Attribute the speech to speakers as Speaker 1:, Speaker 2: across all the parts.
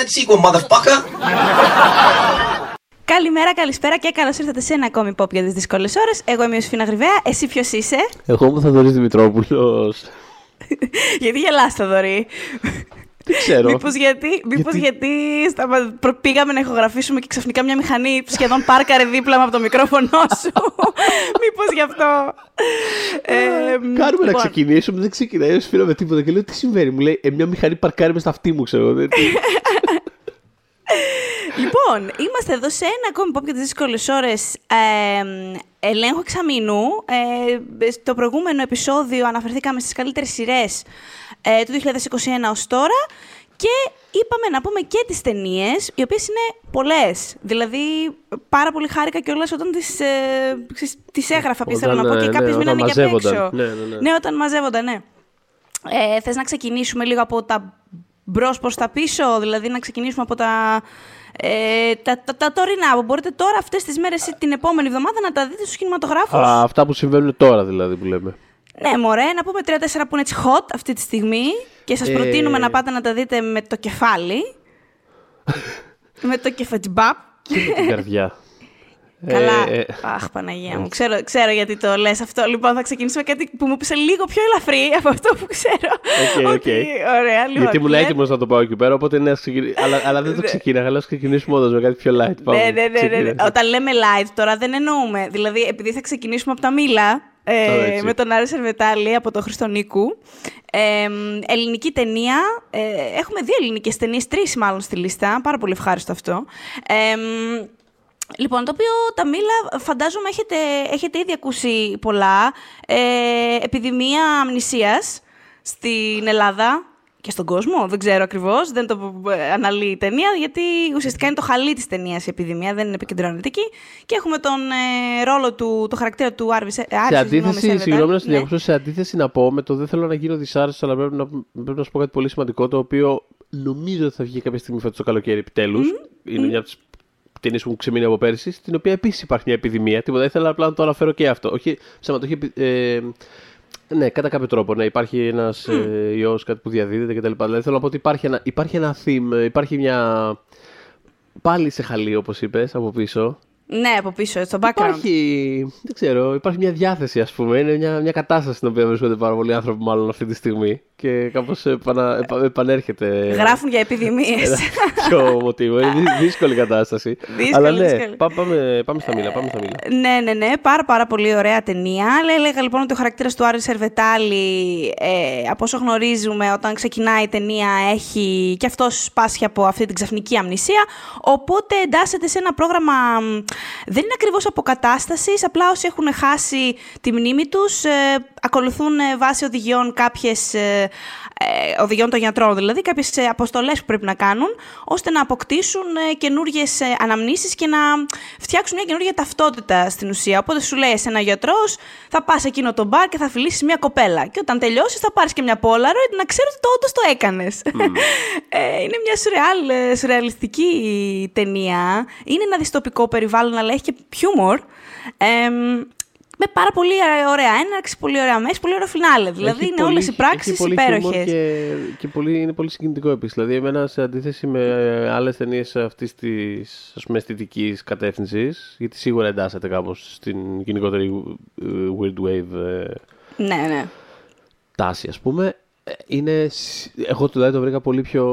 Speaker 1: making that sequel, motherfucker.
Speaker 2: Καλημέρα, καλησπέρα και καλώς ήρθατε σε ένα ακόμη pop για τις δύσκολες ώρες. Εγώ είμαι ο Σφίνα Γρυβαία. Εσύ ποιος είσαι,
Speaker 3: Εγώ είμαι ο Θαδωρής Δημητρόπουλος.
Speaker 2: Γιατί γελάς, Θοδωρή;
Speaker 3: Δεν ξέρω.
Speaker 2: Μήπως γιατί, μήπως γιατί... σταμα- προ- πήγαμε να ηχογραφήσουμε και ξαφνικά μια μηχανή σχεδόν πάρκαρε δίπλα μου από το μικρόφωνο σου. Μήπως γι' αυτό. Ε,
Speaker 3: Κάνουμε να
Speaker 2: λοιπόν,
Speaker 3: ξεκινήσουμε, δεν ξεκινάει. Δεν σφύρα με τίποτα και λέω τι συμβαίνει. Μου λέει ε, μια μηχανή παρκάρει μες στα αυτή μου, ξέρω. δεν- τι-
Speaker 2: Λοιπόν, είμαστε εδώ σε ένα ακόμη pop για τις δύσκολες ώρες ε, ελέγχου εξαμήνου. Ε, στο προηγούμενο επεισόδιο αναφερθήκαμε στις καλύτερες σειρές ε, του 2021 ως τώρα και είπαμε να πούμε και τις ταινίες, οι οποίες είναι πολλές. Δηλαδή, πάρα πολύ χάρηκα κιόλας όταν τις, ε, ξέρεις, τις έγραφα, ποιες θέλω
Speaker 3: Όταν,
Speaker 2: να πω, και
Speaker 3: ε, ναι,
Speaker 2: κάποιες
Speaker 3: όταν
Speaker 2: μείνανε και απ'
Speaker 3: μαζεύονταν.
Speaker 2: έξω.
Speaker 3: Ναι, ναι, ναι.
Speaker 2: ναι, όταν μαζεύονταν, ναι. Ε, θες να ξεκινήσουμε λίγο από τα μπρος προς τα πίσω, δηλαδή να ξεκινήσουμε από τα, ε, τα, τα, τα τωρινά. Μπορείτε τώρα αυτές τις μέρες ή την επόμενη εβδομάδα να τα δείτε στους κινηματογράφους.
Speaker 3: Α, αυτά που συμβαίνουν τώρα δηλαδή που λέμε.
Speaker 2: Ναι, μωρέ, να πούμε τρία-τέσσερα που είναι έτσι hot αυτή τη στιγμή και σας
Speaker 3: Ε.
Speaker 2: προτείνουμε να πάτε να τα δείτε με το κεφάλι. με το κεφατζμπάπ.
Speaker 3: Και με την καρδιά.
Speaker 2: Καλά.
Speaker 3: Ε, ε,
Speaker 2: Αχ, Παναγία μου. Ξέρω, ξέρω γιατί το λες αυτό. Λοιπόν, θα ξεκινήσουμε κάτι που μου πήσε λίγο πιο ελαφρύ από αυτό που ξέρω.
Speaker 3: OK, OK.
Speaker 2: Ότι, ωραία, λοιπόν.
Speaker 3: Γιατί μου λέει
Speaker 2: λέτε-
Speaker 3: έτοιμος να το πάω εκεί πέρα, οπότε ναι, ας ξεκινη- αλλά, αλλά δεν το ξεκίναγα. Αλλά ας ξεκινήσουμε όντως με κάτι πιο light. Πάμε,
Speaker 2: Ναι, ναι, ναι, ναι, ναι.
Speaker 3: ξεκινά.
Speaker 2: Όταν λέμε light τώρα δεν εννοούμε. Δηλαδή, επειδή θα ξεκινήσουμε από τα μήλα ε,
Speaker 3: Α, έτσι.
Speaker 2: με τον Άρη Σερβετάλη από τον Χρίστο Νίκου. Ε, ελληνική ταινία. Ε, έχουμε δύο ελληνικές ταινίες, τρεις μάλλον στη λίστα. Πάρα πολύ ευχάριστο αυτό. Ε, Λοιπόν, το οποίο τα μήλα φαντάζομαι έχετε, έχετε ήδη ακούσει πολλά. Ε, επιδημία αμνησίας στην Ελλάδα και στον κόσμο, δεν ξέρω ακριβώς, δεν το ε, αναλύει η ταινία, γιατί ουσιαστικά είναι το χαλί της ταινίας η επιδημία, δεν είναι επικεντρώνεται εκεί. Και έχουμε τον ε, ρόλο του, το χαρακτήρα του Άρβης Σε
Speaker 3: Σε αντίθεση, συγγνώμη να σε διακόψω, σε αντίθεση να πω με το δεν θέλω να γίνω δυσάρεστο, αλλά πρέπει να, πρέπει να σου πω κάτι πολύ σημαντικό, το οποίο νομίζω ότι θα βγει κάποια στιγμή φέτος το καλοκαίρι επιτέλους. Είναι μια από τις ταινίε που μου ξεμείνει από πέρσι, στην οποία επίσης υπάρχει μια επιδημία. Τίποτα, ήθελα απλά να το αναφέρω και αυτό. Όχι, ψέματα, όχι. επι- Ε, ναι, κατά κάποιο τρόπο. Ναι, υπάρχει ένας ε, ιός, κάτι που διαδίδεται κτλ. Δηλαδή θέλω να πω ότι υπάρχει ένα, υπάρχει ένα theme, υπάρχει μια. Πάλι σε χαλί, όπως είπες, από πίσω.
Speaker 2: Ναι, από πίσω, στο background.
Speaker 3: Υπάρχει, δεν ξέρω, υπάρχει μια διάθεση ας πούμε, είναι μια, μια κατάσταση στην οποία βρίσκονται πάρα πολλοί άνθρωποι μάλλον αυτή τη στιγμή και κάπως επανα, επα- επανέρχεται
Speaker 2: Γράφουν για επιδημίες.
Speaker 3: ένα πιο μοτίβο, είναι δύ- δύσκολη κατάσταση.
Speaker 2: Δύσκολη,
Speaker 3: Αλλά ναι,
Speaker 2: δύσκολη.
Speaker 3: πά- πάμε, πάμε στα μήλα, πάμε στα μήλα.
Speaker 2: Ναι, ναι, ναι. Πάρα, πάρα πολύ ωραία ταινία. Αλλά έλεγα λοιπόν ότι ο χαρακτήρας του Άρη Σερβετάλη, ε, από όσο γνωρίζουμε, όταν ξεκινάει η ταινία, έχει και αυτός πάσχει από αυτή την ξαφνική αμνησία. Οπότε εντάσσεται σε ένα πρόγραμμα. μ, Δεν είναι ακριβώς αποκατάστασης, απλά όσοι έχουν χάσει τη μνήμη τους, ε, ακολουθούν ε, βάσει οδηγιών κάποιες. Ε, ε, οδηγιών των γιατρών, δηλαδή κάποιες ε, αποστολές που πρέπει να κάνουν, ώστε να αποκτήσουν ε, καινούργιες ε, αναμνήσεις και να φτιάξουν μια καινούργια ταυτότητα στην ουσία. Οπότε σου λέει ένα γιατρός, θα πας εκείνο το μπαρ και θα φιλήσεις μια κοπέλα. Και όταν τελειώσεις θα πάρεις και μια Polaroid να ξέρω ότι το όντως το έκανες. ε, είναι μια σουρεάλ, ε, σουρεαλιστική ταινία. Είναι ένα δυστοπικό περιβάλλον, αλλά έχει και χιούμορ. Ε, με πάρα πολύ ωραία έναρξη, πολύ ωραία μέση, πολύ ωραίο φινάλε. Δηλαδή
Speaker 3: Έχει
Speaker 2: είναι
Speaker 3: πολύ-
Speaker 2: όλες οι πράξεις
Speaker 3: έχει πολύ χιούμορ
Speaker 2: υπέροχες.
Speaker 3: Και, και πολύ, είναι πολύ συγκινητικό επίσης. Δηλαδή, εμένα σε αντίθεση με άλλες ταινίες αυτής της αισθητικής κατεύθυνσης, γιατί σίγουρα εντάσσεται κάπως στην γενικότερη ε, Weird Wave ε,
Speaker 2: Ναι, ναι.
Speaker 3: τάση, ας πούμε, ε, είναι, σ- εγώ τουλάχιστον το βρήκα πολύ πιο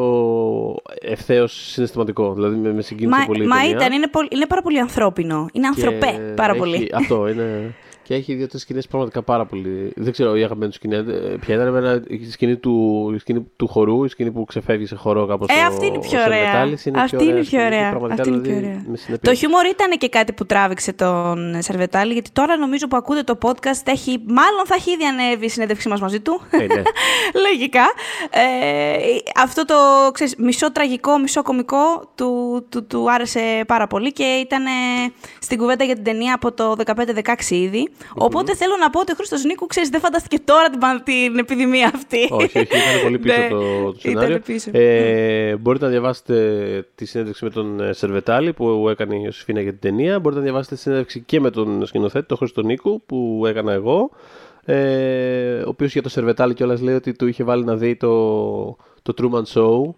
Speaker 3: ευθέως συναισθηματικό. Δηλαδή με, με συγκίνησε
Speaker 2: Μα,
Speaker 3: πολύ η
Speaker 2: μα
Speaker 3: ταινία.
Speaker 2: ήταν, είναι, πολύ, είναι πάρα πολύ ανθρώπινο. Είναι
Speaker 3: Και
Speaker 2: ανθρωπέ πάρα
Speaker 3: έχει-
Speaker 2: πολύ.
Speaker 3: Αυτό είναι. Και έχει δύο-τρει σκηνές πραγματικά πάρα πολύ. Δεν ξέρω η αγαπημένη του σκηνή. ε, Ποια ήταν εμένα, η σκηνή του, η σκηνή του χορού, η σκηνή που ξεφεύγει σε χορό κάπως.
Speaker 2: Ε, αυτή είναι πιο ωραία. αυτή είναι πιο ωραία. Αυτή είναι πιο ωραία. Το χιούμορ ήταν και κάτι που τράβηξε τον Σερβετάλη, γιατί τώρα νομίζω που ακούτε το podcast έχει, μάλλον θα έχει ήδη ανέβει η συνέντευξή μας μαζί του.
Speaker 3: Ε, ναι.
Speaker 2: Λογικά. Ε, αυτό το ξέρεις, μισό τραγικό, μισό κωμικό του, του, του άρεσε πάρα πολύ και ήταν ε, στην κουβέντα για την ταινία από το 15-16 ήδη. Οπότε θέλω να πω ότι ο Χρήστος Νίκου, ξέρεις, δεν φανταστηκε τώρα την, παν- την επιδημία αυτή.
Speaker 3: όχι, όχι, ήταν πολύ πίσω
Speaker 2: Ναι,
Speaker 3: το, το
Speaker 2: ήταν
Speaker 3: σενάριο.
Speaker 2: πίσω.
Speaker 3: Ε, μπορείτε να διαβάσετε τη συνέντευξη με τον ε, Σερβετάλη που έκανε η Ιωσήφινα για την ταινία. Μπορείτε να διαβάσετε τη συνέντευξη και με τον σκηνοθέτη, τον Χρήστο Νίκου, που έκανα εγώ. Ε, ο οποίος για το Σερβετάλη κιόλας λέει ότι του είχε βάλει να δει το, το Truman Show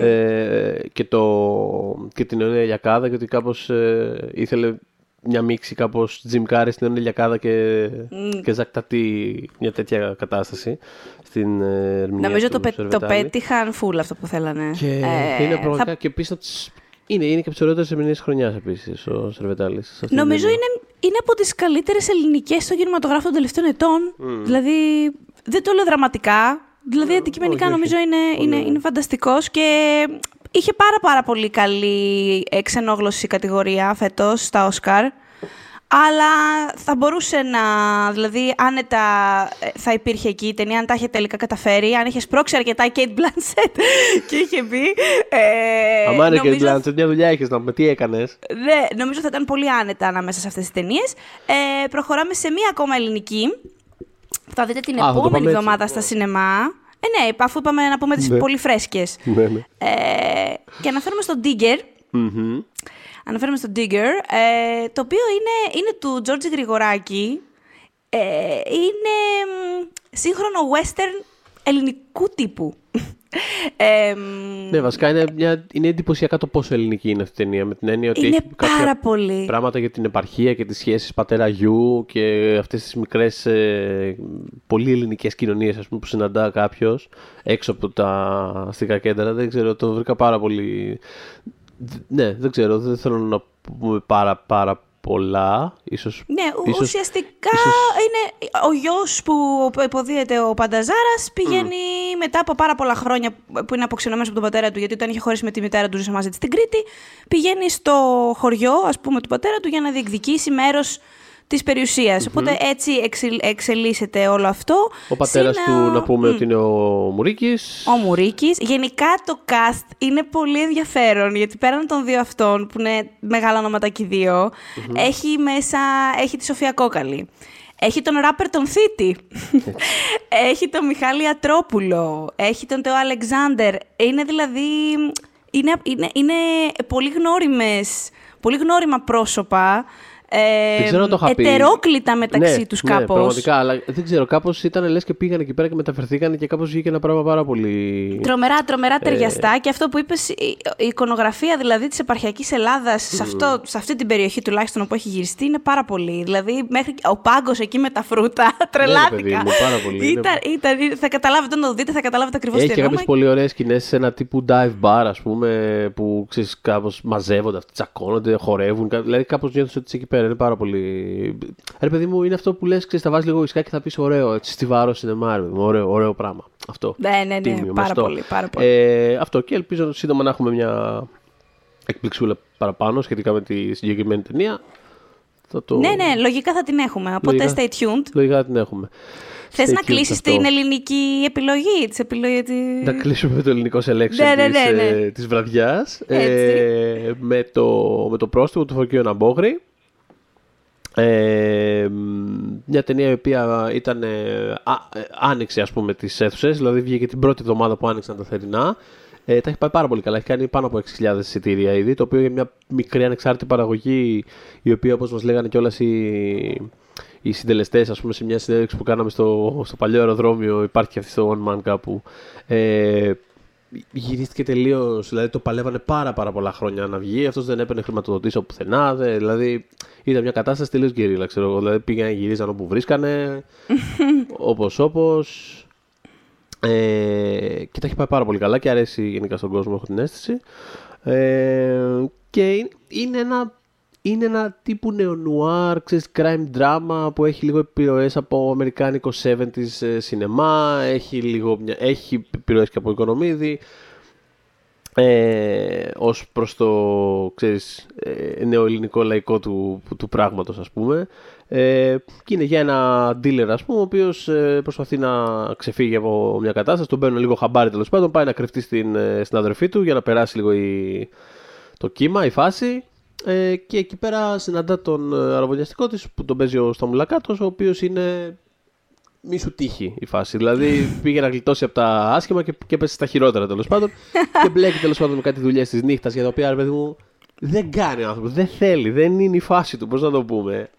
Speaker 3: ε, και, το, και την Νεόνια Λιακάδα, γιατί κάπως ε, ήθελε μια μίξη κάπως Jim Carrey στην Νεόνια Λιακάδα και, mm. και Ζακτατή, μια τέτοια κατάσταση στην ε, ερμηνεία
Speaker 2: Νομίζω
Speaker 3: του
Speaker 2: το, το πέτυχαν full αυτό που θέλανε.
Speaker 3: Και
Speaker 2: Ε,
Speaker 3: είναι πραγματικά
Speaker 2: θα-
Speaker 3: και επίσης από τις... Είναι, είναι και από τις ωραιότερες ερμηνείες χρονιάς επίσης ο Σερβετάλης.
Speaker 2: Νομίζω είναι, είναι από τις καλύτερες ελληνικές στο κινηματογράφο των τελευταίων ετών. Δηλαδή, δεν το λέω δραματικά. Δηλαδή, αντικειμενικά
Speaker 3: όχι, όχι.
Speaker 2: νομίζω είναι, είναι,
Speaker 3: Πολύ.
Speaker 2: είναι φανταστικός και είχε πάρα πάρα πολύ καλή εξενόγλωση κατηγορία φέτος στα Όσκαρ. Αλλά θα μπορούσε να, δηλαδή άνετα ε, θα υπήρχε εκεί η ταινία αν τα είχε τελικά καταφέρει, αν είχε σπρώξει αρκετά η Kate Blanchett και είχε πει. Ε,
Speaker 3: Αμάνε και
Speaker 2: νομίζω-
Speaker 3: Μπλάντσετ, μια δουλειά έχει να πούμε. Τι έκανες;
Speaker 2: ναι, νομίζω θα ήταν πολύ άνετα ανάμεσα σε αυτές τις ταινίες. Ε, προχωράμε σε μία ακόμα ελληνική. Θα δείτε την
Speaker 3: Α, θα το
Speaker 2: επόμενη
Speaker 3: πάμε έτσι.
Speaker 2: εβδομάδα στα σινεμά. Ε, ναι, αφού είπαμε να πούμε τις
Speaker 3: Ναι.
Speaker 2: πολύ φρέσκες.
Speaker 3: Ναι, ναι.
Speaker 2: Ε, και αναφέρουμε στον Digger.
Speaker 3: Μμμ.
Speaker 2: Αναφέρουμε στον Digger, ε, το οποίο είναι, είναι του Τζόρτζι Γρηγοράκη. Ε, είναι μ, σύγχρονο western ελληνικού τύπου. Ε, μ,
Speaker 3: Ναι, βασικά είναι, μια, είναι εντυπωσιακά το πόσο ελληνική είναι αυτή η ταινία. Με την έννοια ότι
Speaker 2: είναι
Speaker 3: έχει κάποια
Speaker 2: πάρα πολύ.
Speaker 3: πράγματα για την επαρχία και τις σχέσεις πατέρα-γιου και αυτές τις μικρές ε, πολύ ελληνικές κοινωνίες ας πούμε, που συναντά κάποιος έξω από τα αστικά κέντρα. Δεν ξέρω, το βρήκα πάρα πολύ... Δ- Ναι, δεν ξέρω, δεν θέλω να πούμε πάρα πάρα πολλά. Ίσως,
Speaker 2: Ναι, ου-
Speaker 3: ίσως-
Speaker 2: ουσιαστικά
Speaker 3: ίσως-
Speaker 2: είναι ο γιος που υποδίεται ο Πανταζάρας πηγαίνει μετά από πάρα πολλά χρόνια που είναι αποξενωμένος από τον πατέρα του γιατί όταν είχε χωρίσει με τη μητέρα του ζούσε μαζί της στην Κρήτη πηγαίνει στο χωριό ας πούμε του πατέρα του για να διεκδικήσει μέρος της περιουσιας Οπότε έτσι εξελ- εξελίσσεται όλο αυτό.
Speaker 3: Ο πατέρας
Speaker 2: Συν,
Speaker 3: του
Speaker 2: α,
Speaker 3: να πούμε
Speaker 2: μ,
Speaker 3: ότι είναι ο Μουρίκης.
Speaker 2: ο Μουρίκης. Γενικά το cast είναι πολύ ενδιαφέρον, γιατί πέραν των δύο αυτών, που είναι μεγάλα ονόματα και οι δυο έχει μέσα, έχει τη Σοφία Κόκαλη. Έχει τον ράπερ τον Θήτη. έχει τον Μιχάλη Ατρόπουλο. Έχει τον Τεό Αλεξάνδερ. Είναι δηλαδή... Είναι, είναι, είναι πολύ γνώριμες, πολύ γνώριμα πρόσωπα. Ε,
Speaker 3: Δεν ξέρω αν το είχα πει.
Speaker 2: ετερόκλητα μεταξύ
Speaker 3: ναι,
Speaker 2: τους
Speaker 3: ναι,
Speaker 2: κάπως.
Speaker 3: πραγματικά, αλλά δεν ξέρω, κάπως ήταν λες και πήγαν εκεί πέρα και μεταφερθήκαν και κάπως βγήκε ένα πράγμα πάρα πολύ...
Speaker 2: Τρομερά, τρομερά
Speaker 3: Ε,
Speaker 2: ταιριαστά. Και αυτό που είπες, η, η εικονογραφία δηλαδή της επαρχιακής Ελλάδας, σε, αυτό, σε αυτή την περιοχή τουλάχιστον όπου έχει γυριστεί, είναι πάρα πολύ. Δηλαδή, μέχρι και ο πάγκος εκεί με τα φρούτα, τρελάθηκα.
Speaker 3: Ναι, παιδί μου, πάρα πολύ.
Speaker 2: Ήταν, ήταν, θα καταλάβετε όταν το δείτε, θα καταλάβετε ακριβώς
Speaker 3: Έχει
Speaker 2: τι
Speaker 3: και
Speaker 2: εννοούμε.
Speaker 3: κάποιες πολύ ωραίες σκηνές σε ένα τύπου dive bar, ας πούμε, που ξέρεις, κάπως μαζεύονται αυτοί, τσακώνονται, χορεύουν. κα- Δηλαδή, κάπως νιώθεις ότι είσαι εκεί πέρα. Είναι πάρα πολύ. Ρε, παιδί μου, είναι αυτό που λες, ξέρεις, θα βάζεις λίγο ουισκάκι και θα πεις ωραίο, έτσι, στιβάρο σινεμά, ρε παιδί μου, ωραίο, ωραίο πράγμα. Αυτό.
Speaker 2: Ναι, ναι, ναι,
Speaker 3: Τίμιο,
Speaker 2: πάρα
Speaker 3: μεστό.
Speaker 2: πολύ, πάρα πολύ.
Speaker 3: Ε, αυτό και ελπίζω σύντομα να έχουμε μια εκπληξούλα παραπάνω σχετικά με τη συγκεκριμένη ταινία. Θα το...
Speaker 2: Ναι, ναι, λογικά θα την έχουμε. Οπότε
Speaker 3: Λογικά.
Speaker 2: stay tuned.
Speaker 3: Λογικά την έχουμε.
Speaker 2: Θες
Speaker 3: Stay
Speaker 2: να
Speaker 3: tuned
Speaker 2: κλείσεις
Speaker 3: αυτό.
Speaker 2: την ελληνική επιλογή, της επιλογή τη...
Speaker 3: Να κλείσουμε με το ελληνικό selection
Speaker 2: Ναι, ναι,
Speaker 3: της,
Speaker 2: ναι, ναι.
Speaker 3: ε, της βραδιάς
Speaker 2: Έτσι.
Speaker 3: ε, με, το, με το πρόστιμο του Φωκίου Ναμπόγρη ε, μ, μια ταινία η οποία ήταν, ε, α, ε, άνοιξε ας πούμε τις αίθουσες δηλαδή βγήκε την πρώτη εβδομάδα που άνοιξαν τα θερινά ε, τα έχει πάει πάρα πολύ καλά, έχει κάνει πάνω από 6.000 εισιτήρια ήδη το οποίο είναι μια μικρή ανεξάρτητη παραγωγή η οποία όπως μας λέγανε κιόλας οι, οι συντελεστές, ας πούμε, σε μια συνέντευξη που κάναμε στο, στο παλιό αεροδρόμιο, υπάρχει και αυτή στο One Man κάπου. Ε, γυρίστηκε τελείως. Δηλαδή το παλεύανε πάρα, πάρα πολλά χρόνια να βγει. Αυτός δεν έπαιρνε χρηματοδοτήσεις από πουθενά. δε- δηλαδή ήταν μια κατάσταση τελείως γκερίλα, ξέρω εγώ. Δηλαδή πήγαν, γυρίζαν όπου βρίσκανε. Όπως όπως. Ε, και τα έχει πάει πάρα πολύ καλά και αρέσει γενικά στον κόσμο, έχω την αίσθηση. Ε, και είναι- είναι ένα, είναι ένα τύπου νεονουάρ, ξέρεις, crime drama που έχει λίγο επιρροές από αμερικάνικο 70s ε, σινεμά, έχει, λίγο, μια, έχει επιρροές και από οικονομίδη. Ε, ως προς το ξέρεις, ε, νεοελληνικό λαϊκό του, του πράγματος ας πούμε ε, και είναι για ένα dealer ας πούμε ο οποίος ε, προσπαθεί να ξεφύγει από μια κατάσταση τον παίρνουν λίγο χαμπάρι τέλος πάντων πάει να κρυφτεί στην, ε, στην αδερφή του για να περάσει λίγο η, το κύμα, η φάση ε, και εκεί πέρα συναντά τον ε, αραβωνιαστικό της που τον παίζει ο Σταμουλακάτος ο οποίος είναι μη σου τύχει η φάση. Δηλαδή πήγε να γλιτώσει από τα άσχημα και, και έπεσε στα χειρότερα τέλος πάντων. και μπλέκει τέλος πάντων με κάτι δουλειές της νύχτας για τα οποία ρε παιδί μου δεν κάνει ο άνθρωπος. Δεν θέλει, δεν είναι η φάση του, πώς να το πούμε.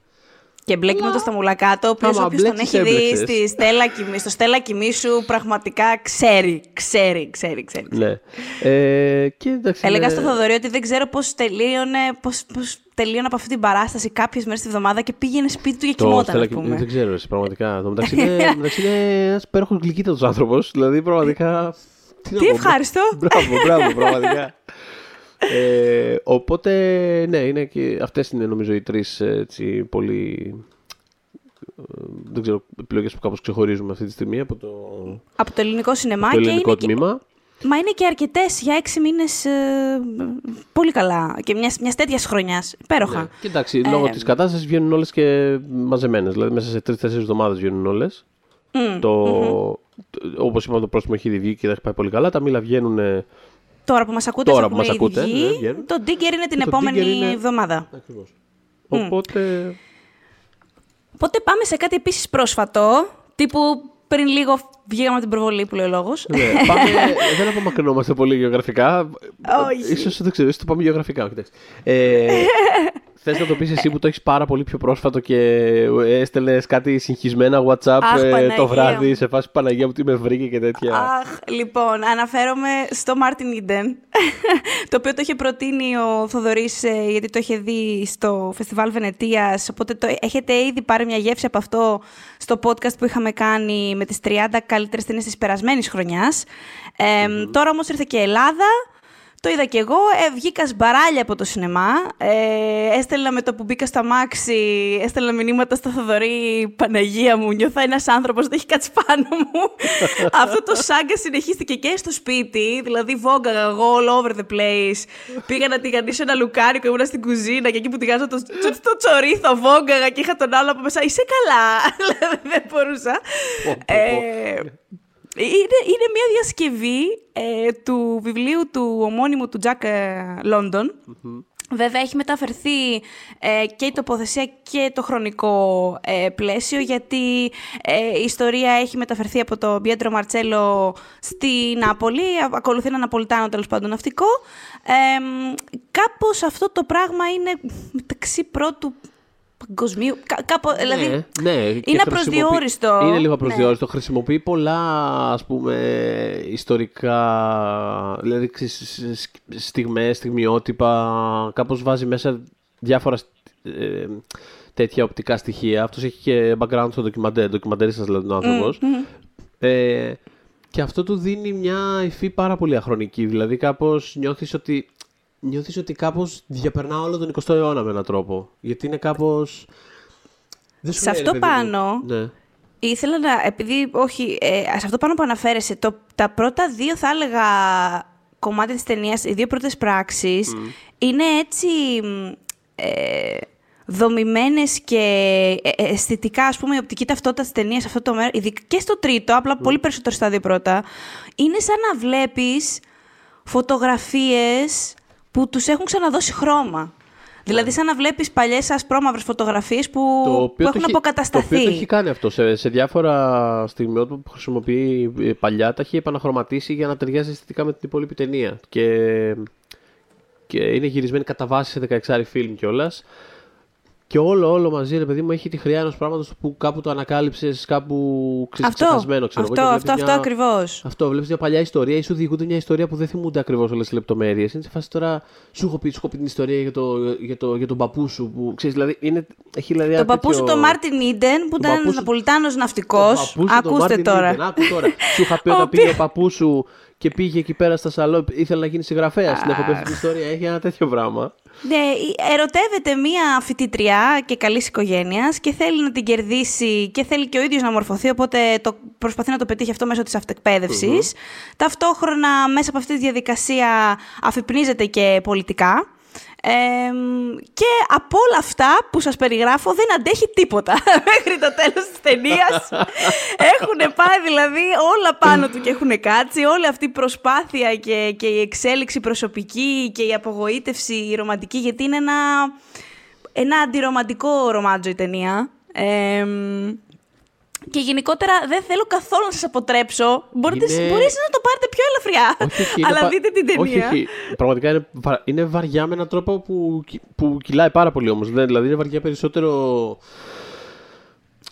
Speaker 2: Και μπλέκει με το Σταμουλακάτο, ο οποίος όποιος τον έχει δει στη στέλα, στο Στέλλα Κοιμήσου, πραγματικά ξέρει, ξέρει, ξέρει, ξέρει.
Speaker 3: Ναι. Ε, και εντάξει,
Speaker 2: Έλεγα
Speaker 3: ναι.
Speaker 2: στο Θοδωρή ότι δεν ξέρω πώς τελείωνε, πώς, πώς τελείωνε από αυτή την παράσταση κάποιες μέρες τη εβδομάδα και πήγαινε σπίτι του για κοιμόταν, ας πούμε.
Speaker 3: Δεν ξέρω, εσύ, πραγματικά. Το μεταξύ είναι, μεταξύ είναι ένας υπέροχος γλυκύτατος άνθρωπος. Δηλαδή, πραγματικά.
Speaker 2: Τι, Τι ευχάριστο.
Speaker 3: Μπράβο, μπράβο, πραγματικά. ε, οπότε, ναι, είναι και αυτές είναι νομίζω οι τρεις έτσι, πολύ ε, δεν ξέρω, επιλογές που κάπως ξεχωρίζουμε αυτή τη στιγμή από το,
Speaker 2: από το ελληνικό σινεμά
Speaker 3: το ελληνικό και τμήμα.
Speaker 2: Μα είναι και αρκετές για έξι μήνες ε, πολύ καλά και μιας μιας τέτοιας χρονιάς. Υπέροχα. Ναι.
Speaker 3: Και εντάξει, λόγω ε, της κατάστασης βγαίνουν όλες και μαζεμένες. Δηλαδή, μέσα σε τρει-τέσσερι εβδομάδες βγαίνουν όλες. Mm, το, mm-hmm. Όπως είπαμε, το πρόσωπο έχει ήδη βγει και έχει πάει πολύ καλά. Τα μήλα βγαίνουν.
Speaker 2: Τώρα που μας ακούτε,
Speaker 3: τώρα που μας ακούτε ναι,
Speaker 2: το Digger είναι την επόμενη είναι... εβδομάδα.
Speaker 3: Ακριβώς. Mm. Οπότε.
Speaker 2: Οπότε πάμε σε κάτι επίσης πρόσφατο. Τύπου πριν λίγο βγήκαμε από την προβολή που λέει ο λόγος.
Speaker 3: Ναι, πάμε, δεν απομακρυνόμαστε πολύ γεωγραφικά.
Speaker 2: Όχι.
Speaker 3: Ίσως δεν ξέρω, ίσως το πάμε γεωγραφικά. Ε, Θες να το πεις εσύ που το έχεις πάρα πολύ πιο πρόσφατο και έστελνες κάτι συγχυσμένα WhatsApp
Speaker 2: Αχ,
Speaker 3: ε, το βράδυ σε φάση Παναγία που τι με βρήκε και τέτοια.
Speaker 2: Αχ, λοιπόν, αναφέρομαι στο Martin Eden, το οποίο το είχε προτείνει ο Θοδωρής ε, γιατί το είχε δει στο Φεστιβάλ Βενετίας. Οπότε το, έχετε ήδη πάρει μια γεύση από αυτό στο podcast που είχαμε κάνει με τις 30 καλύτερες ταινίες της περασμένης χρονιάς. Ε, mm-hmm. Τώρα όμως ήρθε και Ελλάδα. Το είδα κι εγώ, ε, βγήκα σμπαράλια από το σινεμά, ε, έστελνα με το που μπήκα στα μάξι, έστελνα μηνύματα στο Θοδωρή, Παναγία μου, νιώθω ένας άνθρωπος δεν έχει κάτσει πάνω μου. Αυτό το σάγκα συνεχίστηκε και στο σπίτι, δηλαδή βόγγαγα εγώ all over the place. Πήγα να τηγανίσω ένα λουκάρικο, ήμουν στην κουζίνα και εκεί που τηγάζω το, το, το τσορίθο βόγγαγα και είχα τον άλλο από μέσα, είσαι καλά, δηλαδή δεν μπορούσα. ε, είναι, είναι μια διασκευή ε, του βιβλίου του ομώνυμου του Τζακ Λόντον. Βέβαια έχει μεταφερθεί ε, και η τοποθεσία και το χρονικό ε, πλαίσιο γιατί η ιστορία έχει μεταφερθεί από τον Πιέντρο Μαρτσέλο στη Νάπολη, ακολουθεί ένα Ναπολιτάνο τέλος πάντων ναυτικό. κάπως αυτό το πράγμα είναι μεταξύ πρώτου παγκοσμίου. Κάπου, ναι, δηλαδή,
Speaker 3: ναι,
Speaker 2: είναι απροσδιόριστο.
Speaker 3: Είναι λίγο απροσδιόριστο. Ναι. Χρησιμοποιεί πολλά ας πούμε, ιστορικά, δηλαδή στιγμές, στιγμιότυπα. Κάπως βάζει μέσα διάφορα ε, τέτοια οπτικά στοιχεία. Αυτός έχει και background στο ντοκιμαντέρ, ντοκιμαντέρ δηλαδή ο άνθρωπος. Ε, και αυτό του δίνει μια υφή πάρα πολύ αχρονική. Δηλαδή κάπως νιώθεις ότι νιώθεις ότι κάπως διαπερνά όλο τον 20ο αιώνα με έναν τρόπο. Γιατί είναι κάπως...
Speaker 2: Δεν σε αυτό πάνω, ναι. ήθελα να, επειδή, όχι, ε, σε αυτό πάνω που αναφέρεσαι, το, τα πρώτα δύο θα έλεγα κομμάτια της ταινίας, οι δύο πρώτες πράξεις, είναι έτσι ε, δομημένες και ε, ε, αισθητικά, ας πούμε, η οπτική ταυτότητα της ταινίας, αυτό το μέρος, και στο τρίτο, απλά πολύ περισσότερο στα δύο πρώτα, είναι σαν να βλέπεις φωτογραφίες που τους έχουν ξαναδώσει χρώμα. Δηλαδή, σαν να βλέπεις παλιές ασπρόμαυρε φωτογραφίες που, που έχουν αποκατασταθεί. Το οποίο
Speaker 3: το έχει κάνει αυτό. Σε, σε διάφορα στιγμιότυπα που χρησιμοποιεί ε, παλιά, τα έχει επαναχρωματίσει για να ταιριάζει αισθητικά με την υπόλοιπη ταινία. Και, και είναι γυρισμένη κατά βάση σε 16 φιλμ κιόλας. Και όλο, όλο μαζί, ρε παιδί μου, έχει τη χρειά ενός πράγματος που κάπου το ανακάλυψες, κάπου ξέρεις,
Speaker 2: αυτό, ξεχασμένο, ξέρω
Speaker 3: αυτό,
Speaker 2: εγώ. Αυτό, αυτό ακριβώς.
Speaker 3: Αυτό, βλέπεις μια παλιά ιστορία ή σου διηγούνται μια ιστορία που δεν θυμούνται ακριβώς όλες τι λεπτομέρειες. Είναι σε φάση τώρα, σου έχω πει, σου έχω πει την ιστορία για, το, για, το, για τον παππού σου. Που, ξέρεις, δηλαδή, είναι, έχει δηλαδή
Speaker 2: τον παππού σου, τον Μάρτιν Ίντεν, που ήταν Ναπολιτάνος ναυτικός. Ακούστε τώρα.
Speaker 3: Άκου τώρα. Σου είχα πει όταν πήγε ο παππού σου και πήγε εκεί πέρα στα σαλό, ήθελε να γίνει συγγραφέας. Στην έχω πει αυτή την ιστορία. Έχει ένα τέτοιο πράγμα.
Speaker 2: Ναι, ερωτεύεται μία φοιτήτρια και καλής οικογένειας και θέλει να την κερδίσει και θέλει και ο ίδιος να μορφωθεί, οπότε το, προσπαθεί να το πετύχει αυτό μέσω της αυτεκπαίδευσης. Ταυτόχρονα, μέσα από αυτή τη διαδικασία, αφυπνίζεται και πολιτικά και από όλα αυτά που σας περιγράφω δεν αντέχει τίποτα μέχρι το τέλος της ταινίας. έχουν πάει δηλαδή όλα πάνω του και έχουν κάτσει. Όλη αυτή η προσπάθεια και, και η εξέλιξη προσωπική και η απογοήτευση η ρομαντική γιατί είναι ένα, ένα αντιρομαντικό ρομάτζο η ταινία. Και γενικότερα δεν θέλω καθόλου να σας αποτρέψω. Μπορείτε, είναι... Μπορείτε να το πάρετε πιο ελαφριά. Όχι, αλλά πα... δείτε την ταινία.
Speaker 3: Όχι, όχι. Πραγματικά είναι, είναι βαριά με έναν τρόπο που, που κυλάει πάρα πολύ όμως. Δηλαδή είναι βαριά περισσότερο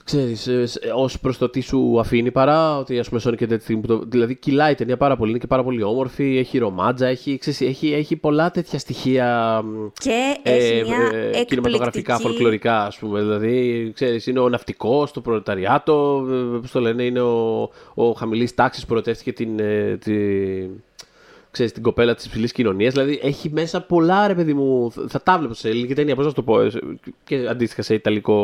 Speaker 3: ξέρεις, ε, ως προς το τι σου αφήνει παρά ότι ας πούμε Sonic και τέτοια που το, δηλαδή κυλάει η ταινία πάρα πολύ, είναι και πάρα πολύ όμορφη, έχει ρομάτζα, έχει, ξέρεις, έχει, έχει πολλά τέτοια στοιχεία
Speaker 2: και έχει μια ε,
Speaker 3: κινηματογραφικά, φολκλωρικά ας πούμε, δηλαδή ξέρεις, είναι ο ναυτικός, το προλεταριάτο, ε, πώς το λένε, είναι ο, ο χαμηλής τάξης που προτεύτηκε την, ε, τη, ξέρεις, την κοπέλα της υψηλής κοινωνίας. Δηλαδή έχει μέσα πολλά ρε παιδί μου. Θα τα βλέπω σε ελληνική ταινία, πώς να το πω. Και αντίστοιχα σε ιταλικό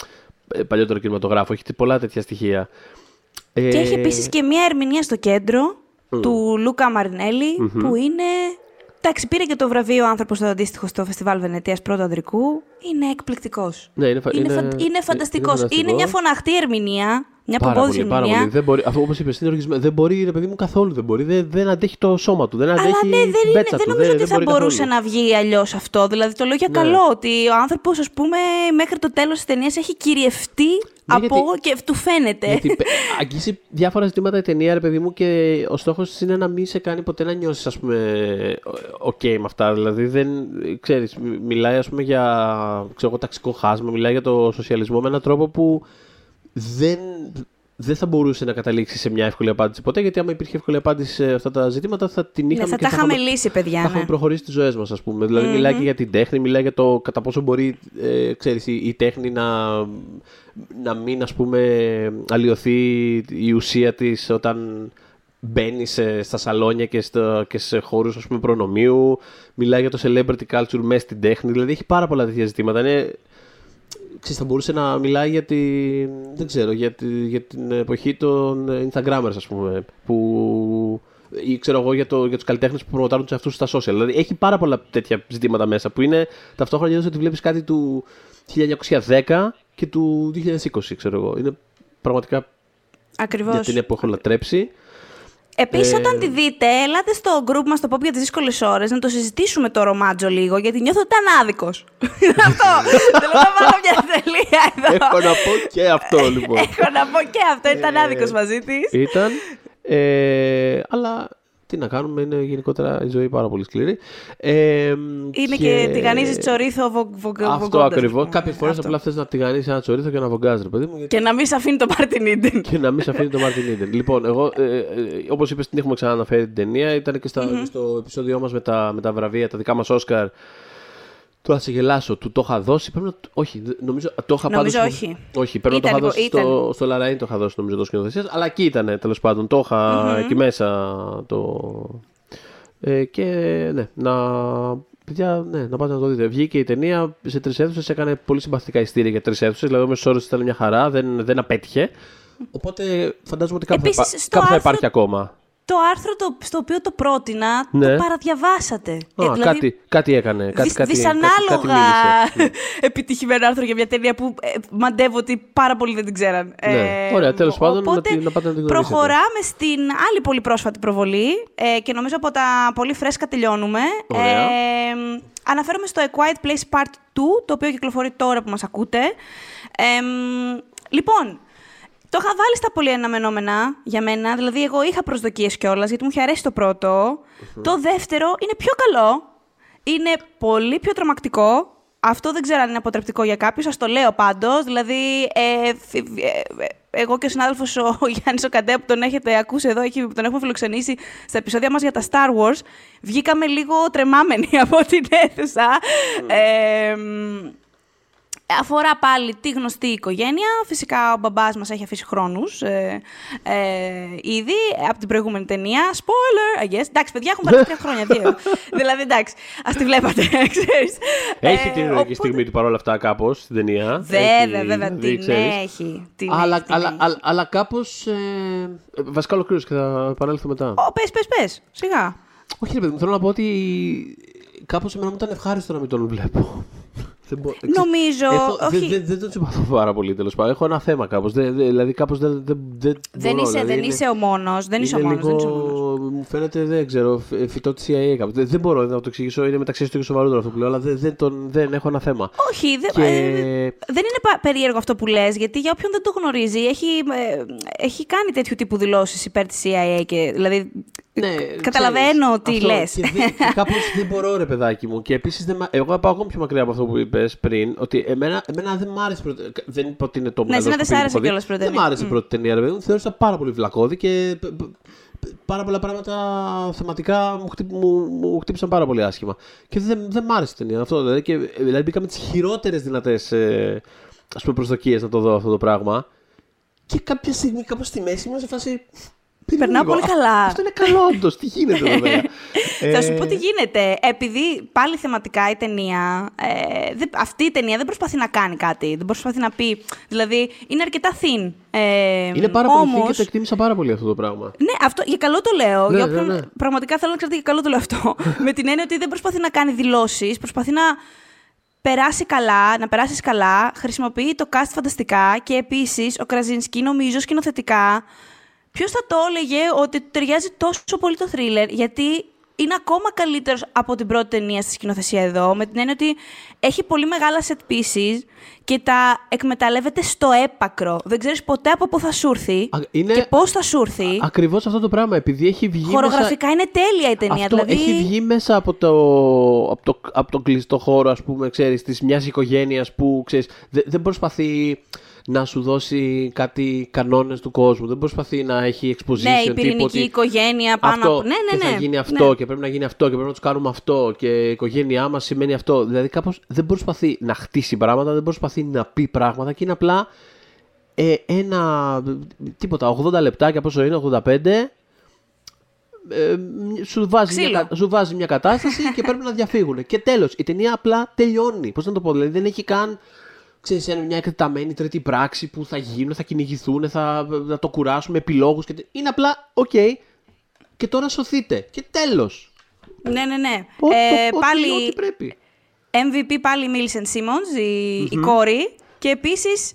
Speaker 3: ε, παλιότερο κινηματογράφο. Έχει πολλά τέτοια στοιχεία.
Speaker 2: Και έχει ε, επίσης και μία ερμηνεία στο κέντρο του Λούκα που είναι. Εντάξει, πήρε και το βραβείο ο άνθρωπος το αντίστοιχο στο φεστιβάλ Βενετίας πρώτο ανδρικού. Είναι εκπληκτικός.
Speaker 3: Ναι, είναι, είναι, είναι,
Speaker 2: είναι φανταστικός. Είναι, μια φωναχτή ερμηνεία. Μια
Speaker 3: πάρα πολύ, πάρα πολύ. Δεν μπορεί, αυτό όπως είπες, είναι οργισμένο. Δεν μπορεί, ρε παιδί μου, καθόλου δεν μπορεί. Δεν, δεν αντέχει το σώμα του. Δεν αντέχει Αλλά ναι, δεν, είναι, δεν
Speaker 2: νομίζω ότι θα μπορούσε καθόλου. να βγει αλλιώς αυτό. Δηλαδή το λέω για ναι. καλό. Ότι ο άνθρωπος, ας πούμε, μέχρι το τέλος της ταινίας έχει κυριευτεί ναι, από γιατί, και του φαίνεται.
Speaker 3: Γιατί αγγίσει διάφορα ζητήματα η ταινία, ρε παιδί μου, και ο στόχος της είναι να μην σε κάνει ποτέ να νιώσεις, ας πούμε, OK με αυτά. Δηλαδή, δεν ξέρεις, μιλάει, ας πούμε, για ξέρω, ταξικό χάσμα, μιλάει για το σοσιαλισμό με έναν τρόπο που δεν, δεν θα μπορούσε να καταλήξει σε μια εύκολη απάντηση ποτέ, γιατί άμα υπήρχε εύκολη απάντηση σε αυτά τα ζητήματα θα την είχαμε
Speaker 2: ναι, θα
Speaker 3: και
Speaker 2: τα είχαμε λύσει, παιδιά. Θα
Speaker 3: είχαμε ναι. προχωρήσει τις ζωές μας, ας πούμε. Δηλαδή, μιλάει και για την τέχνη, μιλάει για το κατά πόσο μπορεί ε, ξέρεις, η, η, τέχνη να, να μην ας πούμε, αλλοιωθεί η ουσία της όταν μπαίνει στα σαλόνια και, στο, και σε χώρους προνομίου. Μιλάει για το celebrity culture μέσα στην τέχνη. Δηλαδή έχει πάρα πολλά τέτοια ζητήματα. Είναι ξέρεις, θα μπορούσε να μιλάει για, τη, δεν ξέρω, για, τη, για την εποχή των Instagramers, ας πούμε, που ή ξέρω εγώ για, το, για τους καλλιτέχνες που προμοτάρουν σε αυτούς στα social. Δηλαδή έχει πάρα πολλά τέτοια ζητήματα μέσα που είναι ταυτόχρονα νιώθεις ότι βλέπεις κάτι του 1910 και του 2020, ξέρω εγώ. Είναι πραγματικά
Speaker 2: Ακριβώς.
Speaker 3: για την εποχή λατρέψει.
Speaker 2: Επίσης, ε... όταν τη δείτε, ελάτε στο group μας το πω για τις δύσκολες ώρες να το συζητήσουμε το ρομάτζο λίγο, γιατί νιώθω ότι ήταν άδικος. αυτό. Θέλω να βάλω μια τελεία εδώ.
Speaker 3: Έχω να πω και αυτό, λοιπόν.
Speaker 2: Έχω να πω και αυτό. Ήταν άδικος μαζί της.
Speaker 3: Ήταν. Ε, αλλά τι να κάνουμε, είναι γενικότερα η ζωή πάρα πολύ σκληρή.
Speaker 2: Ε, είναι και, και τηγανίζεις τσορίθο βογκάς.
Speaker 3: Αυτό ακριβώς. Κάποιες φορές απλά θες να τηγανίσεις ένα τσορίθο και να βογκάς, ρε παιδί μου.
Speaker 2: Γιατί... Και να μην σε αφήνει το Μάρτιν Ίντεν.
Speaker 3: και να μην σε αφήνει το Μάρτιν Ίντεν. λοιπόν, εγώ, ε, ε, όπως είπες, την έχουμε ξαναναφέρει την ταινία. Ήταν και, στα, mm-hmm. στο επεισόδιό μας με τα, με τα βραβεία, τα δικά μας Όσκαρ. Το θα σε γελάσω, του το είχα δώσει. Πρέπει να... Όχι, νομίζω το είχα
Speaker 2: Νομίζω όχι.
Speaker 3: Όχι, πρέπει να το είχα δώσει στο, στο Λαραΐν, το είχα δώσει νομίζω το σκηνοθεσίας. Αλλά εκεί ήταν τέλος πάντων. Το είχα mm-hmm. εκεί μέσα. Το... Ε, και ναι, να. Παιδιά, ναι, να πάτε να το δείτε. Βγήκε η ταινία σε τρεις αίθουσες, έκανε πολύ συμπαθητικά ειστήρια για τρεις αίθουσες. Δηλαδή, ο μέσος όρος ήταν μια χαρά, δεν, δεν απέτυχε. Οπότε φαντάζομαι ότι κάπου, Επίσης, θα, κάπου θα υπάρχει ακόμα
Speaker 2: το άρθρο το, στο οποίο το πρότεινα, ναι. το παραδιαβάσατε. Α,
Speaker 3: ε, δηλαδή, κάτι, κάτι έκανε. Κάτι, κάτι,
Speaker 2: δυσανάλογα κάτι, επιτυχημένο άρθρο για μια ταινία που ε, μαντεύω ότι πάρα πολλοί δεν την ξέραν.
Speaker 3: Ναι. Ε, Ωραία, τέλος πάντων, οπότε, να, να πάτε να την
Speaker 2: Προχωράμε στην άλλη πολύ πρόσφατη προβολή ε, και νομίζω από τα πολύ φρέσκα τελειώνουμε.
Speaker 3: Ωραία. Ε,
Speaker 2: αναφέρομαι στο A Quiet Place Part 2, το οποίο κυκλοφορεί τώρα που μας ακούτε. Ε, λοιπόν, το είχα βάλει στα πολύ αναμενόμενα για μένα. Δηλαδή, εγώ είχα προσδοκίες κιόλας, γιατί μου είχε αρέσει το πρωτο Το δεύτερο είναι πιο καλό. Είναι πολύ πιο τρομακτικό. Αυτό δεν ξέρω αν είναι αποτρεπτικό για κάποιους. Σας το λέω πάντως. Δηλαδή, ε, ε, ε, εγώ και ο συνάδελφος ο Γιάννης ο Καντέ, που τον έχετε ακούσει εδώ, που τον έχουμε φιλοξενήσει στα επεισόδια μας για τα Star Wars, βγήκαμε λίγο τρεμάμενοι από την αίθουσα. Ε, Αφορά πάλι τη γνωστή οικογένεια. Φυσικά ο μπαμπάς μας έχει αφήσει χρόνους ε, ε, ήδη από την προηγούμενη ταινία. Spoiler, I guess. Εντάξει, παιδιά, έχουν πάρει τρία χρόνια, δύο. δηλαδή, εντάξει, ας τη βλέπατε, ξέρεις.
Speaker 3: Έχει ε, την οπότε... στιγμή του παρόλα αυτά κάπως στην ταινία.
Speaker 2: Βέβαια, βέβαια, την έχει. Την
Speaker 3: αλλά, έχει, αλλά, αλλά, αλλά κάπως... Ε, βασικά ολοκλήρωση και θα επανέλθω μετά.
Speaker 2: Ο, πες, πες, πες, σιγά.
Speaker 3: Όχι, ρε παιδί μου, θέλω να πω ότι κάπως εμένα μου ήταν ευχάριστο να μην τον βλέπω.
Speaker 2: Δεν μπο... Νομίζω. Έχω...
Speaker 3: Όχι. Δεν, δεν, το συμπαθώ πάρα πολύ τέλος πάντων. Έχω ένα θέμα κάπως. Δηλαδή κάπως δεν. Δεν, δεν,
Speaker 2: δεν είσαι, δηλαδή, δεν είναι... είσαι ο μόνος. Δεν είσαι ο μόνος.
Speaker 3: Μου φαίνεται, δεν ξέρω, φυτό της CIA κάπως. Δεν, δεν μπορώ να το εξηγήσω. Είναι μεταξύ του και σοβαρότερο αυτό που λέω, αλλά δεν, δεν, τον, δεν έχω ένα θέμα.
Speaker 2: Όχι. Δεν, και... ε, δεν είναι περίεργο αυτό που λες, γιατί για όποιον δεν το γνωρίζει, έχει, ε, έχει κάνει τέτοιου τύπου δηλώσεις υπέρ της CIA. Και, δηλαδή
Speaker 3: Ναι,
Speaker 2: Καταλαβαίνω
Speaker 3: ξέρεις,
Speaker 2: τι
Speaker 3: αυτό,
Speaker 2: λες.
Speaker 3: Και, δεν- και κάπως δεν μπορώ, ρε παιδάκι μου. Και επίσης, εγώ θα πάω ακόμα πιο μακριά από αυτό που είπες πριν. Ότι εμένα, εμένα δεν μ' άρεσε. πρώτη- Δεν είπα ότι είναι το
Speaker 2: Ναι,
Speaker 3: μεγάλο
Speaker 2: εσένα δεν σ'
Speaker 3: σκοπίδι
Speaker 2: άρεσε
Speaker 3: που έχω δει.
Speaker 2: κιόλας η πρώτη
Speaker 3: Δεν μ'
Speaker 2: ταινία.
Speaker 3: άρεσε η
Speaker 2: Μμ.
Speaker 3: πρώτη ταινία, ρε παιδί μου. Θεώρησα πάρα πολύ βλακώδη και π- π- πάρα πολλά πράγματα θεματικά μου, χτύπ- μου, μου χτύπησαν πάρα πολύ άσχημα. Και δεν, δεν μ' άρεσε η ταινία αυτό. Δηλαδή, και, δηλαδή μπήκα με τις χειρότερες δυνατές ε, προσδοκίες να το δω αυτό το πράγμα. Και κάποια στιγμή, κάπως στη μέση, ήμουν σε φάση. «Περίμενε
Speaker 2: Περνάω
Speaker 3: λίγο,
Speaker 2: πολύ
Speaker 3: αυτό-
Speaker 2: καλά».
Speaker 3: Αυτό είναι καλό, όντως. Τι γίνεται εδώ πέρα;
Speaker 2: Θα σου
Speaker 3: Ε,
Speaker 2: πω τι γίνεται. Επειδή πάλι θεματικά η ταινία. Ε, δεν- αυτή η ταινία δεν προσπαθεί να κάνει κάτι. Δεν προσπαθεί να πει. Δηλαδή είναι αρκετά thin. Ε,
Speaker 3: Είναι πάρα πολύ
Speaker 2: όμως,
Speaker 3: θήκη και το εκτίμησα πάρα πολύ αυτό το πράγμα.
Speaker 2: Ναι, αυτό, για καλό το λέω.
Speaker 3: Ναι,
Speaker 2: για
Speaker 3: ναι,
Speaker 2: όποιον-
Speaker 3: ναι.
Speaker 2: Πραγματικά θέλω να ξέρετε για καλό το λέω αυτό. με την έννοια ότι δεν προσπαθεί να κάνει δηλώσεις, προσπαθεί να περάσει καλά, να περάσεις καλά, χρησιμοποιεί το cast φανταστικά και επίσης ο Κραζίνσκι νομίζω σκηνοθετικά. Ποιος θα το έλεγε ότι του ταιριάζει τόσο πολύ το thriller, γιατί είναι ακόμα καλύτερος από την πρώτη ταινία στη σκηνοθεσία εδώ, με την έννοια ότι έχει πολύ μεγάλα set pieces και τα εκμεταλλεύεται στο έπακρο. Δεν ξέρεις ποτέ από πού θα σου έρθει
Speaker 3: Α, είναι-
Speaker 2: και πώς θα σου έρθει.
Speaker 3: Ακριβώς αυτό το πράγμα. Επειδή έχει βγει.
Speaker 2: Χορογραφικά είναι τέλεια η ταινία.
Speaker 3: Μέσα... Αυτό
Speaker 2: δηλαδή...
Speaker 3: έχει βγει μέσα από το, από το, από τον κλειστό χώρο, ας πούμε, ξέρεις, της μιας οικογένειας που, ξέρεις, δε- δεν προσπαθεί να σου δώσει κάτι κανόνες του κόσμου. Δεν προσπαθεί να έχει exposition.
Speaker 2: Ναι, η
Speaker 3: τύπου
Speaker 2: πυρηνική
Speaker 3: ότι
Speaker 2: οικογένεια πάνω
Speaker 3: αυτό
Speaker 2: από. Ναι, ναι,
Speaker 3: και
Speaker 2: ναι.
Speaker 3: θα γίνει αυτό
Speaker 2: ναι.
Speaker 3: και πρέπει να γίνει αυτό και πρέπει να τους κάνουμε αυτό και η οικογένειά μας σημαίνει αυτό. Δηλαδή κάπως δεν προσπαθεί να χτίσει πράγματα, δεν προσπαθεί να πει πράγματα και είναι απλά ε, ένα. τίποτα, 80 λεπτάκια πόσο είναι, 85. Ε, σου, βάζει μια,
Speaker 2: Ξύλο.
Speaker 3: κα- σου βάζει μια κατάσταση και πρέπει να διαφύγουν. Και τέλος, η ταινία απλά τελειώνει. Πώς να το πω, δηλαδή δεν έχει καν ξέρεις, ένα- μια εκτεταμένη τρίτη πράξη που θα γίνουν, θα κυνηγηθούν, θα, θα το κουράσουμε, επιλόγους. Και... τε- Είναι απλά, οκ, και τώρα σωθείτε. Και τέλος.
Speaker 2: Ναι, ναι, ναι.
Speaker 3: Ό,τι
Speaker 2: Ε,
Speaker 3: ό,τι-
Speaker 2: πάλι
Speaker 3: ό,τι πρέπει.
Speaker 2: MVP πάλι η Millicent Simmons, η, η κόρη. Και επίσης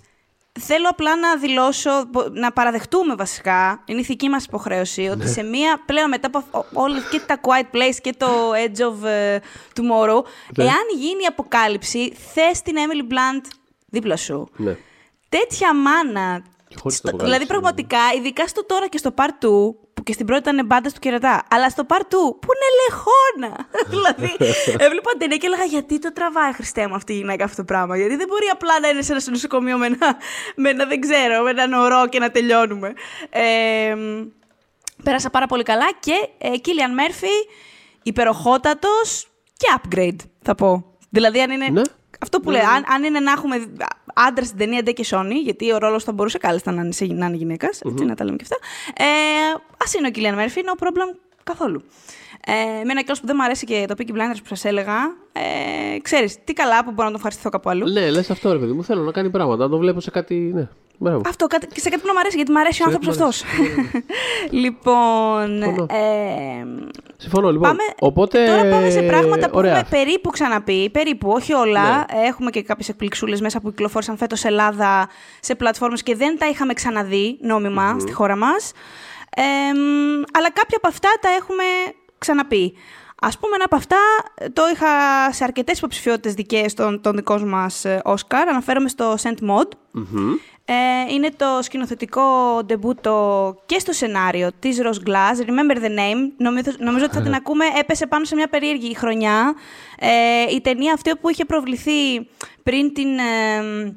Speaker 2: θέλω απλά να δηλώσω, να παραδεχτούμε βασικά, είναι ηθική μας υποχρέωση, ότι σε μία, πλέον μετά από αυ- όλες και τα Quiet Place και το Edge of ε, Tomorrow,
Speaker 3: Ναι.
Speaker 2: εάν γίνει η αποκάλυψη, θες την Emily Blunt δίπλα σου.
Speaker 3: Ναι.
Speaker 2: τέτοια μάνα.
Speaker 3: Και χωρίς
Speaker 2: Στο-
Speaker 3: την
Speaker 2: δηλαδή,
Speaker 3: αποκάλυψη,
Speaker 2: πραγματικά, ειδικά στο τώρα και στο part 2, που και στην πρώτη ήταν μπάντα του κερατά, αλλά στο part 2, που είναι λεχόνα. δηλαδή, έβλεπα ταινία και έλεγα γιατί το τραβάει Χριστέ μου αυτή η γυναίκα αυτό το πράγμα; Γιατί δεν μπορεί απλά να είναι σε ένα νοσοκομείο με ένα, με ένα δεν ξέρω, με έναν ορό και να τελειώνουμε. Ε, πέρασα πάρα πολύ καλά και ε, Κίλιαν Μέρφυ, υπεροχότατος και upgrade, θα πω. Δηλαδή, αν είναι.
Speaker 3: Ναι.
Speaker 2: Αυτό που
Speaker 3: Ναι,
Speaker 2: λέω,
Speaker 3: ναι.
Speaker 2: αν, αν είναι να έχουμε άντρα στην ταινία Ντε και Σόνι, γιατί ο ρόλος θα μπορούσε κάλλιστα να είναι, σε- να είναι γυναίκας, έτσι, να τα λέμε και αυτά. Ε, Α είναι ο Κίλιαν Μέρφυ, no problem καθόλου. Ε, εμένα κιόλας που δεν μου αρέσει και το Peaky Blinders που σας έλεγα, ε, ξέρεις τι καλά που μπορώ να τον ευχαριστηθώ κάπου αλλού.
Speaker 3: Ναι, λες αυτό ρε παιδί μου. Θέλω να κάνει πράγματα. Να το βλέπω σε κάτι. Ναι. Μπράβο.
Speaker 2: Αυτό κάτι, και σε κάτι που να μου αρέσει, γιατί μου αρέσει ο
Speaker 3: Σε
Speaker 2: άνθρωπος
Speaker 3: κάτι που
Speaker 2: αυτός. λοιπόν.
Speaker 3: Συμφωνώ.
Speaker 2: Ε,
Speaker 3: Συμφωνώ λοιπόν.
Speaker 2: Πάμε,
Speaker 3: Οπότε,
Speaker 2: Τώρα πάμε σε πράγματα που
Speaker 3: ωραία.
Speaker 2: έχουμε περίπου ξαναπεί. Περίπου, όχι όλα. Έχουμε και κάποιες εκπληξούλες μέσα που κυκλοφόρησαν φέτος Ελλάδα σε πλατφόρμες και δεν τα είχαμε ξαναδεί νόμιμα στη χώρα μας. Ε, μ, αλλά κάποια από αυτά τα έχουμε ξαναπεί. Α πούμε, ένα από αυτά ε, το είχα σε αρκετές υποψηφιότητες δικές των, των δικών μας Όσκαρ. Αναφέρομαι στο Saint Mod.
Speaker 3: Μμμ.
Speaker 2: Ε, είναι το σκηνοθετικό ντεμπούτο και στο σενάριο της Rose Glass, Remember the Name. Νομίζω, νομίζω ότι θα την ακούμε. Έπεσε πάνω σε μια περίεργη χρονιά. Ε, η ταινία αυτή που είχε προβληθεί πριν την... ε,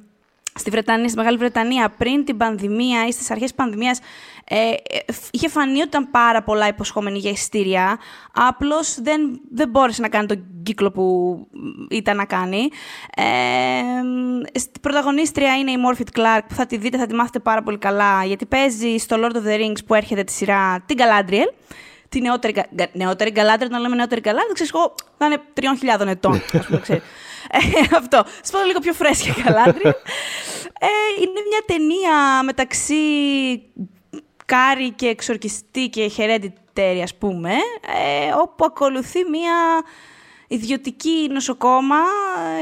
Speaker 2: στη Βρετανία, στη Μεγάλη Βρετανία, πριν την πανδημία ή στις αρχές της πανδημίας, ε, ε είχε φανεί ότι ήταν πάρα πολλά υποσχόμενοι για εισιτήρια. Απλώς δεν, δεν μπόρεσε να κάνει τον κύκλο που ήταν να κάνει. Ε, στη πρωταγωνίστρια είναι η Morfit Clark, που θα τη δείτε, θα τη μάθετε πάρα πολύ καλά, γιατί παίζει στο Lord of the Rings που έρχεται τη σειρά την Galadriel τη νεότερη, νεότερη Galadriel, όταν λέμε νεότερη γκαλάντρια, ξέρεις εγώ, θα είναι 3.000 ετών, ας πούμε. Ε, αυτό. Σου πω λίγο πιο φρέσκια Galadriel. Ε, είναι μια ταινία μεταξύ Κάρι και εξορκιστή και hereditary, ας πούμε, ε, όπου ακολουθεί μια ιδιωτική νοσοκόμα,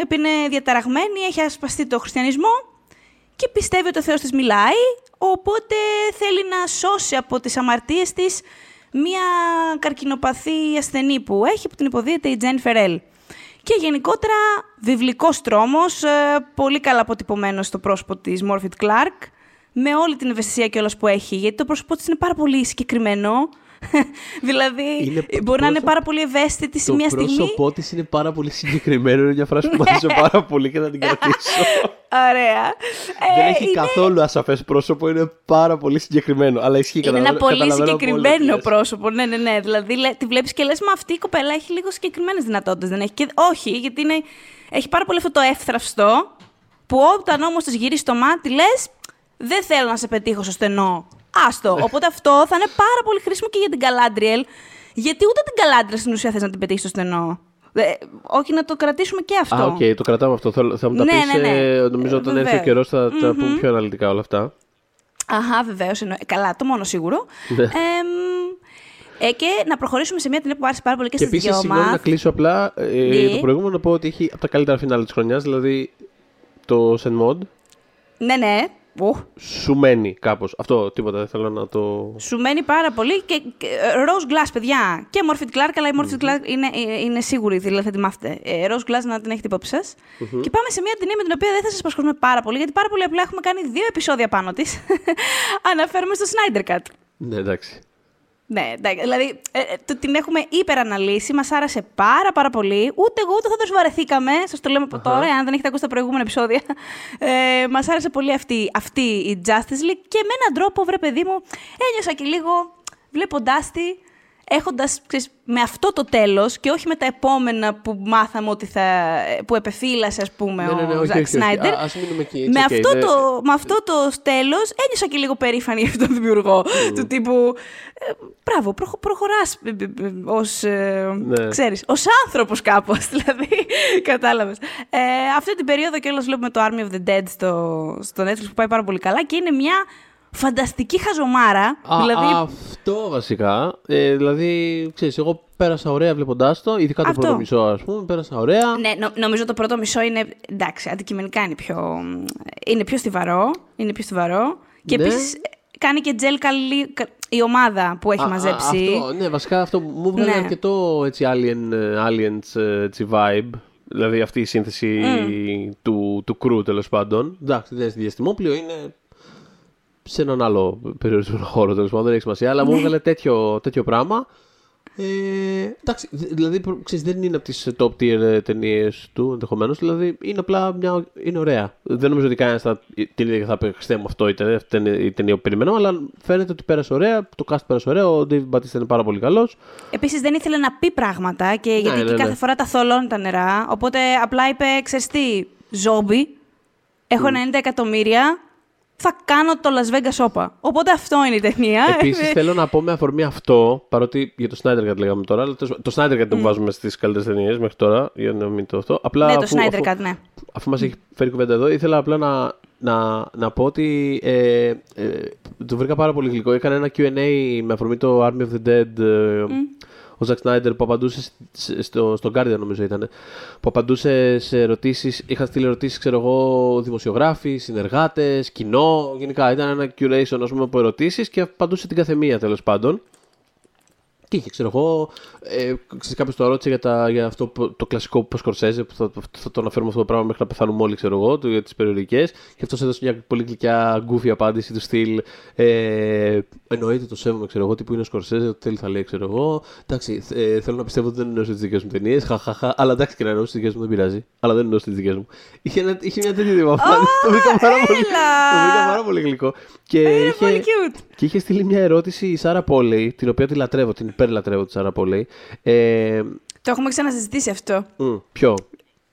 Speaker 2: ε, που είναι διαταραγμένη, έχει ασπαστεί το χριστιανισμό και πιστεύει ότι ο Θεός της μιλάει, οπότε θέλει να σώσει από τις αμαρτίες της μια καρκινοπαθή ασθενή που έχει, που την υποδύεται η Τζένιφερ Ελ. Και γενικότερα βιβλικός τρόμος, ε, πολύ καλά αποτυπωμένος στο πρόσωπο της Μόρφιτ Κλάρκ, με όλη την ευαισθησία κιόλας που έχει, γιατί το πρόσωπό της είναι πάρα πολύ συγκεκριμένο, δηλαδή,
Speaker 3: Είναι π-
Speaker 2: μπορεί να είναι
Speaker 3: πρόσωπο-
Speaker 2: πάρα πολύ ευαίσθητη σε
Speaker 3: Το
Speaker 2: μια στιγμή.
Speaker 3: πρόσωπό της είναι πάρα πολύ συγκεκριμένο. Είναι μια φράση που μου άρεσε πάρα πολύ και θα την κρατήσω.
Speaker 2: Ωραία.
Speaker 3: Δεν
Speaker 2: Ε,
Speaker 3: έχει
Speaker 2: είναι,
Speaker 3: καθόλου ασαφές πρόσωπο, είναι πάρα πολύ συγκεκριμένο. Αλλά ισχύει
Speaker 2: είναι ένα
Speaker 3: καταλαβαίνω-
Speaker 2: πολύ
Speaker 3: καταλαβαίνω
Speaker 2: συγκεκριμένο
Speaker 3: απόλυτα τι λες.
Speaker 2: πρόσωπο. Ναι, ναι, ναι. Δηλαδή, λέ- τη βλέπεις και λες, Μα αυτή η κοπέλα έχει λίγο συγκεκριμένες δυνατότητες. Δεν έχει. Και, όχι, γιατί είναι, έχει πάρα πολύ αυτό το εύθραυστο που όταν όμως της γυρίσει το μάτι, λες, Δεν θέλω να σε πετύχω στο στενό. Άστο.
Speaker 3: Ναι.
Speaker 2: Οπότε αυτό θα είναι πάρα πολύ χρήσιμο και για την Γκαλάντριελ. Γιατί ούτε την Γκαλάντριελ στην ουσία θες να την πετύχεις στο στενό. Ε, όχι να το κρατήσουμε και αυτό.
Speaker 3: Α, οκ, το κρατάμε αυτό. Θέλω- Θα μου τα
Speaker 2: Ναι,
Speaker 3: πεις,
Speaker 2: ναι, ναι.
Speaker 3: ε, Νομίζω όταν έρθει ο
Speaker 2: Βεβαίως.
Speaker 3: καιρός θα τα πούμε πιο αναλυτικά όλα αυτά.
Speaker 2: Αχά, βεβαίως. Καλά, το μόνο σίγουρο.
Speaker 3: Ναι.
Speaker 2: Εμ, ε, και να προχωρήσουμε σε μια ταινία που μου άρεσε πάρα πολύ και,
Speaker 3: Και
Speaker 2: στις
Speaker 3: επίσης,
Speaker 2: δυο
Speaker 3: συγγνώμη να
Speaker 2: μας.
Speaker 3: κλείσω απλά ε,
Speaker 2: Ναι.
Speaker 3: το προηγούμενο να πω ότι έχει από τα καλύτερα φινάλε της χρονιάς, δηλαδή το Sen Mod.
Speaker 2: Ναι, ναι. Ου,
Speaker 3: Σου μένει κάπως. Αυτό τίποτα, δεν θέλω να το.
Speaker 2: σου μένει πάρα πολύ. Και, και ε, Rose Glass, παιδιά. Και Morphin Clark, αλλά η Morphin Clark είναι, ε, είναι σίγουρη, δηλαδή θα τη μάθετε. Ε, Rose Glass να την έχετε υπόψη σας. Και πάμε σε μια ταινία με την οποία δεν θα σας απασχολούμε πάρα πολύ, γιατί πάρα πολύ απλά έχουμε κάνει δύο επεισόδια πάνω της. Αναφέρουμε στο Snyder Cut.
Speaker 3: Ναι, εντάξει.
Speaker 2: Ναι, εντάξει, δηλαδή ε, ε, το, την έχουμε υπεραναλύσει, μας άρεσε πάρα πάρα πολύ. Ούτε εγώ ούτε θα το βαρεθήκαμε, σας το λέμε από τώρα, αν δεν έχετε ακούσει τα προηγούμενα επεισόδια. Ε, μας άρεσε πολύ αυτή, αυτή η Justice League και με έναν τρόπο, βρε παιδί μου, ένιωσα και λίγο βλέποντάς τη, έχοντας, ξέρεις, με αυτό το τέλος και όχι με τα επόμενα που μάθαμε ότι θα, που επεφύλασε, ας πούμε,
Speaker 3: Ναι, ναι, ναι,
Speaker 2: ο
Speaker 3: όχι,
Speaker 2: Ζακ
Speaker 3: όχι, όχι.
Speaker 2: Σνάιντερ.
Speaker 3: Α- ας μείνουμε εκεί,
Speaker 2: Με,
Speaker 3: it's okay,
Speaker 2: αυτό
Speaker 3: δεν-
Speaker 2: το, με αυτό το τέλος ένιωσα και λίγο περήφανη για τον δημιουργό. Του τύπου, ε, μπράβο, προχω, προχωράς ε, ε, ε, ως, ε,
Speaker 3: Ναι.
Speaker 2: ξέρεις, ως άνθρωπος κάπως, δηλαδή, κατάλαβες. Ε, αυτή την περίοδο κιόλας βλέπουμε το Army of the Dead στο, στο Netflix που πάει πάρα πολύ καλά και είναι μια φανταστική χαζομάρα.
Speaker 3: Α,
Speaker 2: δηλαδή,
Speaker 3: Αυτό βασικά. Ε, δηλαδή, ξέρεις, εγώ πέρασα ωραία βλέποντάς το, ειδικά το
Speaker 2: Αυτό.
Speaker 3: πρώτο μισό, ας πούμε. Πέρασα ωραία.
Speaker 2: Ναι, νο- νομίζω το πρώτο μισό είναι. Εντάξει, αντικειμενικά είναι πιο. Είναι πιο στιβαρό. Είναι πιο στιβαρό. Και
Speaker 3: Ναι.
Speaker 2: επίσης κάνει και τζελ καλή. κα- Η ομάδα που έχει
Speaker 3: Α, α,
Speaker 2: μαζέψει.
Speaker 3: αυτό, ναι, βασικά αυτό μου έβγαλε
Speaker 2: Ναι.
Speaker 3: αρκετό έτσι, alien, ε, aliens ε, έτσι, vibe. Δηλαδή αυτή η σύνθεση του, του crew τέλος πάντων. Εντάξει, δεν είναι στη διαστημόπλιο, είναι σε έναν άλλο περιορισμένο χώρο τέλος πάντων, δεν έχει σημασία. Αλλά μου έβγαλε τέτοιο, τέτοιο πράγμα. Ε, εντάξει, δη- δηλαδή προ- ξέρεις, δεν είναι από τις top tier ταινίες του ενδεχομένως. Δηλαδή είναι απλά μια. είναι ωραία. Δεν νομίζω ότι κανένας θα την είδε και θα πει Χριστέ μου αυτό ήταν αυτή είναι η ταινία που περιμένω. Αλλά φαίνεται ότι πέρασε ωραία. Το cast πέρασε ωραία. Ο David Batista είναι πάρα πολύ καλός.
Speaker 2: Επίσης δεν ήθελε να πει πράγματα και γιατί
Speaker 3: ναι,
Speaker 2: εκεί
Speaker 3: ναι.
Speaker 2: κάθε φορά τα θολώνει τα νερά. Οπότε απλά είπε, ξέρεις τι, ζόμπι. Έχω 90 εκατομμύρια. Θα κάνω το Las Vegas Opa. Οπότε αυτό είναι η ταινία.
Speaker 3: Επίσης θέλω να πω με αφορμή αυτό, παρότι για το Snyder Cut λέγαμε τώρα, αλλά τέλος- το Snyder Cut το βάζουμε στις καλύτερες ταινίες μέχρι τώρα, για να μην το αυτό. Απλά
Speaker 2: ναι, το
Speaker 3: αφού-
Speaker 2: Snyder
Speaker 3: αφού-
Speaker 2: Cut, ναι.
Speaker 3: αφού μας έχει φέρει κουβέντα εδώ, ήθελα απλά να, να, να πω ότι ε, ε, το βρήκα πάρα πολύ γλυκό. Έκανε ένα Q&A με αφορμή το Army of the Dead, ε, ο Zack Snyder που απαντούσε σ- στο, στο Guardian νομίζω ήταν, που απαντούσε σε ερωτήσεις, είχαν στείλει ερωτήσεις, ξέρω εγώ, δημοσιογράφοι, συνεργάτες, κοινό, γενικά ήταν ένα curation ας πούμε από ερωτήσεις και απαντούσε την καθεμία τέλος πάντων. Και είχε, ξέρω εγώ, ε, κάποιος το ρώτησε για, τα, για αυτό που- το κλασικό που Σκορσέζε, που θα, θα το αναφέρουμε αυτό το πράγμα μέχρι να πεθάνουμε όλοι, ξέρω εγώ, του, για τις περιοδικές. Και αυτός έδωσε μια πολύ γλυκιά γκούφι απάντηση του στυλ. Ε, εννοείται το σέβομαι, ξέρω εγώ, τι που είναι ο Σκορσέζε, ό,τι θέλει θα λέει, ξέρω εγώ. Εντάξει, ε, θέλω να πιστεύω ότι δεν εννοούσε τις δικές μου ταινίες. Χαχαχα, αλλά εντάξει και να εννοούσε τις δικές μου δεν πειράζει. Αλλά δεν εννοούσε τις δικές μου. Είχε, ένα, είχε μια τέτοια τύπο απάντηση. το βρήκα πάρα πολύ,
Speaker 2: έλα!
Speaker 3: το βρήκα πάρα πολύ γλυκό. Και
Speaker 2: Είναι
Speaker 3: είχε-
Speaker 2: πολύ cute.
Speaker 3: Και είχε στείλει μια ερώτηση η Σάρα Πόλεϊ, την οποία τη λατρεύω, την υπερλατρεύω τη Σάρα Πόλεϊ. Ε,
Speaker 2: Το έχουμε ξανασυζητήσει αυτό.
Speaker 3: μ, ποιο;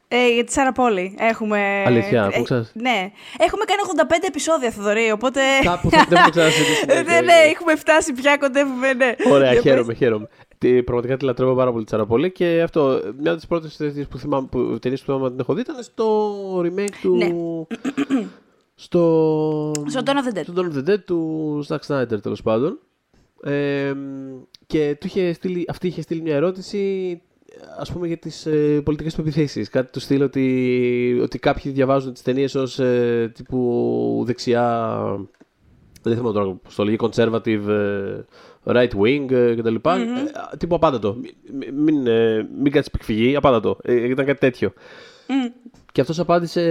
Speaker 2: Ε, για τη Σάρα Πόλη. Έχουμε.
Speaker 3: Αλήθεια,
Speaker 2: ε,
Speaker 3: πού ξέρεις;
Speaker 2: Ναι. Έχουμε κάνει 85 επεισόδια, Θοδωρή, οπότε.
Speaker 3: Κάπου θα- δεν έχουμε ξανασυζητήσει.
Speaker 2: Ε, ναι, ναι, έχουμε φτάσει πια, κοντεύουμε, ναι.
Speaker 3: Ωραία,
Speaker 2: Για
Speaker 3: χαίρομαι,
Speaker 2: πες.
Speaker 3: χαίρομαι. Τι, πραγματικά τη λατρεύω πάρα πολύ τη Σάρα Πόλεϊ και αυτό, μια από τις πρώτες ταινίες που θυμάμαι, που, ταινίες που θυμάμαι να την έχω δει ήταν στο remake του.
Speaker 2: Ναι.
Speaker 3: στο.
Speaker 2: Στο Dawn of the Dead.
Speaker 3: Στο Dawn of the Dead του Zack Snyder τέλος πάντων. Ε, και του είχε στείλει, αυτή είχε στείλει μια ερώτηση ας πούμε για τις ε, πολιτικές του επιθέσεις. Κάτι του στείλει ότι, ότι κάποιοι διαβάζουν τις ταινίες ως ε, τύπου δεξιά δεν θυμάμαι τώρα πώς το λέγει, conservative, ε, right wing ε, κτλ. Ε, τύπου απάντατο. Μην, μην, ε, μην κάτσεις εκφυγή, απάντατο. Ε, ήταν κάτι τέτοιο. Και αυτός απάντησε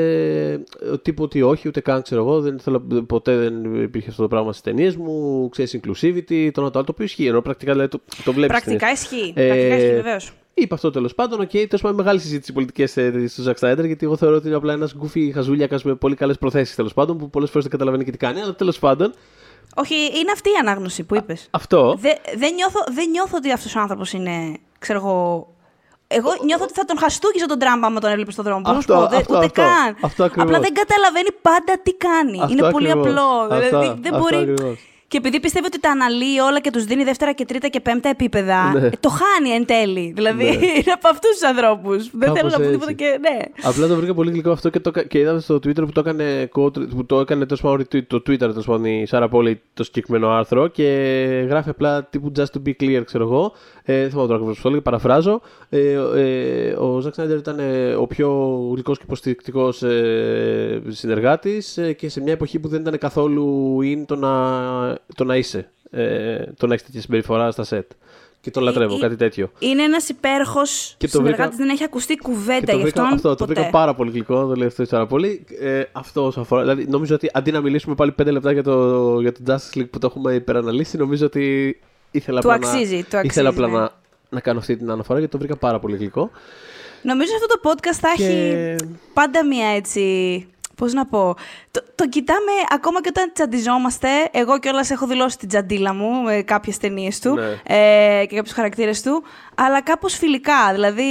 Speaker 3: ε, τύπου ότι όχι, ούτε καν ξέρω εγώ. Δεν θέλω, ποτέ δεν υπήρχε αυτό το πράγμα στις ταινίες μου. Ξέρεις, inclusivity, το ένα το άλλο. Το οποίο ισχύει. Ενώ πρακτικά δηλαδή, το, το βλέπεις.
Speaker 2: Πρακτικά ισχύει. Ε, πρακτικά ισχύει, βεβαίως.
Speaker 3: Είπα αυτό τέλος πάντων. OK, okay, τέλος πάντων μεγάλη συζήτηση πολιτικές στο Ζακ Σνάιντερ, γιατί εγώ θεωρώ ότι είναι απλά ένας goofy χαζούλιακας με πολύ καλές προθέσεις τέλος πάντων, που πολλές φορές δεν καταλαβαίνει και τι κάνει, αλλά τέλος πάντων.
Speaker 2: Όχι, είναι αυτή η ανάγνωση που είπες.
Speaker 3: Αυτό.
Speaker 2: Δε, δεν, νιώθω, δεν νιώθω ότι αυτός ο άνθρωπος είναι, ξέρω εγώ, εγώ νιώθω ότι θα τον χαστούκιζα τον Τραμπ άμα τον έβλεπε στον δρόμο. Πώ πω, ούτε αυτό, καν.
Speaker 3: Αυτό
Speaker 2: Απλά δεν καταλαβαίνει πάντα τι κάνει.
Speaker 3: Αυτό
Speaker 2: είναι πολύ
Speaker 3: ακριβώς.
Speaker 2: απλό. δηλαδή
Speaker 3: Αυτό-
Speaker 2: δεν
Speaker 3: αυτό
Speaker 2: μπορεί.
Speaker 3: ακριβώς.
Speaker 2: Και επειδή πιστεύει ότι τα αναλύει όλα και τους δίνει δεύτερα και τρίτα και πέμπτα επίπεδα,
Speaker 3: Ναι.
Speaker 2: ε, το χάνει εν τέλει. Δηλαδή
Speaker 3: Ναι.
Speaker 2: είναι από αυτούς τους ανθρώπους. Δεν θέλω να πω
Speaker 3: έτσι.
Speaker 2: τίποτα και. Ναι.
Speaker 3: Απλά το βρήκα πολύ γλυκό αυτό και, το, και είδαμε στο Twitter που το έκανε, quote- που το έκανε τέλος πάντων retweet, το Twitter τέλος πάντων η Σάρα Πόλη το συγκεκριμένο άρθρο και γράφει απλά τύπου just to be clear ξέρω εγώ. Ε, δεν θυμάμαι τώρα ακριβώς πώς το έλεγε, παραφράζω. Ε, ε, ο Ζακ Σνάιντερ ήταν ε, ο πιο γλυκός και υποστηρικτικός ε, συνεργάτης ε, και σε μια εποχή που δεν ήταν καθόλου in το να, το να είσαι. Ε, το να έχεις τέτοια συμπεριφορά στα set. Και τον λατρεύω,
Speaker 2: Ε,
Speaker 3: κάτι τέτοιο.
Speaker 2: Είναι ένας υπέροχος
Speaker 3: Και το βρήκα-
Speaker 2: συνεργάτη, δεν έχει ακουστεί
Speaker 3: Και
Speaker 2: κουβέντα
Speaker 3: το
Speaker 2: γι'
Speaker 3: βρήκα,
Speaker 2: αυτόν.
Speaker 3: αυτό, το
Speaker 2: ποτέ.
Speaker 3: βρήκα πάρα πολύ γλυκό, το λέω αυτό πάρα πολύ. Ε, αυτό όσο αφορά. Δηλαδή, νομίζω ότι αντί να μιλήσουμε πάλι 5 λεπτά για το, για το Justice League που το έχουμε υπεραναλύσει, νομίζω ότι ήθελα
Speaker 2: Του
Speaker 3: απλά,
Speaker 2: αξίζει,
Speaker 3: να,
Speaker 2: του αξίζει,
Speaker 3: ήθελα απλά
Speaker 2: ναι.
Speaker 3: να, να κάνω αυτή την αναφορά γιατί το βρήκα πάρα πολύ γλυκό.
Speaker 2: Νομίζω αυτό το podcast θα
Speaker 3: Και-
Speaker 2: έχει πάντα μία έτσι. Πώς να πω. Το, το κοιτάμε ακόμα και όταν τσαντιζόμαστε. Εγώ κιόλας έχω δηλώσει την τσαντίλα μου με κάποιες ταινίες του
Speaker 3: Ναι.
Speaker 2: ε, και κάποιους χαρακτήρες του. Αλλά κάπως φιλικά. Δηλαδή,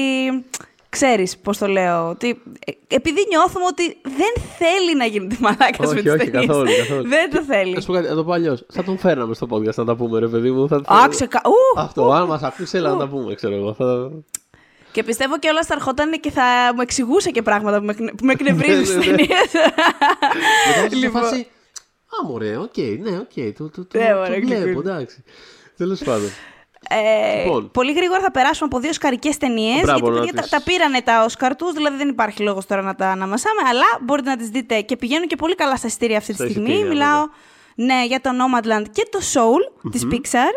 Speaker 2: ξέρεις πώς το λέω. Ότι, ε, επειδή νιώθουμε ότι δεν θέλει να γίνεται μαλάκας με
Speaker 3: όχι,
Speaker 2: τις
Speaker 3: όχι,
Speaker 2: ταινίες.
Speaker 3: καθόλου, καθόλου.
Speaker 2: δεν το θέλει.
Speaker 3: Α πω κάτι, να το πω αλλιώς. Θα τον φέρναμε στο podcast να τα πούμε, ρε παιδί μου. Θα,
Speaker 2: Α, ξεκα... Ου,
Speaker 3: Αυτό, αν μας ακούσει, έλα να τα πούμε, ξέρω εγώ. Θα...
Speaker 2: Και πιστεύω και όλα θα ερχόταν και θα μου εξηγούσε και πράγματα που με, εκνε- που με εκνευρίζουν στις
Speaker 3: Ναι, ναι, ναι.
Speaker 2: ταινίες.
Speaker 3: Μετά σε
Speaker 2: Λοιπόν.
Speaker 3: φάση. Α, μωρέ, οκ, ναι, οκ, το, το, το,
Speaker 2: Ναι,
Speaker 3: το
Speaker 2: μωρέ,
Speaker 3: βλέπω,
Speaker 2: γλυκούλη.
Speaker 3: εντάξει. Τέλος πάντων.
Speaker 2: Ε,
Speaker 3: Λοιπόν.
Speaker 2: Πολύ γρήγορα θα περάσουμε από δύο οσκαρικές ταινίες.
Speaker 3: Μπράβο,
Speaker 2: Γιατί
Speaker 3: να
Speaker 2: παιδιά, τα,
Speaker 3: τις-
Speaker 2: τα πήρανε τα Όσκαρ τους, δηλαδή δεν υπάρχει λόγος τώρα να τα αναμασάμε. Αλλά μπορείτε να τις δείτε και πηγαίνουν και πολύ καλά στα εισιτήρια αυτή τη
Speaker 3: Στα
Speaker 2: στιγμή.
Speaker 3: εισιτήρια,
Speaker 2: Μιλάω ναι, για το Nomadland και το Soul της Pixar.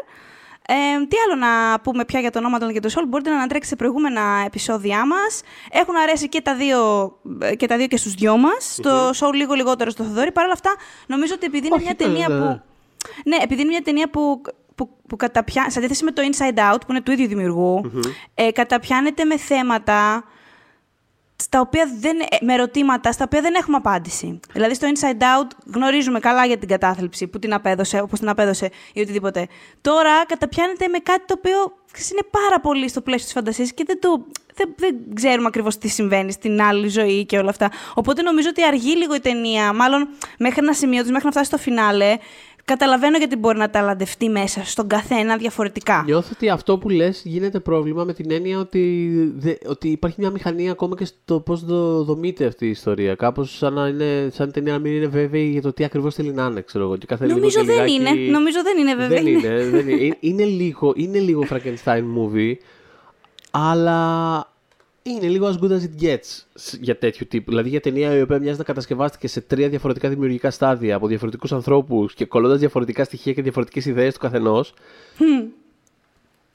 Speaker 2: Ε, τι άλλο να πούμε πια για το Nomadland και το Soul, μπορείτε να ανατρέξετε σε προηγούμενα επεισόδια μας. Έχουν αρέσει και τα δύο ε, και, τα δύο και στους δυο μας. Το Soul λίγο λιγότερο στο Θοδωρή. Παρ' όλα αυτά, νομίζω ότι επειδή είναι
Speaker 3: Όχι,
Speaker 2: μια
Speaker 3: ναι,
Speaker 2: ταινία
Speaker 3: ναι, ναι.
Speaker 2: που ναι, επειδή είναι μια ταινία που, που, που καταπιά... σε αντίθεση με το Inside Out, που είναι του ίδιου δημιουργού, ε, καταπιάνεται με θέματα στα οποία δεν, ε, με ερωτήματα στα οποία δεν έχουμε απάντηση. Δηλαδή στο Inside Out γνωρίζουμε καλά για την κατάθλιψη που την απέδωσε, όπως την απέδωσε ή οτιδήποτε. Τώρα καταπιάνεται με κάτι το οποίο ξέρεις, είναι πάρα πολύ στο πλαίσιο της φαντασίας και δεν, το, δεν, δεν ξέρουμε ακριβώς τι συμβαίνει στην άλλη ζωή και όλα αυτά. Οπότε νομίζω ότι αργεί λίγο η ταινία, μάλλον μέχρι ένα σημείο της, μέχρι να φτάσει στο φινάλε, Καταλαβαίνω γιατί μπορεί να ταλαντευτεί μέσα στον καθένα διαφορετικά.
Speaker 3: Νιώθω ότι αυτό που λες γίνεται πρόβλημα με την έννοια ότι, δε, ότι υπάρχει μια μηχανή ακόμα και στο πώς το δομείται αυτή η ιστορία. Κάπως σαν να είναι, σαν η ταινία να μην είναι βέβαιη για το τι ακριβώς θέλει να είναι, ξέρω εγώ. Και κάθε
Speaker 2: Νομίζω
Speaker 3: λίγο και
Speaker 2: δεν
Speaker 3: λιγάκι-
Speaker 2: είναι. Νομίζω δεν είναι, βέβαια.
Speaker 3: Δεν είναι, δεν είναι. Είναι- είναι, λίγο, είναι λίγο Frankenstein movie, αλλά είναι λίγο as good as it gets σ- για τέτοιου τύπου. Δηλαδή για ταινία η οποία μοιάζει να κατασκευάστηκε σε τρία διαφορετικά δημιουργικά στάδια από διαφορετικούς ανθρώπους και κολλώντας διαφορετικά στοιχεία και διαφορετικές ιδέες του καθενός.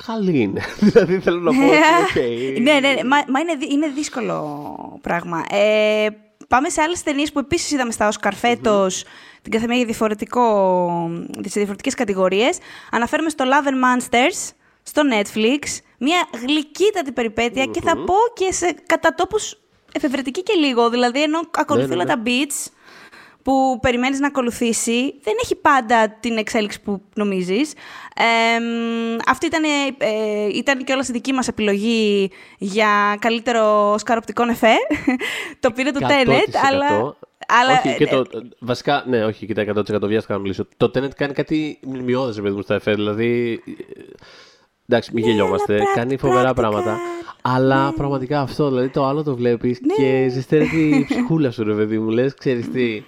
Speaker 3: Καλή είναι. δηλαδή θέλω να πω ότι. οκ.
Speaker 2: ναι, ναι, ναι, μα, μα είναι, δυ- είναι δύσκολο πράγμα. Ε, πάμε σε άλλες ταινίες που επίσης είδαμε στα Oscar φετος την καθεμία για διαφορετικό, σε διαφορετικές κατηγορίες. Αναφέρουμε στο Love and Monsters, στο Netflix, μια γλυκύτατη περιπέτεια και θα πω και σε κατά τόπους εφευρετική και λίγο. Δηλαδή, ενώ ακολουθεί
Speaker 3: ναι,
Speaker 2: όλα
Speaker 3: ναι.
Speaker 2: τα beats που περιμένεις να ακολουθήσει, δεν έχει πάντα την εξέλιξη που νομίζεις. Ε, μ, αυτή ήταν, ε, ε, ήταν και η δική μας επιλογή για καλύτερο σκαροπτικό νεφέ. το πήρε το
Speaker 3: 100%.
Speaker 2: Tenet, αλλά... αλλά
Speaker 3: όχι, και
Speaker 2: ε,
Speaker 3: το, βασικά, ναι, όχι, κοιτά 100% βιάστηκα να μιλήσω. Το Tenet κάνει κάτι μνημειώδες, ρε παιδί μου, στα εφέ. Δηλαδή, ε, εντάξει, μην
Speaker 2: Ναι,
Speaker 3: γελιόμαστε.
Speaker 2: αλλά πρακ-
Speaker 3: κάνει φοβερά
Speaker 2: πρακτικά,
Speaker 3: πράγματα. Αλλά πραγματικά αυτό, δηλαδή το άλλο το βλέπεις και ζεσταίνεται η ψυχούλα σου, ρε παιδί μου. Λες, ξέρεις τι,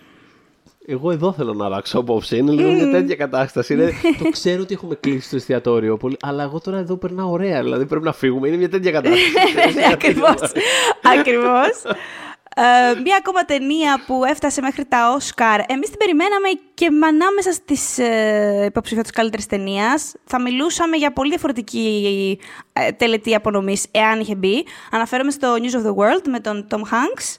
Speaker 3: εγώ εδώ θέλω να αλλάξω απόψε. Είναι λίγο μια τέτοια κατάσταση. Είναι, το ξέρω ότι έχουμε κλείσει το εστιατόριο πολύ, αλλά εγώ τώρα εδώ περνάω ωραία. Δηλαδή πρέπει να φύγουμε. Είναι μια τέτοια κατάσταση.
Speaker 2: ναι, ακριβώς. Ακριβώς. Ε, μία ακόμα ταινία που έφτασε μέχρι τα Όσκαρ. Εμείς την περιμέναμε και με ανάμεσα στις ε, υποψηφιότητες καλύτερης ταινίας. Θα μιλούσαμε για πολύ διαφορετική ε, τελετή απονομής, εάν είχε μπει. Αναφέρομαι στο News of the World με τον Tom Hanks.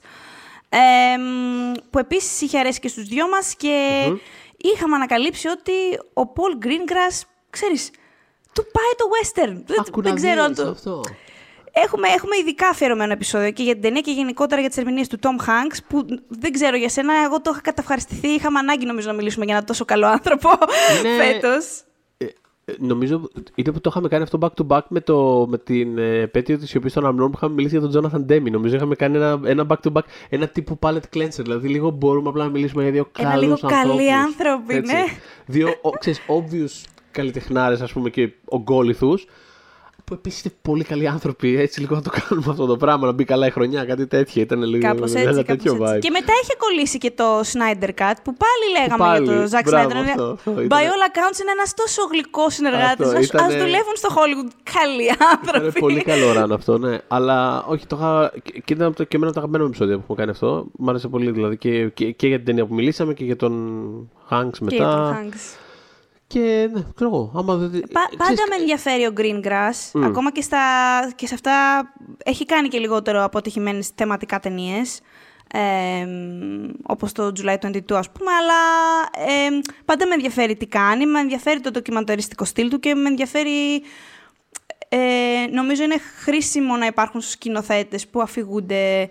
Speaker 2: που επίσης είχε αρέσει και στους δυο μας και είχαμε ανακαλύψει ότι ο Πολ Greengrass, ξέρεις, του πάει το western.
Speaker 3: δεν ξέρω αν το... Αυτό.
Speaker 2: Έχουμε, έχουμε ειδικά αφιερωμένο επεισόδιο και για την ταινία και γενικότερα για τις ερμηνείες του Tom Hanks, που δεν ξέρω για σένα, εγώ το είχα καταυχαριστηθεί. Είχαμε ανάγκη νομίζω να μιλήσουμε για ένα τόσο καλό άνθρωπο ναι. φέτος.
Speaker 3: Ε, νομίζω είτε που το είχαμε κάνει αυτό back to back με, το, με την ε, επέτειο της σιωπή των Αμνών που είχαμε μιλήσει για τον Jonathan Demi. Νομίζω είχαμε κάνει ένα, ένα back to back, ένα τύπου palette cleanser. Δηλαδή λίγο μπορούμε απλά να μιλήσουμε για δύο καλούς
Speaker 2: ανθρώπου.
Speaker 3: Ένα
Speaker 2: λίγο καλοί άνθρωποι, ναι.
Speaker 3: Δύο, ξέρεις, obvious καλλιτεχνάρες, ας πούμε, και ογκόληθου που επίσης είναι πολύ καλοί άνθρωποι. Έτσι λίγο να το κάνουμε αυτό το πράγμα, να μπει καλά η χρονιά, κάτι τέτοιο. Ήταν λίγο
Speaker 2: κάπως έτσι, ένα τέτοιο έτσι. Και μετά είχε κολλήσει και το Snyder Cut που πάλι λέγαμε πάλι, για το Zack Snyder. Αυτό, αυτό, By all accounts είναι ένας τόσο γλυκός συνεργάτης. Α ήτανε... δουλεύουν στο Hollywood. Καλοί άνθρωποι.
Speaker 3: Είναι πολύ καλό ράνο αυτό, ναι. Αλλά όχι, το είχα. Και ήταν και εμένα το αγαπημένο επεισόδιο που έχουμε κάνει αυτό. Μ' άρεσε πολύ δηλαδή και, και, και για την ταινία που μιλήσαμε και για τον Hanks μετά. Και για τον Hanks. Και ναι, ξέρω εγώ. Άμα δεν...
Speaker 2: Πα, πάντα με ενδιαφέρει ο Greengrass. Mm. Ακόμα και, στα, και σε αυτά έχει κάνει και λιγότερο αποτυχημένες θεματικά ταινίες. Ε, όπως το July 22 ας πούμε, αλλά ε, πάντα με ενδιαφέρει τι κάνει, με ενδιαφέρει το ντοκιμανταριστικό στυλ του και με ενδιαφέρει, ε, νομίζω είναι χρήσιμο να υπάρχουν σκηνοθέτες που αφηγούνται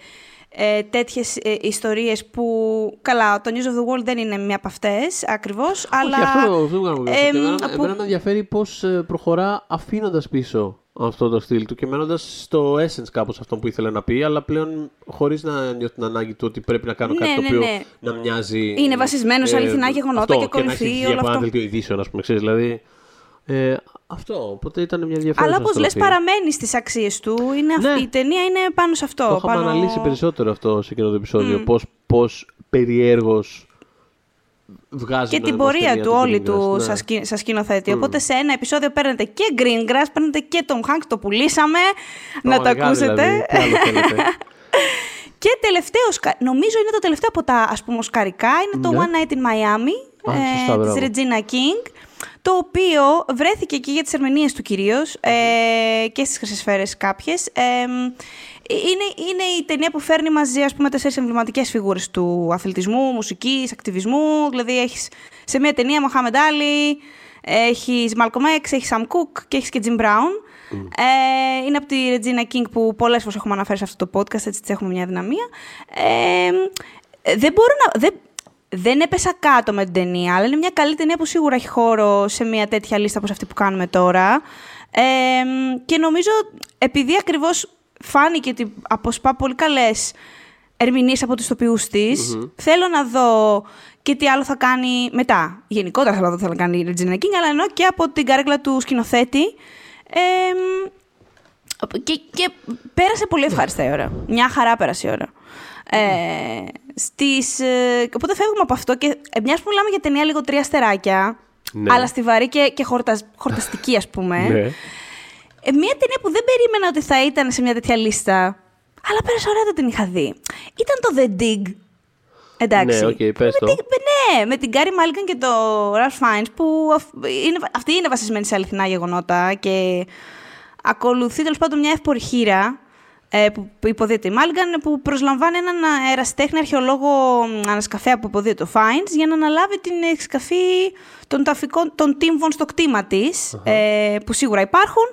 Speaker 2: ε, τέτοιες ε, ιστορίες που, καλά, το News of the World δεν είναι μία από αυτές ακριβώς, αλλά... Όχι,
Speaker 3: αυτό δεν ε, εμένα, που... εμένα με ενδιαφέρει πώς ε, προχωρά αφήνοντας πίσω αυτό το στυλ του και μένοντας στο essence κάπως αυτό που ήθελε να πει, αλλά πλέον χωρίς να νιώθει την ανάγκη του ότι πρέπει να κάνω κάτι ναι, το ναι, οποίο ναι. να μοιάζει.
Speaker 2: Είναι βασισμένο σε αληθινά γεγονότα και ακολουθεί όλο αυτό. Και να έχει
Speaker 3: δελτίο ειδήσεων, ας πούμε, ξέρεις. Δηλαδή, ε, αυτό, οπότε ήταν μια ενδιαφέρουσα
Speaker 2: Αλλά όπως λες, παραμένει στις αξίες του. Είναι ναι. Η ταινία είναι πάνω σε αυτό.
Speaker 3: Το είχαμε πάνω... αναλύσει περισσότερο αυτό σε εκείνο το επεισόδιο. Mm. Πώς περιέργως βγάζει
Speaker 2: Και την πορεία του όλη του ναι. σας σκηνοθέτη. Mm. Οπότε σε ένα επεισόδιο παίρνετε και Greengrass, παίρνετε και τον Hanks, το πουλήσαμε. να το ακούσετε.
Speaker 3: Δηλαδή.
Speaker 2: και τελευταίο, νομίζω είναι το τελευταίο από τα ας πούμε οσκαρικά, είναι το ναι. One Night in Miami ε, της Regina King το οποίο βρέθηκε και για τις ερμηνείες του κυρίως ε, και στις χρυσές σφαίρες κάποιες. Ε, είναι, είναι η ταινία που φέρνει μαζί, ας πούμε, τέσσερις εμβληματικές φιγούρες του αθλητισμού, μουσικής, ακτιβισμού. Δηλαδή, έχεις σε μια ταινία Μοχάμεντ Άλλη, έχεις Malcolm X, έχεις Sam Cooke και έχεις και Jim Brown. Ε, είναι από τη Regina King που πολλές φορές έχουμε αναφέρει σε αυτό το podcast, έτσι της έχουμε μια δυναμία. Ε, δεν μπορώ να... Δεν, δεν έπεσα κάτω με την ταινία, αλλά είναι μια καλή ταινία που σίγουρα έχει χώρο σε μια τέτοια λίστα όπως αυτή που κάνουμε τώρα. Ε, και νομίζω, επειδή ακριβώς φάνηκε ότι αποσπά πολύ καλές ερμηνείες από τους τοπιούς της, θέλω να δω και τι άλλο θα κάνει μετά. Γενικότερα θέλω να δω τι θα κάνει η Regina King, αλλά ενώ και από την καρέκλα του σκηνοθέτη. Ε, και, και πέρασε πολύ ευχάριστα η ώρα. Μια χαρά πέρασε η ώρα. Ε, στις, ε, οπότε φεύγουμε από αυτό και ε, μιας που μιλάμε για ταινία λίγο τρία στεράκια, ναι. αλλά στιβαρή και, και χορταστική ας πούμε. ναι. ε, μια ταινία που δεν περίμενα ότι θα ήταν σε μια τέτοια λίστα, αλλά πέρασε ωραία το την είχα δει. Ήταν το The Dig. Εντάξει.
Speaker 3: Ναι, okay, πες το.
Speaker 2: Με, ναι, με την Κάρι Μάλιγκαν και το Ralph Fiennes που είναι, αυτή είναι βασισμένη σε αληθινά γεγονότα και ακολουθεί τέλος πάντων μια εύπορη χήρα ε, που υποδύεται η Μάλιγκαν, που προσλαμβάνει έναν ερασιτέχνη αρχαιολόγο ανασκαφέα που υποδίεται ο Φάιντ για να αναλάβει την εξκαφή των, ταφικών, των τύμβων στο κτήμα της, ε, που σίγουρα υπάρχουν,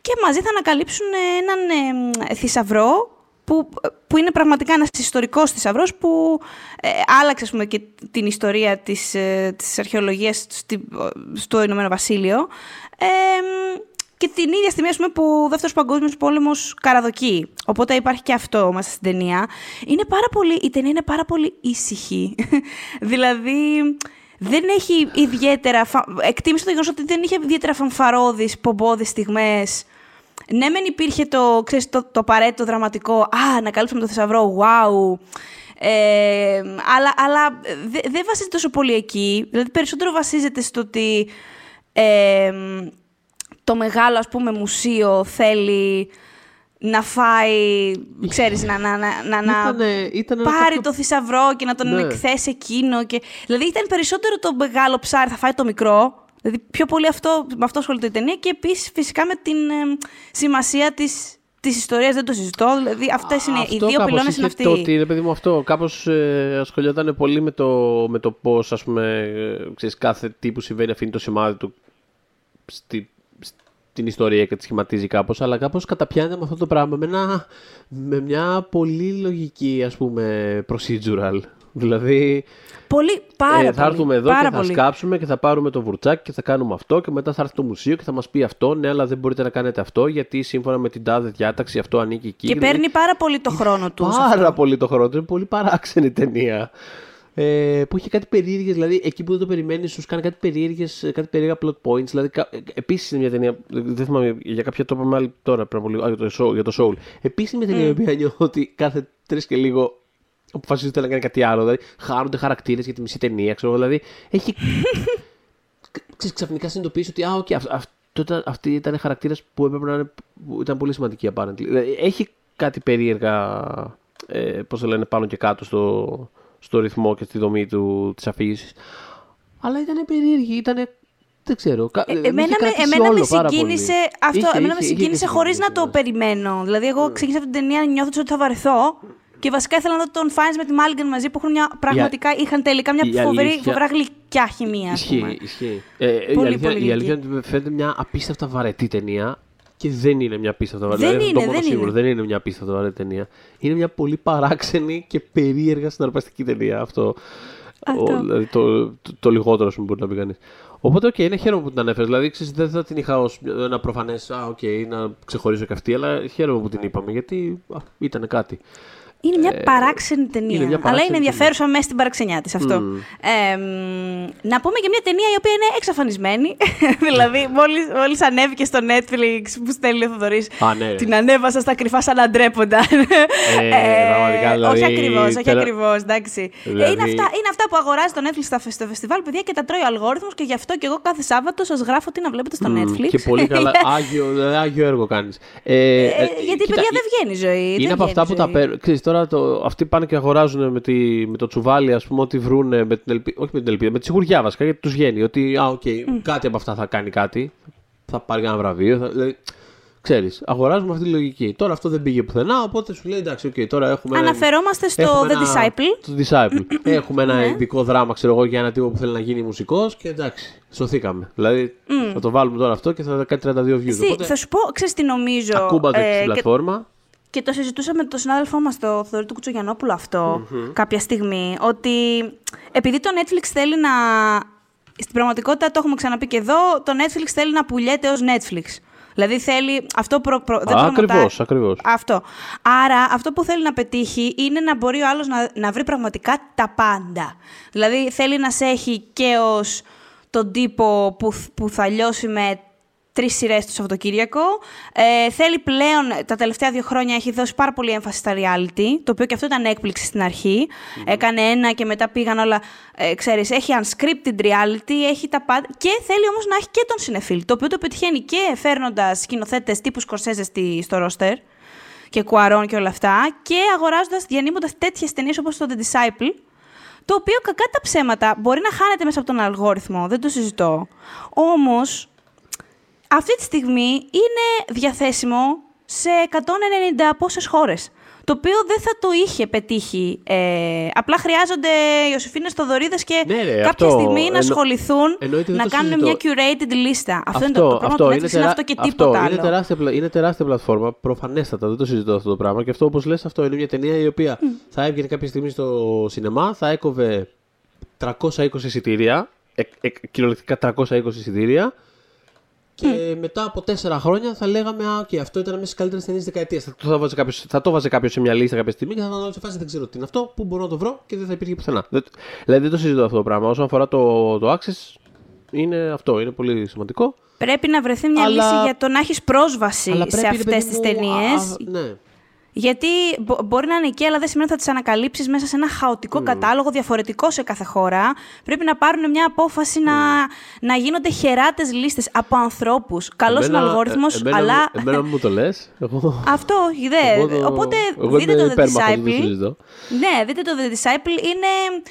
Speaker 2: και μαζί θα ανακαλύψουν έναν ε, θησαυρό που, που είναι πραγματικά ένας ιστορικός θησαυρός που ε, άλλαξε πούμε, και την ιστορία της, ε, της αρχαιολογίας στο Ηνωμένο Βασίλειο. Ε, και την ίδια στιγμή πούμε, που ο Δεύτερος Παγκόσμιος Πόλεμος καραδοκεί. Οπότε υπάρχει και αυτό μέσα στην ταινία. Είναι πάρα πολύ, η ταινία είναι πάρα πολύ ήσυχη. δηλαδή, δεν έχει ιδιαίτερα. Εκτίμησε το γεγονός ότι δεν είχε ιδιαίτερα φανφαρόδει, πομπόδει στιγμές. Ναι, μεν υπήρχε το, ξέρεις, το, το απαραίτητο δραματικό. Α, ανακαλύψαμε το θησαυρό. Wow. Ε, αλλά αλλά δεν βασίζεται τόσο πολύ εκεί. Δηλαδή, περισσότερο βασίζεται στο ότι. Ε, το μεγάλο, ας πούμε, μουσείο θέλει να φάει, ξέρεις, να, να, να, να πάρει το θησαυρό και να τον ναι. εκθέσει εκείνο. Και... Δηλαδή ήταν περισσότερο το μεγάλο ψάρι θα φάει το μικρό. Δηλαδή πιο πολύ αυτό, με αυτό ασχολείται η ταινία και επίσης φυσικά με την σημασία της της ιστορίας δεν το συζητώ. Δηλαδή, αυτές είναι
Speaker 3: Αυτό
Speaker 2: οι δύο
Speaker 3: κάπως
Speaker 2: πυλώνες
Speaker 3: είχε
Speaker 2: είναι αυτοί.
Speaker 3: Το ότι, ρε παιδί μου, αυτό κάπως ε, ασχολιόταν πολύ με το, με το πώς, ας πούμε, ε, ξέρεις, κάθε τι που συμβαίνει αφήνει το σημάδι του στη, στην ιστορία και τη σχηματίζει κάπως, αλλά κάπως καταπιάνεται με αυτό το πράγμα με, ένα, με μια πολύ λογική, ας πούμε, procedural. Δηλαδή,
Speaker 2: Πολύ, πάρα
Speaker 3: ε,
Speaker 2: πολύ.
Speaker 3: θα έρθουμε εδώ
Speaker 2: πάρα
Speaker 3: και θα
Speaker 2: πολύ.
Speaker 3: σκάψουμε και θα πάρουμε το βουρτσάκι και θα κάνουμε αυτό και μετά θα έρθει το μουσείο και θα μας πει αυτό, ναι, αλλά δεν μπορείτε να κάνετε αυτό γιατί σύμφωνα με την τάδε διάταξη αυτό ανήκει εκεί.
Speaker 2: Και
Speaker 3: Δηλαδή,
Speaker 2: παίρνει πάρα πολύ το χρόνο του. σε
Speaker 3: Πάρα
Speaker 2: αυτό.
Speaker 3: πολύ το χρόνο του. Είναι πολύ παράξενη ταινία. Ε, που είχε κάτι περίεργες, δηλαδή εκεί που δεν το περιμένεις, σου κάνει κάτι περίεργες, κάτι περίεργα plot points. Δηλαδή, Επίσης είναι μια ταινία. Δεν θυμάμαι για κάποια το είπαμε άλλη τώρα πριν από λίγο. Α, για, το Soul, για το Soul. Επίσης είναι μια ταινία η οποία νιώθω ότι κάθε τρεις και λίγο αποφασίζεται να κάνει κάτι άλλο. Δηλαδή, χάνονται χαρακτήρες για τη μισή ταινία. Ξέρω, εγώ, δηλαδή, έχει. ξέρεις, ξαφνικά συνειδητοποιήσει ότι α, okay, αυ, αυτό ήταν, αυτοί ήταν χαρακτήρε που έπρεπε να είναι. Που ήταν πολύ σημαντικοί apparently. Δηλαδή, έχει κάτι περίεργα. Ε, Πώς το λένε, πάνω και κάτω στο, στο ρυθμό και στη δομή του, της αφήγησης. Αλλά ήταν περίεργη, ήταν. Δεν ξέρω. κα-
Speaker 2: Ε,
Speaker 3: με είχε
Speaker 2: εμένα με,
Speaker 3: κρατήσει
Speaker 2: εμένα με
Speaker 3: όλο πάρα
Speaker 2: συγκίνησε
Speaker 3: πολύ.
Speaker 2: αυτό.
Speaker 3: Είχε,
Speaker 2: εμένα με
Speaker 3: είχε, είχε
Speaker 2: συγκίνησε
Speaker 3: και
Speaker 2: χωρίς να
Speaker 3: συγκίνηση,
Speaker 2: το
Speaker 3: ναι.
Speaker 2: περιμένω. Δηλαδή, εγώ ξεκίνησα αυτή την ταινία νιώθω ότι θα βαρεθώ. Και βασικά ήθελα να δω τον Φάινς με τη Μάλγκεν μαζί που έχουν μια, πραγματικά είχαν τελικά μια
Speaker 3: η
Speaker 2: φοβερή,
Speaker 3: αλήθεια-
Speaker 2: φοβερά γλυκιά χημεία. ας πούμε.
Speaker 3: Ισχύει, ισχύει. Ε, η,
Speaker 2: Πολύ,
Speaker 3: αλήθεια,
Speaker 2: πολύ
Speaker 3: η αλήθεια
Speaker 2: γλυκή.
Speaker 3: είναι ότι φαίνεται μια απίστευτα βαρετή ταινία και δεν είναι μια απίστευτα βαρετή.
Speaker 2: Δεν
Speaker 3: δηλαδή, αυτό
Speaker 2: είναι,
Speaker 3: μόνο
Speaker 2: δεν
Speaker 3: σίγουρο,
Speaker 2: είναι.
Speaker 3: δεν είναι μια απίστευτα βαρετή ταινία. Είναι μια πολύ παράξενη και περίεργα συναρπαστική ταινία αυτό.
Speaker 2: Αυτό.
Speaker 3: Ο, δηλαδή, το, το, το λιγότερο, ας πούμε, μπορεί να πει κανείς. Οπότε, οκ, είναι χαίρομαι που την ανέφερες. Δηλαδή, ξέρεις, δεν θα την είχα ως ένα προφανές, α, οκ, να ξεχωρίσω και αυτή, αλλά χαίρομαι που την είπαμε γιατί α, ήταν κάτι.
Speaker 2: Είναι μια παράξενη ταινία.
Speaker 3: Ε, είναι μια
Speaker 2: αλλά
Speaker 3: παράξενη
Speaker 2: είναι ενδιαφέρουσα μέσα στην παραξενιά της αυτό. Ε, μ, να πούμε και μια ταινία η οποία είναι εξαφανισμένη. δηλαδή, μόλις μόλις ανέβηκε στο Netflix που στέλνει ο Θοδωρής,
Speaker 3: Α, ναι, ρε.
Speaker 2: την ανέβασα στα κρυφά σαν να ντρέπονταν.
Speaker 3: Ε, πραγματικά, δηλαδή,
Speaker 2: όχι ακριβώς, όχι
Speaker 3: τερα-
Speaker 2: ακριβώς. εντάξει. Ε,
Speaker 3: Δηλαδή-
Speaker 2: είναι, αυτά, είναι αυτά που αγοράζει το Netflix στα, φε- στο φεστιβάλ, παιδιά, και τα τρώει ο αλγόριθμος και γι' αυτό και εγώ κάθε Σάββατο σας γράφω τι να βλέπετε στο Netflix.
Speaker 3: Και πολύ καλά. άγιο, δηλαδή, άγιο έργο κάνεις. Ε,
Speaker 2: Ε, γιατί, παιδιά, δεν βγαίνει η ζωή.
Speaker 3: Είναι
Speaker 2: δεν
Speaker 3: από αυτά
Speaker 2: βγαίνει
Speaker 3: που
Speaker 2: η
Speaker 3: τα
Speaker 2: ζωή.
Speaker 3: παίρνουν. Ξέρεις, τώρα το, αυτοί πάνε και αγοράζουν με, τη, με το τσουβάλι, ας πούμε, ό,τι βρούνε με την ελπίδα. Όχι με την ελπίδα, με τη σιγουριά βασικά, γιατί τους βγαίνει. Ότι, α, οκ, κάτι από αυτά θα κάνει κάτι. Θα πάρει ένα βραβείο. Θα, δηλαδή, ξέρεις, αγοράζουμε αυτή τη λογική. Τώρα αυτό δεν πήγε πουθενά, οπότε σου λέει εντάξει, οκ, τώρα έχουμε. ένα-
Speaker 2: Αναφερόμαστε στο
Speaker 3: έχουμε
Speaker 2: The
Speaker 3: ένα-
Speaker 2: Disciple.
Speaker 3: Το Disciple. έχουμε ένα
Speaker 2: Ναι.
Speaker 3: ειδικό δράμα, ξέρω εγώ, για ένα τύπο που θέλει να γίνει μουσικός και εντάξει, σωθήκαμε. Δηλαδή, θα το βάλουμε τώρα αυτό και θα κάνει 32 views.
Speaker 2: Εσύ,
Speaker 3: Οπότε,
Speaker 2: θα σου πω, ξέρεις τι νομίζω.
Speaker 3: ακούμπατε
Speaker 2: ε,
Speaker 3: στην
Speaker 2: και,
Speaker 3: πλατφόρμα.
Speaker 2: και το συζητούσα με τον συνάδελφό μας, τον Θοδωρή του Κουτσογιανόπουλο αυτό, κάποια στιγμή, ότι επειδή το Netflix θέλει να... Στην πραγματικότητα, το έχουμε ξαναπεί και εδώ, το Netflix θέλει να πουλιέται ως Netflix. Δηλαδή θέλει, αυτό προ, προ, δεν
Speaker 3: Α,
Speaker 2: προμοτάρει-
Speaker 3: ακριβώς, ακριβώς.
Speaker 2: Αυτό. Άρα αυτό που θέλει να πετύχει είναι να μπορεί ο άλλος να, να βρει πραγματικά τα πάντα. Δηλαδή θέλει να σε έχει και ως τον τύπο που, θ- που θα λιώσει με τρεις σειρές το Σαββατοκύριακο. Ε, θέλει πλέον, τα τελευταία δύο χρόνια έχει δώσει πάρα πολύ έμφαση στα reality, το οποίο και αυτό ήταν έκπληξη στην αρχή. Έκανε ένα και μετά πήγαν όλα, ε, ξέρεις, έχει unscripted reality, έχει τα πάντα. Και θέλει όμως να έχει και τον συνεφίλ, το οποίο το πετυχαίνει και φέρνοντας σκηνοθέτες τύπου Σκορσέζε στη- στο ρόστερ και Κουαρών και όλα αυτά και αγοράζοντας, διανύμοντας τέτοιες ταινίες όπως το The Disciple, το οποίο κακά τα ψέματα μπορεί να χάνεται μέσα από τον αλγόριθμο, δεν το συζητώ. Όμως, αυτή τη στιγμή είναι διαθέσιμο σε 190 πόσες χώρες. Το οποίο δεν θα το είχε πετύχει. Ε, απλά χρειάζονται οι Ιωσήφινες Θοδωρίδες και
Speaker 3: Ναι, ρε,
Speaker 2: κάποια
Speaker 3: αυτό,
Speaker 2: στιγμή να
Speaker 3: εννο-
Speaker 2: ασχοληθούν
Speaker 3: εννοείται, δεν
Speaker 2: να
Speaker 3: το
Speaker 2: κάνουν
Speaker 3: συζητώ.
Speaker 2: μια curated λίστα. Αυτό, είναι το, το πρόβλημα του Netflix, είναι,
Speaker 3: τερά-
Speaker 2: αυτό και
Speaker 3: αυτό,
Speaker 2: τίποτα
Speaker 3: Είναι
Speaker 2: άλλο.
Speaker 3: τεράστια, πλα- είναι τεράστια πλατφόρμα, προφανέστατα, δεν το συζητώ αυτό το πράγμα. Και αυτό, όπως λες, αυτό είναι μια ταινία η οποία θα έβγαινε κάποια στιγμή στο σινεμά, θα έκοβε 320 εισιτήρια, ε, ε, κυριολεκτικά 320 εισιτήρια. Και μετά από τέσσερα χρόνια θα λέγαμε Α, okay, αυτό ήταν μέσα στι καλύτερε ταινίε δεκαετίας. Θα, το βάζε κάποιος- θα το βάζε κάποιος σε μια λίστα κάποια στιγμή και θα ήταν όλο σε φάση δεν ξέρω τι είναι αυτό, πού μπορώ να το βρω και δεν θα υπήρχε πουθενά. Δεν, δηλαδή δεν το συζητώ αυτό το πράγμα. Όσον αφορά το, το Access, είναι αυτό, είναι πολύ σημαντικό.
Speaker 2: Πρέπει να βρεθεί μια
Speaker 3: Αλλά-
Speaker 2: λύση για το να έχεις πρόσβαση
Speaker 3: Αλλά
Speaker 2: σε
Speaker 3: πρέπει, ρε
Speaker 2: αυτές
Speaker 3: παιδί
Speaker 2: τις
Speaker 3: μου,
Speaker 2: ταινίες.
Speaker 3: α, Ναι.
Speaker 2: Γιατί μπο- μπορεί να είναι εκεί, αλλά δεν σημαίνει ότι θα τις ανακαλύψεις μέσα σε ένα χαοτικό κατάλογο διαφορετικό σε κάθε χώρα. Πρέπει να πάρουν μια απόφαση να, να γίνονται χεράτες λίστες από ανθρώπους. Καλός είναι ο
Speaker 3: Εμένα-
Speaker 2: αλγόριθμος,
Speaker 3: ε, εμένα
Speaker 2: αλλά.
Speaker 3: μου- Εμένα μου το λες. Εγώ.
Speaker 2: Αυτό, δε.
Speaker 3: εγώ το-
Speaker 2: Οπότε
Speaker 3: εγώ
Speaker 2: δείτε
Speaker 3: είμαι
Speaker 2: το The
Speaker 3: υπέρμαχος, δεν το
Speaker 2: Disciple.
Speaker 3: συζητώ.
Speaker 2: Ναι, δείτε το The Disciple. Είναι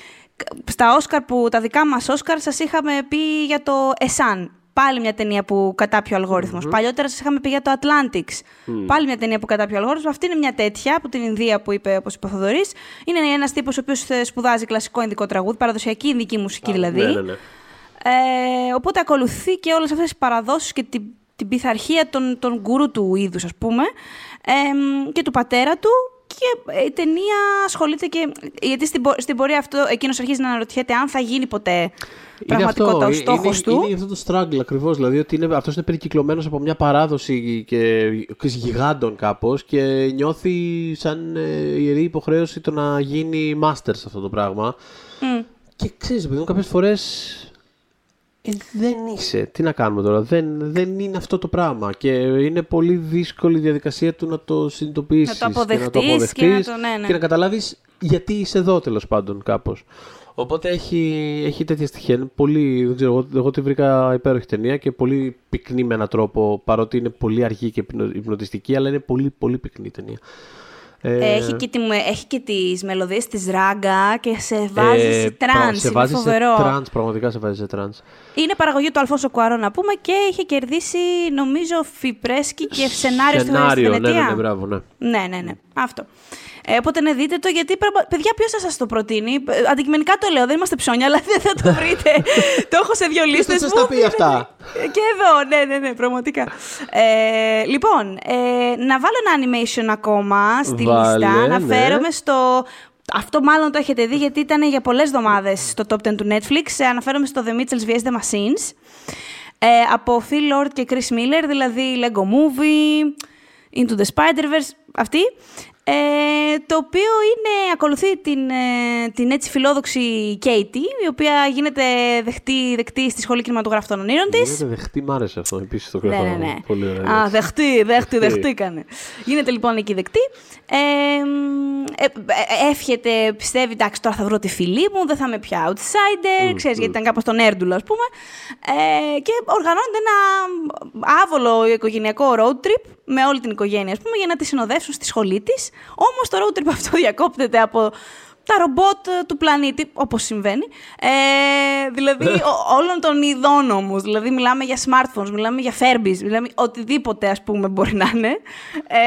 Speaker 2: στα Όσκαρ που τα δικά μας Όσκαρ σας είχαμε πει για το Εσάν. Πάλι μια ταινία που κατάπιε ο αλγόριθμος. Mm-hmm. Παλιότερα σας είχαμε πει για το Atlantics. Mm. Πάλι μια ταινία που κατάπιε ο αλγόριθμος. Αυτή είναι μια τέτοια από την Ινδία που είπε, όπως είπε ο Θοδωρής. Είναι ένας τύπος ο οποίος ε, σπουδάζει κλασικό ινδικό τραγούδι, παραδοσιακή ινδική μουσική δηλαδή.
Speaker 3: Ναι, ναι, ναι.
Speaker 2: Ε, οπότε ακολουθεί και όλες αυτές τις παραδόσεις και την, την πειθαρχία των, των γκουρού του είδους, ας πούμε, ε, και του πατέρα του και η ταινία ασχολείται και. Γιατί στην, στην πορεία αυτό εκείνος αρχίζει να αναρωτιέται αν θα γίνει ποτέ πραγματικότητα ο στόχος του.
Speaker 3: Είναι, είναι αυτό το struggle ακριβώς. Δηλαδή ότι είναι, αυτός είναι περικυκλωμένος από μια παράδοση και, και γιγάντων κάπως και νιώθει σαν ε, ιερή υποχρέωση το να γίνει master σε αυτό το πράγμα. Mm. Και ξέρεις, επειδή κάποιες φορές ε, δεν είσαι. Τι να κάνουμε τώρα. Δεν, δεν είναι αυτό το πράγμα. Και είναι πολύ δύσκολη η διαδικασία του να το συνειδητοποιήσεις.
Speaker 2: Να το αποδεχτείς και, να,
Speaker 3: και,
Speaker 2: να, το, ναι, ναι.
Speaker 3: και να καταλάβεις γιατί είσαι εδώ τέλος πάντων κάπως. Οπότε έχει, έχει τέτοια στοιχεία. πολύ, δεν ξέρω, εγώ, εγώ τη βρήκα υπέροχη ταινία και πολύ πυκνή με έναν τρόπο, παρότι είναι πολύ αργή και υπνοτιστική, αλλά είναι πολύ, πολύ πυκνή ταινία.
Speaker 2: Ε, έχει, και τη, έχει και τις μελωδίες της ράγκα και σε βάζει ε, σε trance.
Speaker 3: Σε βάζει σε trance, πραγματικά σε βάζει σε trance.
Speaker 2: Είναι παραγωγή του Αλφόνσο Κουαρόν να πούμε και είχε κερδίσει νομίζω FIPRESCI και σενάριο,
Speaker 3: σενάριο στη ναι, ναι, ναι, μπράβο, ναι.
Speaker 2: Ναι, ναι, ναι. Αυτό. Ε, οπότε ναι, δείτε το, γιατί παιδιά, ποιος θα σας το προτείνει; Ε, αντικειμενικά το λέω, δεν είμαστε ψώνια, αλλά δεν θα το βρείτε. το έχω σε δύο λίστε.
Speaker 3: Ποιος θα σας τα πει αυτά;
Speaker 2: Και εδώ, ναι, ναι, ναι, πραγματικά. Ε, λοιπόν, ε, να βάλω ένα animation ακόμα στη λίστα. Ναι. Αναφέρομαι στο αυτό μάλλον το έχετε δει γιατί ήταν για πολλές εβδομάδες στο top 10 του Netflix. Ε, αναφέρομαι στο The Mitchells vs. The Machines. Ε, από Phil Lord και Chris Miller, δηλαδή Lego Movie, Into the Spider-Verse, αυτή. Ε, το οποίο είναι, ακολουθεί την, ε, την έτσι φιλόδοξη Κέιτι, η οποία γίνεται δεχτή, δεκτή στη Σχολή Κινηματογράφου των Ονείρων της.
Speaker 3: Γίνεται δεχτή, μ' άρεσε αυτό επίσης το κρατάω.
Speaker 2: Ναι, ναι, ναι.
Speaker 3: Πολύ ωραία.
Speaker 2: Α, δεχτή, δεχτή, δεχτήκανε. Γίνεται λοιπόν εκεί δεκτή. Ε, ε, ε, εύχεται, πιστεύει, εντάξει, τώρα θα βρω τη φίλη μου, δεν θα είμαι πια outsider, mm, ξέρεις, mm. γιατί ήταν κάπως τον έρντουλο, ας πούμε. Ε, και οργανώνεται ένα άβολο οικογενειακό road trip με όλη την οικογένεια, ας πούμε, για να τη συνοδεύσουν στη σχολή της. Όμως το road trip αυτό διακόπτεται από τα ρομπότ του πλανήτη, όπως συμβαίνει. Ε, δηλαδή, όλων των ειδών όμως. Δηλαδή, μιλάμε για smartphones, μιλάμε για Furbies, μιλάμε οτιδήποτε, ας πούμε, μπορεί να είναι. Ε,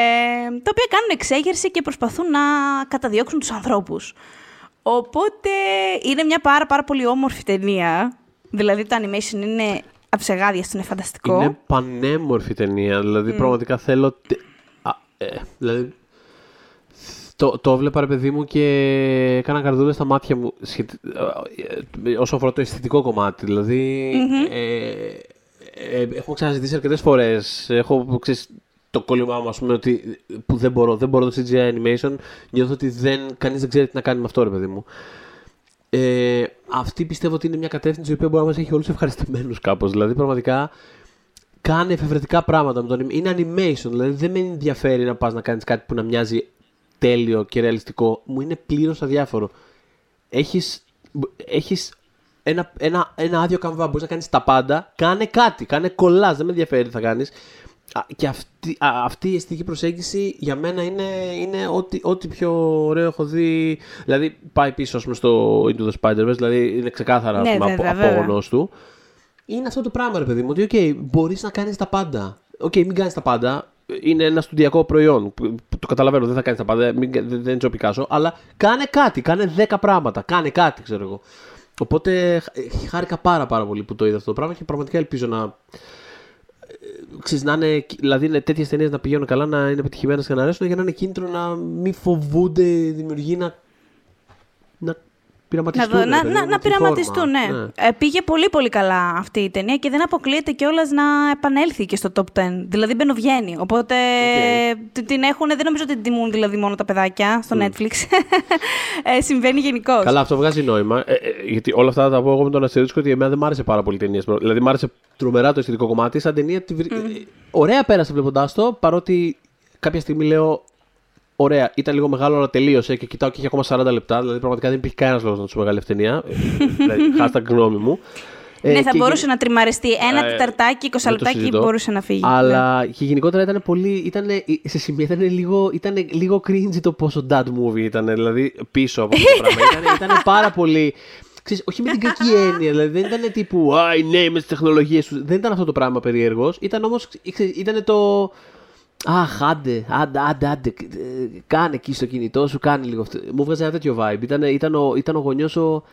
Speaker 2: τα οποία κάνουν εξέγερση και προσπαθούν να καταδιώξουν τους ανθρώπους. Οπότε, είναι μια πάρα, πάρα πολύ όμορφη ταινία. Δηλαδή, το animation είναι αψεγάδια, είναι φανταστικό.
Speaker 3: Είναι πανέμορφη ταινία. Δηλαδή, mm. πραγματικά θέλω... Α, ε, δηλαδή, το, το έβλεπα, ρε παιδί μου, και έκανα καρδούλες στα μάτια μου σχετι... Ε, όσο αφορά το αισθητικό κομμάτι. Δηλαδή, mm-hmm. ε, ε, έχω ξαναζητήσει αρκετές φορές. Έχω ξέρεις, το κόλλημά μου, ας πούμε, ότι που δεν μπορώ, δεν μπορώ το CGI animation. Νιώθω ότι δεν, κανείς δεν ξέρει τι να κάνει με αυτό, ρε παιδί μου. Ε, αυτή πιστεύω ότι είναι μια κατεύθυνση η οποία μπορεί να μας έχει όλους ευχαριστημένους κάπως. Δηλαδή, πραγματικά κάνει εφευρετικά πράγματα με τον Είναι animation, δηλαδή δεν με ενδιαφέρει να πας να κάνεις κάτι που να μοιάζει τέλειο και ρεαλιστικό, μου είναι πλήρως αδιάφορο. Έχεις έχεις ένα, ένα, ένα άδειο καμβά, μπορείς να κάνεις τα πάντα. Κάνε κάτι, κάνε κολλάς, δεν με ενδιαφέρει τι θα κάνεις. Και αυτή, αυτή η αισθητική προσέγγιση για μένα είναι, είναι ό,τι, ό,τι πιο ωραίο έχω δει. Δηλαδή πάει πίσω πούμε, στο Into the Spider-Verse, δηλαδή είναι ξεκάθαρα ναι, απόγονο του. Είναι αυτό το πράγμα, ρε παιδί μου, ότι okay, μπορείς να κάνεις τα πάντα. OK, okay, μην κάνεις τα πάντα είναι ένα στουντιακό προϊόν. Το καταλαβαίνω, δεν θα κάνεις τα πάντα, δεν είναι Τζο Πικάσο, αλλά κάνε κάτι, κάνε 10 πράγματα, κάνε κάτι, ξέρω εγώ. Οπότε χάρηκα πάρα πάρα πολύ που το είδα αυτό το πράγμα και πραγματικά ελπίζω να. Ε, ξέρεις, να είναι, δηλαδή είναι τέτοιες ταινίες να πηγαίνουν καλά, να είναι πετυχημένε και να αρέσουν για να είναι κίνητρο να μην φοβούνται οι δημιουργοί να, να πειραματιστούν. Να,
Speaker 2: να, να, να πειραματιστούν, ναι. ναι. Ε, πήγε πολύ πολύ καλά αυτή η ταινία και δεν αποκλείεται κιόλας να επανέλθει και στο top 10. Δηλαδή μπαινοβγαίνει. Οπότε okay. την έχουν, δεν νομίζω ότι την τιμούν δηλαδή μόνο τα παιδάκια στο Netflix. ε, συμβαίνει γενικώς.
Speaker 3: Καλά, αυτό βγάζει νόημα. Ε, ε, γιατί όλα αυτά θα τα πω εγώ με τον αστερίσκο ότι εμένα δεν μ' άρεσε πάρα πολύ η ταινία. Δηλαδή μ' άρεσε τρομερά το αισθητικό κομμάτι. Σαν ταινία. Mm. Ωραία πέρασε βλέποντάς το, παρότι κάποια στιγμή λέω Ωραία, ήταν λίγο μεγάλο, αλλά τελείωσε και κοιτάω και είχε ακόμα 40 λεπτά. Δηλαδή, πραγματικά δεν υπήρχε κανένας λόγος να τους μεγάλη ευθυνία. δηλαδή, χάστα γνώμη μου.
Speaker 2: Ε, ναι, θα μπορούσε να τριμαριστεί. Ένα ε, τεταρτάκι, 20 λεπτάκι μπορούσε να φύγει.
Speaker 3: Αλλά ναι. και γενικότερα ήταν πολύ. Ήταν, σε σημεία ήταν λίγο, ήταν λίγο cringe το πόσο dad movie ήταν. Δηλαδή πίσω από αυτό το πράγμα. ήταν, ήταν πάρα πολύ. ξέρεις, όχι με την κακή έννοια. Δηλαδή δεν ήταν τύπου Α, οι νέοι με τις τεχνολογίες τους. Δεν ήταν αυτό το πράγμα περίεργος. Ήταν όμως. ήταν το. Αχ, άντε, άντε, άντε, άντε, κάνε εκεί στο κινητό σου, κάνε λίγο αυτό. Μου βγάζει ένα τέτοιο vibe. Ήταν, ήταν ο, ήταν ο γονιός ο...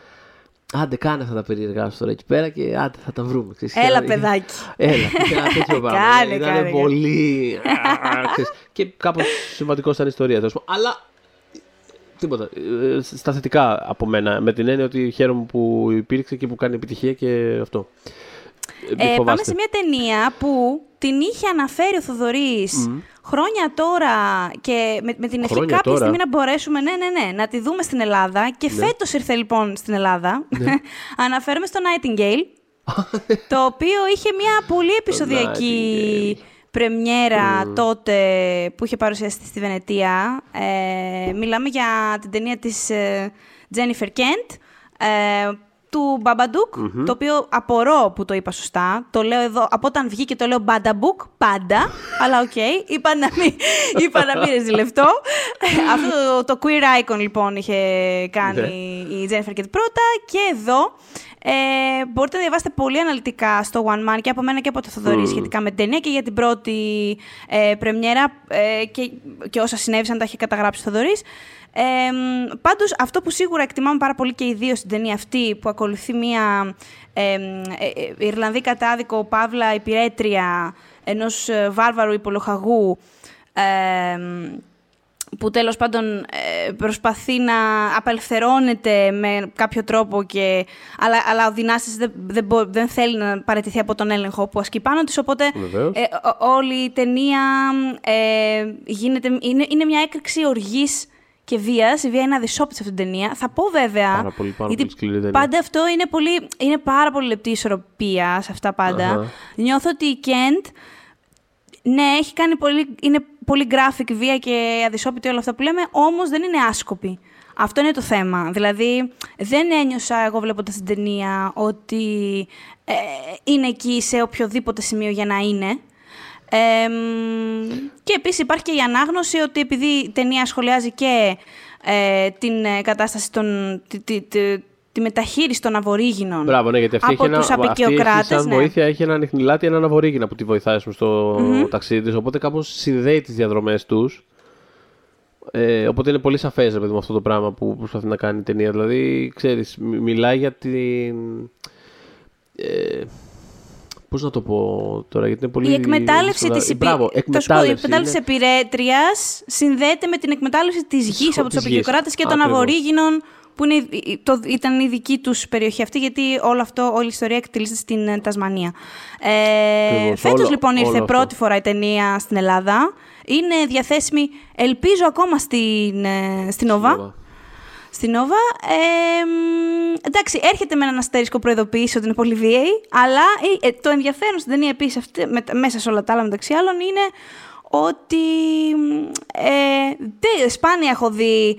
Speaker 3: Άντε, κάνε αυτά τα περίεργα σου τώρα εκεί πέρα και άντε, θα τα βρούμε.
Speaker 2: Ξέρεις, Έλα, παιδάκι.
Speaker 3: Έλα, ήταν ένα τέτοιο πράγμα.
Speaker 2: κάνε,
Speaker 3: ήταν
Speaker 2: κάνε,
Speaker 3: πολύ... και κάπως σημαντικό ήταν η ιστορία. Τέλος. Αλλά τίποτα. Ε, στα θετικά από μένα. Με την έννοια ότι χαίρομαι που υπήρξε και που κάνει επιτυχία και αυτό.
Speaker 2: Ε, πάμε σε μια ταινία που την είχε αναφέρει ο Θοδωρής χρόνια τώρα και με, με την ευχή κάποια τώρα. στιγμή να μπορέσουμε ναι, ναι, ναι, να τη δούμε στην Ελλάδα και ναι. φέτος ήρθε λοιπόν στην Ελλάδα. Ναι. Αναφέρομαι στο Nightingale, το οποίο είχε μια πολύ επεισοδιακή πρεμιέρα τότε που είχε παρουσιαστεί στη Βενετία. Ε, μιλάμε για την ταινία της ε, Jennifer Kent, ε, του Μπαμπαντούκ, το οποίο απορώ που το είπα σωστά. Το λέω εδώ, από όταν βγήκε το λέω Μπανταμπούκ, πάντα, αλλά OK, okay, είπα να μην, είπα να μην ρεζιλευτώ. Αυτό το, queer icon λοιπόν είχε κάνει ναι. η Jennifer Kent πρώτα και εδώ ε, μπορείτε να διαβάσετε πολύ αναλυτικά στο Oneman και από μένα και από το Θοδωρή σχετικά με την ταινία και για την πρώτη ε, πρεμιέρα ε, και, και όσα συνέβησαν τα έχει καταγράψει ο Θοδωρής. Ε, πάντως, αυτό που σίγουρα εκτιμάμε πάρα πολύ και οι δύο στην ταινία αυτή, που ακολουθεί μια ε, ε, Ιρλανδή κατάδικο, Παύλα υπηρέτρια ενός ε, βάρβαρου υπολοχαγού, που τέλος πάντων ε, προσπαθεί να απελευθερώνεται με κάποιο τρόπο, και, αλλά, αλλά ο Δυνάστης δεν, δεν, δεν θέλει να παραιτηθεί από τον έλεγχο που ασκεί πάνω της, οπότε ε, όλη η ταινία ε, γίνεται, είναι, είναι μια έκρηξη οργής και βίας. Η βία είναι αδυσόπιτη σε αυτήν την ταινία. Θα πω βέβαια.
Speaker 3: Πάρα πολύ, πάρα γιατί πολύ σκληρή
Speaker 2: Πάντα αυτό είναι, πολύ, είναι πάρα πολύ λεπτή ισορροπία σε αυτά πάντα. Uh-huh. Νιώθω ότι η Κέντ. Ναι, έχει κάνει πολύ, είναι πολύ graphic βία και αδυσόπιτη όλα αυτά που λέμε, όμως δεν είναι άσκοπη. Αυτό είναι το θέμα. Δηλαδή, δεν ένιωσα εγώ βλέποντας την ταινία ότι ε, είναι εκεί σε οποιοδήποτε σημείο για να είναι. Ε, και επίσης υπάρχει και η ανάγνωση ότι επειδή η ταινία σχολιάζει και ε, την ε, κατάσταση των, τη, τη, τη, μεταχείριση των αβορήγινων
Speaker 3: Μπράβο, ναι, γιατί αυτή από
Speaker 2: τους απεικιοκράτες.
Speaker 3: Σαν ναι. βοήθεια έχει έναν ιχνηλάτη, έναν αβορήγινα που τη βοηθάει στο mm-hmm. ταξίδι της, οπότε κάπως συνδέει τις διαδρομές τους. Ε, οπότε είναι πολύ σαφές με αυτό το πράγμα που προσπαθεί να κάνει η ταινία. Δηλαδή, ξέρεις, μιλάει για την... Ε, Πώς να το πω τώρα, γιατί είναι πολύ.
Speaker 2: Η εκμετάλλευση της εκμετάλλευση επιρέτρια συνδέεται με την εκμετάλλευση της γης από τους απεικιοκράτες και των Αβορήγινων, που είναι, το, ήταν η δική τους περιοχή αυτή, γιατί όλο αυτό, όλη η ιστορία εκτελείται στην ε, Τασμανία. Ε, Φέτος λοιπόν ήρθε πρώτη φορά η ταινία στην Ελλάδα. Είναι διαθέσιμη, ελπίζω ακόμα στην, ε, στην ΟΒΑ στην Νόβα. Ε, εντάξει, έρχεται με έναν αστέρισκο προειδοποίηση ότι είναι πολύ βίαιη, αλλά ε, το ενδιαφέρον στην ταινία επίσης, μέσα σε όλα τα άλλα μεταξύ άλλων, είναι ότι ε, σπάνια έχω δει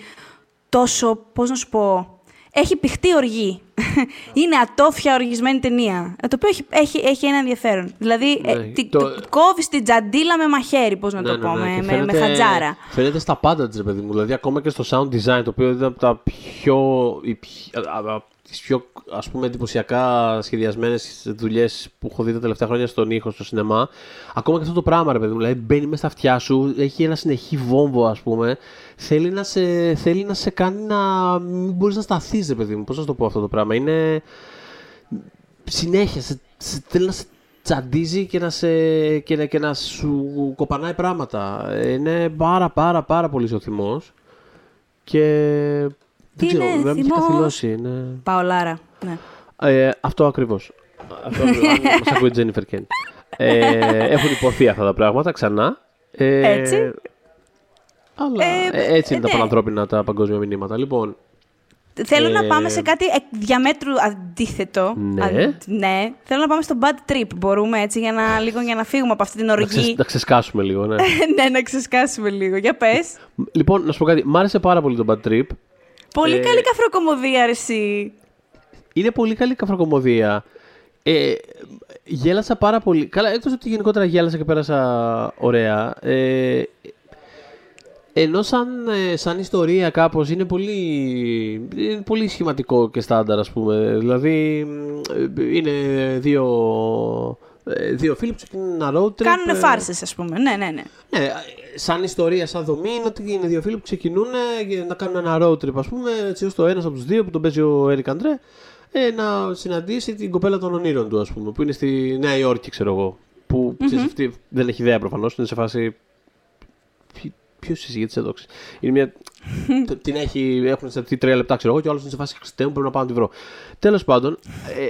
Speaker 2: τόσο, πώς να σου πω, έχει πηχτεί οργή. είναι ατόφια οργισμένη ταινία. Ε, το οποίο έχει, έχει, έχει ένα ενδιαφέρον. Δηλαδή, ε, ναι, το... κόβεις την τζαντίλα με μαχαίρι, πώς να το ναι, πω, ναι, με, φαίνεται, με, χατζάρα.
Speaker 3: Φαίνεται στα πάντα της, παιδί μου. Δηλαδή, ακόμα και στο sound design, το οποίο ήταν από τα πιο. τις πιο ας πούμε εντυπωσιακά σχεδιασμένες δουλειές που έχω δει τα τελευταία χρόνια στον ήχο, στο σινεμά. Ακόμα και αυτό το πράγμα, ρε παιδί μου, δηλαδή μπαίνει μέσα στα αυτιά σου, έχει ένα συνεχή βόμβο, ας πούμε, θέλει να σε, θέλει να σε κάνει να μην μπορείς να σταθείς, ρε παιδί μου, πώς να το πω αυτό το πράγμα. Είναι συνέχεια, σε, σε, θέλει να σε τσαντίζει και να, σε, και, να, και να σου κοπανάει πράγματα. Είναι πάρα πάρα πάρα πολύ ζωθυμός και δεν ξέρω, δεν με έχει καθυλώσει. Είναι...
Speaker 2: Παολάρα, ναι.
Speaker 3: Ε, αυτό ακριβώς. αυτό, αν μας ακούει η Τζένιφερ Κέντ. Ε, έχουν υποθεί αυτά τα πράγματα ξανά.
Speaker 2: Ε, Έτσι.
Speaker 3: Αλλά ε, ε, έτσι είναι τα ναι. πανανθρώπινα τα παγκόσμια μηνύματα. Λοιπόν,
Speaker 2: Θέλω να πάμε σε κάτι διαμέτρου αντίθετο.
Speaker 3: Ναι.
Speaker 2: ναι. Θέλω να πάμε στο bad trip. Μπορούμε έτσι για να, λίγο, για να φύγουμε από αυτή την οργή.
Speaker 3: Να, ξεσκάσουμε λίγο, ναι.
Speaker 2: ναι, να ξεσκάσουμε λίγο. Για πες.
Speaker 3: Λοιπόν, να σου πω κάτι. Μ' άρεσε πάρα πολύ το bad trip.
Speaker 2: Πολύ ε... καλή καφροκομωδία, αρεσί.
Speaker 3: Είναι πολύ καλή καφροκομωδία. Ε, γέλασα πάρα πολύ. Καλά, εκτός ότι γενικότερα γέλασα και πέρασα ωραία. Ε, Ενώ σαν, ε, σαν ιστορία κάπως είναι πολύ, είναι πολύ σχηματικό και στάνταρ ας πούμε. Δηλαδή ε, είναι δύο, ε, δύο φίλοι που ξεκινούν ένα road trip.
Speaker 2: Κάνουν φάρσες ας πούμε, ναι, ναι, ναι.
Speaker 3: Ναι, σαν ιστορία, σαν δομή είναι ότι είναι δύο φίλοι που ξεκινούν να κάνουν ένα road trip ας πούμε έτσι ώστε ο ένας από τους δύο που τον παίζει ο Έρικ Αντρέ ε, να συναντήσει την κοπέλα των ονείρων του ας πούμε που είναι στη Νέα Υόρκη ξέρω εγώ. Που mm-hmm. αυτή δεν έχει ιδέα προφανώς, είναι σε φάση Ποιος συζήτησε εδώ. Είναι μια. την έχει, έχουν σε τρία λεπτά, ξέρω εγώ, και ο άλλος είναι σε φάση Χριστέ πρέπει να πάω να τη βρω. Τέλος πάντων, ε,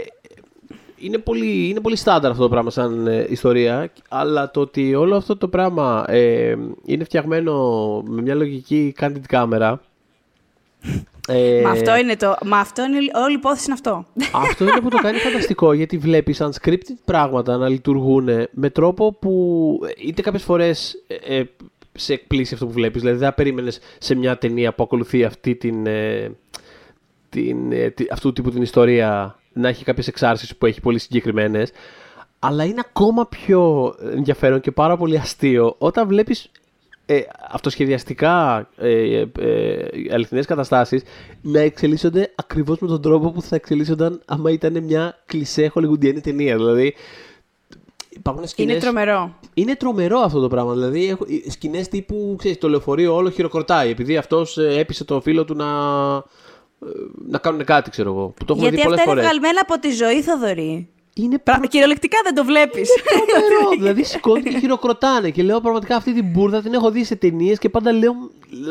Speaker 3: είναι πολύ, είναι πολύ στάνταρ αυτό το πράγμα σαν ε, ιστορία, αλλά το ότι όλο αυτό το πράγμα ε, είναι φτιαγμένο με μια λογική candid κάμερα.
Speaker 2: Ε, μα αυτό είναι το. Μα αυτό είναι όλη η υπόθεση είναι αυτό.
Speaker 3: Αυτό είναι που το κάνει φανταστικό γιατί βλέπεις σαν scripted πράγματα να λειτουργούν με τρόπο που είτε κάποιες φορές ε, σε εκπλήσει αυτό που βλέπεις. Δηλαδή δεν περίμενες σε μια ταινία που ακολουθεί αυτή την, ε, την, ε, αυτού του τύπου την ιστορία να έχει κάποιες εξάρσεις που έχει πολύ συγκεκριμένες. Αλλά είναι ακόμα πιο ενδιαφέρον και πάρα πολύ αστείο όταν βλέπεις ε, αυτοσχεδιαστικά ε, ε, αληθινές καταστάσεις να εξελίσσονται ακριβώς με τον τρόπο που θα εξελίσσονταν άμα ήταν μια κλισέ χολιγουντιανή ταινία. Δηλαδή
Speaker 2: υπάρχουν σκηνές... Είναι τρομερό.
Speaker 3: Είναι τρομερό αυτό το πράγμα. Δηλαδή, σκηνές τύπου ξέρεις, το λεωφορείο όλο χειροκροτάει. Επειδή αυτός ε, έπεισε το φίλο του να, ε, να κάνουν κάτι, ξέρω εγώ. Που το
Speaker 2: Γιατί
Speaker 3: δει
Speaker 2: αυτά είναι βγαλμένα από τη ζωή, Θοδωρή.
Speaker 3: Είναι
Speaker 2: πρα... Κυριολεκτικά δεν το βλέπεις.
Speaker 3: τρομερό. δηλαδή σηκώνει και χειροκροτάνε. Και λέω πραγματικά αυτή την μπουρδα την έχω δει σε ταινίες και πάντα λέω.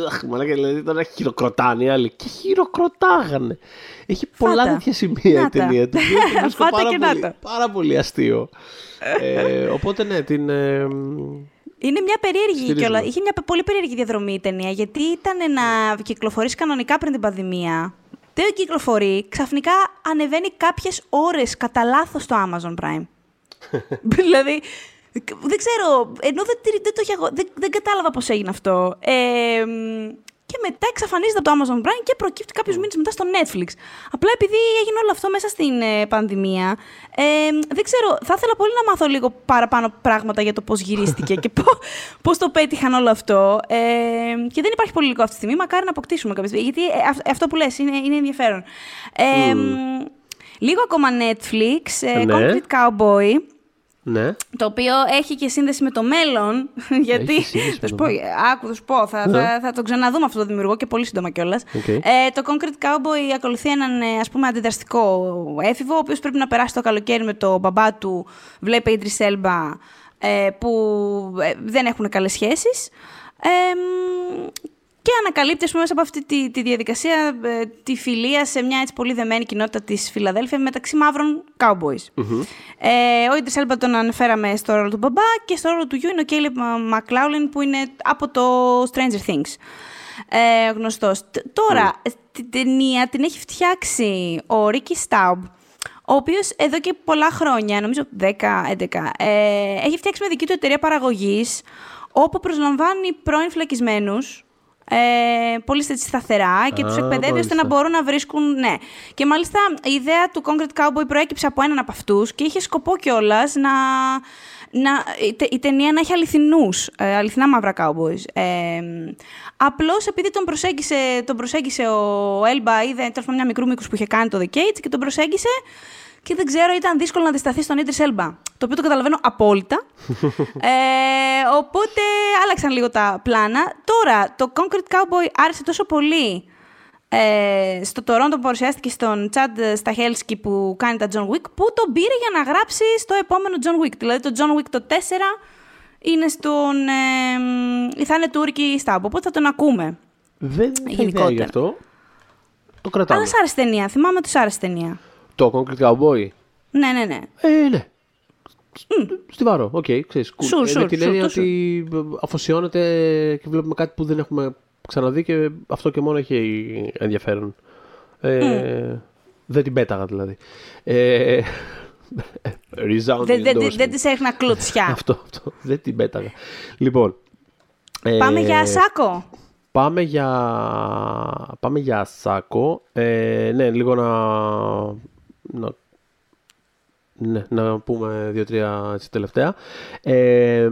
Speaker 3: Αχ, μαλάκα, δηλαδή τώρα χειροκροτάνε οι άλλοι. Και χειροκροτάγανε. Έχει πολλά τέτοια σημεία η ταινία. Το πάρα, πάρα πολύ αστείο ε, οπότε ναι, την. Ε,
Speaker 2: είναι μια περίεργη κιόλα. Είχε μια πολύ περίεργη διαδρομή η ταινία, γιατί ήταν να κυκλοφορήσει κανονικά πριν την πανδημία. Δεν κυκλοφορεί, ξαφνικά ανεβαίνει κάποιες ώρες κατά λάθος στο Amazon Prime. δηλαδή, δεν ξέρω, ενώ δεν, δεν, το δεν, δεν κατάλαβα πώς έγινε αυτό. Ε, και μετά εξαφανίζεται από το Amazon Prime και προκύπτει κάποιου μήνες μετά στο Netflix. Απλά επειδή έγινε όλο αυτό μέσα στην ε, πανδημία, ε, δεν ξέρω, θα ήθελα πολύ να μάθω λίγο παραπάνω πράγματα για το πώς γυρίστηκε και πώς το πέτυχαν όλο αυτό. Ε, και δεν υπάρχει πολύ υλικό αυτή τη στιγμή. Μακάρι να αποκτήσουμε κάποια Γιατί ε, αυτό που λες είναι, είναι ενδιαφέρον. Ε, Λίγο ακόμα Netflix, ε, ναι. Concrete Cowboy.
Speaker 3: Ναι.
Speaker 2: Το οποίο έχει και σύνδεση με το μέλλον. Γιατί. Θα σου πω, άκου, θα σου πω. Θα, ναι. θα, θα, το ξαναδούμε αυτό το δημιουργό και πολύ σύντομα κιόλας.
Speaker 3: Okay.
Speaker 2: Ε, το Concrete Cowboy ακολουθεί έναν ε, ας πούμε, αντιδραστικό έφηβο, ο οποίος πρέπει να περάσει το καλοκαίρι με το μπαμπά του. Βλέπει Idris Elba ε, που ε, δεν έχουν καλές σχέσεις. Ε, και ανακαλύπτει πούμε, μέσα από αυτή τη, τη διαδικασία ε, τη φιλία σε μια έτσι πολύ δεμένη κοινότητα της Φιλαδέλφια μεταξύ μαύρων cowboys.
Speaker 3: Mm-hmm.
Speaker 2: Ε, ο Ιντρις Έλμπα τον αναφέραμε στο ρόλο του μπαμπά και στο ρόλο του γιου είναι ο Κέιλιπ Μακλάουλιν που είναι από το Stranger Things. Ε, γνωστός. Τώρα, mm. την ταινία την έχει φτιάξει ο Ρίκι Στάουμπ, ο οποίος εδώ και πολλά χρόνια, νομίζω 10-11, ε, έχει φτιάξει μια δική του εταιρεία παραγωγής, όπου προσλαμβάνει πρώην φυλακισμένους ε, πολύ σταθερά και τους εκπαιδεύει ώστε να μπορούν να βρίσκουν. Ναι. Και μάλιστα η ιδέα του Concrete Cowboy προέκυψε από έναν από αυτούς και είχε σκοπό κιόλας να. Να, η, ταινία να έχει αληθινούς, ε, αληθινά μαύρα cowboys. Ε, Απλώς επειδή τον προσέγγισε, τον προσέγγισε ο Έλμπα, είδε τέλος μια μικρού μήκους που είχε κάνει το The Cage και τον προσέγγισε και δεν ξέρω, ήταν δύσκολο να αντισταθεί στον Ίντρις Έλμπα. Το οποίο το καταλαβαίνω απόλυτα. ε, οπότε άλλαξαν λίγο τα πλάνα. Τώρα, το Concrete Cowboy άρεσε τόσο πολύ ε, στο Toronto που παρουσιάστηκε στον Τσάντ Σταχέλσκι που κάνει τα John Wick, που τον πήρε για να γράψει στο επόμενο John Wick. Δηλαδή το John Wick το 4 είναι στον. Ε, θα είναι Τούρκη Στάμπ, οπότε θα τον ακούμε.
Speaker 3: Δεν είναι γι' αυτό. Το κρατάμε.
Speaker 2: Αλλά σ' άρεσε ταινία. Θυμάμαι ότι σ' άρεσε ταινία.
Speaker 3: Το Concrete Cowboy.
Speaker 2: Ναι, ναι, ναι.
Speaker 3: Ε, ναι. Mm. Στιβαρό, OK, okay, ξέρεις. Σου, ε, με την έννοια ότι αφοσιώνεται και βλέπουμε κάτι που δεν έχουμε ξαναδεί και αυτό και μόνο έχει ενδιαφέρον. Ε, Δεν την πέταγα δηλαδή. Ε,
Speaker 2: δεν δε, δε, δε της έχνα κλωτσιά.
Speaker 3: αυτό, αυτό. Δεν την πέταγα. Λοιπόν.
Speaker 2: Πάμε για Σάκο.
Speaker 3: Πάμε για, πάμε για Σάκο. Ε, ναι, λίγο να να, ναι, να πούμε δύο-τρία τελευταία. Ε,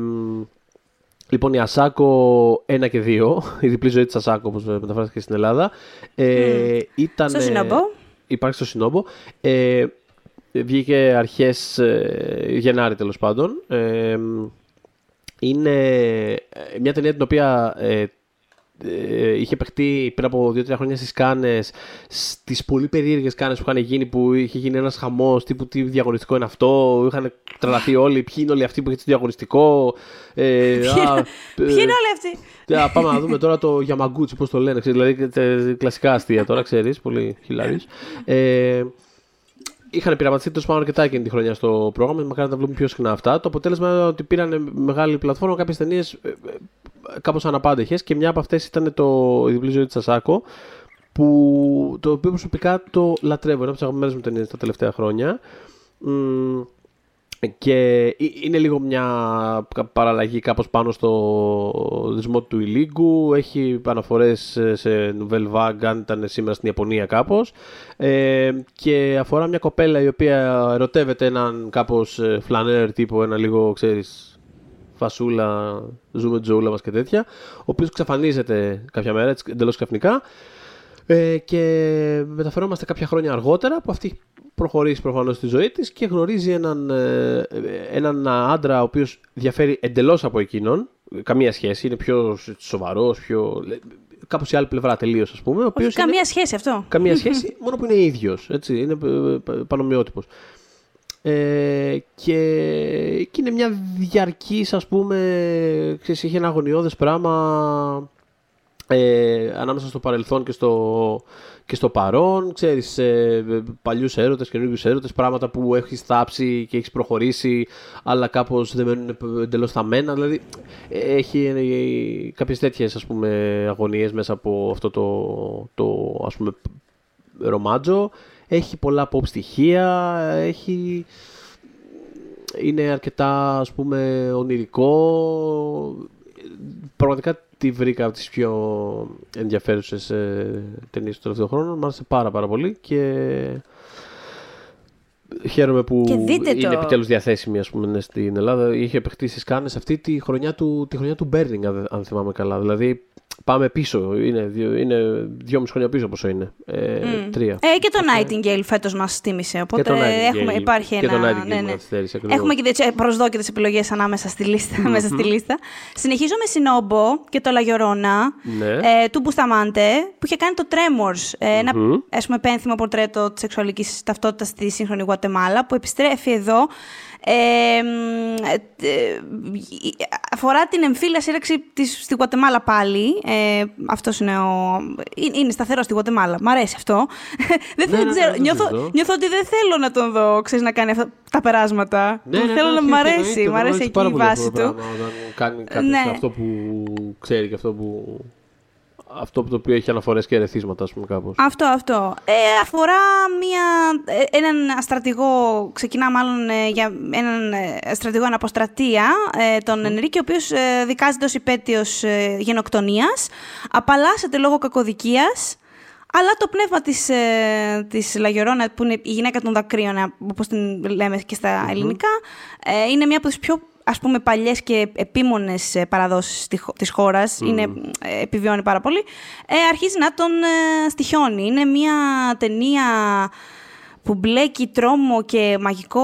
Speaker 3: Λοιπόν, η Ασάκο 1 και 2, η διπλή ζωή της Ασάκο, όπως μεταφράστηκε στην Ελλάδα. Ε, ήταν,
Speaker 2: Στο Σινόμπο.
Speaker 3: Υπάρχει στο Σινόμπο. Ε, βγήκε αρχές ε, Γενάρη τέλος πάντων. Ε, είναι μια ταινία την οποία ε, ε, είχε παιχτεί πριν από 2-3 χρόνια στις Κάνες, στις πολύ περίεργες Κάνες που είχαν γίνει, που είχε γίνει ένας χαμός τύπου τι διαγωνιστικό είναι αυτό. Είχαν τρελαθεί όλοι. Ποιοι είναι όλοι αυτοί που είχε το διαγωνιστικό.
Speaker 2: Ε, Ποιοι είναι όλοι αυτοί;
Speaker 3: Α, πάμε να δούμε τώρα το Yamaguchi, πώς το λένε. Ξέρεις, δηλαδή κλασικά αστεία τώρα, ξέρεις. Πολύ χιλάριο. Ε, είχαν πειραματιστεί τόσο πάνω αρκετά εκείνη τη χρονιά στο πρόγραμμα. Μακάρι να τα βλέπουμε πιο συχνά αυτά. Το αποτέλεσμα είναι ότι πήραν μεγάλη πλατφόρμα κάποιες ταινίες κάπως αναπάντεχες και μια από αυτές ήταν το «Η διπλή ζωή της Σασάκο» που το οποίο προσωπικά το λατρεύω. Είναι από τις αγαπημένες μου ταινίες τα τελευταία χρόνια. Και είναι λίγο μια παραλλαγή κάπως πάνω στο δεσμό του Ιλίγκου. Έχει αναφορές σε Nouvelle Vague, αν ήταν σήμερα στην Ιαπωνία κάπως. Ε, και αφορά μια κοπέλα η οποία ερωτεύεται έναν κάπως φλανέρ τύπο, ένα λίγο, ξέρεις, φασούλα, ζούμε τζούλα μας και τέτοια, ο οποίος εξαφανίζεται κάποια μέρα, έτσι, εντελώς ξαφνικά, ε, και μεταφερόμαστε κάποια χρόνια αργότερα που αυτή προχωρήσει προφανώς στη ζωή της και γνωρίζει έναν, ε, έναν άντρα ο οποίος διαφέρει εντελώς από εκείνον, καμία σχέση, είναι πιο σοβαρός, πιο... Κάπως η άλλη πλευρά τελείως, ας πούμε. Ο
Speaker 2: Όχι, καμία σχέση αυτό.
Speaker 3: Καμία σχέση, μόνο που είναι ίδιος. Είναι ε, πανομοιότυπος. Ε, και, και είναι μια διαρκής, ας πούμε, ξέρεις, είχε ένα αγωνιώδες πράγμα ε, ανάμεσα στο παρελθόν και στο, και στο παρόν, ξέρεις, ε, παλιούς έρωτες, καινούργιους έρωτες, πράγματα που έχεις θάψει και έχεις προχωρήσει, αλλά κάπως δεν μένουν εντελώς θαμμένα, δηλαδή έχει ε, κάποιες τέτοιες, ας πούμε, αγωνίες μέσα από αυτό το, το ας πούμε, ρομάτζο έχει πολλά pop στοιχεία, έχει... είναι αρκετά ας πούμε ονειρικό. Πραγματικά τη βρήκα από τις πιο ενδιαφέρουσες ε, ταινίες του τελευταίου χρόνου. Μ' άρεσε πάρα πάρα πολύ και χαίρομαι που είναι το... επιτέλους διαθέσιμη ας πούμε, στην Ελλάδα. Είχε παιχτεί στις Κάνες αυτή τη χρονιά του, τη χρονιά του Burning, αν θυμάμαι καλά. Δηλαδή Πάμε πίσω. Είναι, δύο, είναι δυόμιση χρόνια πίσω πόσο είναι. Ε, mm. Τρία.
Speaker 2: Ε, και το Nightingale φέτος μας τίμησε. Οπότε και το έχουμε, υπάρχει
Speaker 3: και
Speaker 2: ένα.
Speaker 3: Το Nightingale ναι, ναι.
Speaker 2: Έχουμε και προσδόκητες επιλογές ανάμεσα στη λίστα, mm-hmm. μέσα στη λίστα. Συνεχίζω με Σινόμπο και το Λαγιορώνα ναι. ε, του Μπουσταμάντε που είχε κάνει το Tremors. Ε, ένα mm-hmm. ας πούμε, πένθυμο πορτρέτο της σεξουαλικής ταυτότητας στη σύγχρονη Γουατεμάλα που επιστρέφει εδώ ε, αφορά την εμφύλια σύραξη της, στη Γουατεμάλα πάλι. Ε, αυτός είναι ο... Είναι σταθερό στη Γουατεμάλα. Μ' αρέσει αυτό. δεν ναι, ναι, ξέρω. Ναι, νιώθω, νιώθω ότι δεν θέλω να τον δω, ξέρεις, να κάνει αυτά τα περάσματα. Ναι, ναι, θέλω να μ' αρέσει. Μ' αρέσει εκεί η βάση του. Όταν
Speaker 3: κάνει κάτι αυτό που ξέρει και αυτό που αυτό το οποίο έχει αναφορές και ερεθίσματα, ας πούμε, κάπως.
Speaker 2: Αυτό, αυτό. Ε, αφορά μια, ε, έναν στρατηγό, ξεκινά μάλλον ε, για έναν ε, στρατηγό αναποστρατεία, ε, τον mm. Ενρίκη, ο οποίος ε, δικάζεται ως υπέτειος ε, γενοκτονίας, απαλλάσσεται λόγω κακοδικίας. Αλλά το πνεύμα της, ε, της Λαγιορώνα, που είναι η γυναίκα των δακρύων, όπως την λέμε και στα ελληνικά, ε, είναι μια από τις πιο ας πούμε παλιές και επίμονες ε, παραδόσεις της χώρας, είναι, ε, επιβιώνει πάρα πολύ, ε, αρχίζει να τον ε, στοιχιώνει. Είναι μια ταινία που μπλέκει τρόμο και μαγικό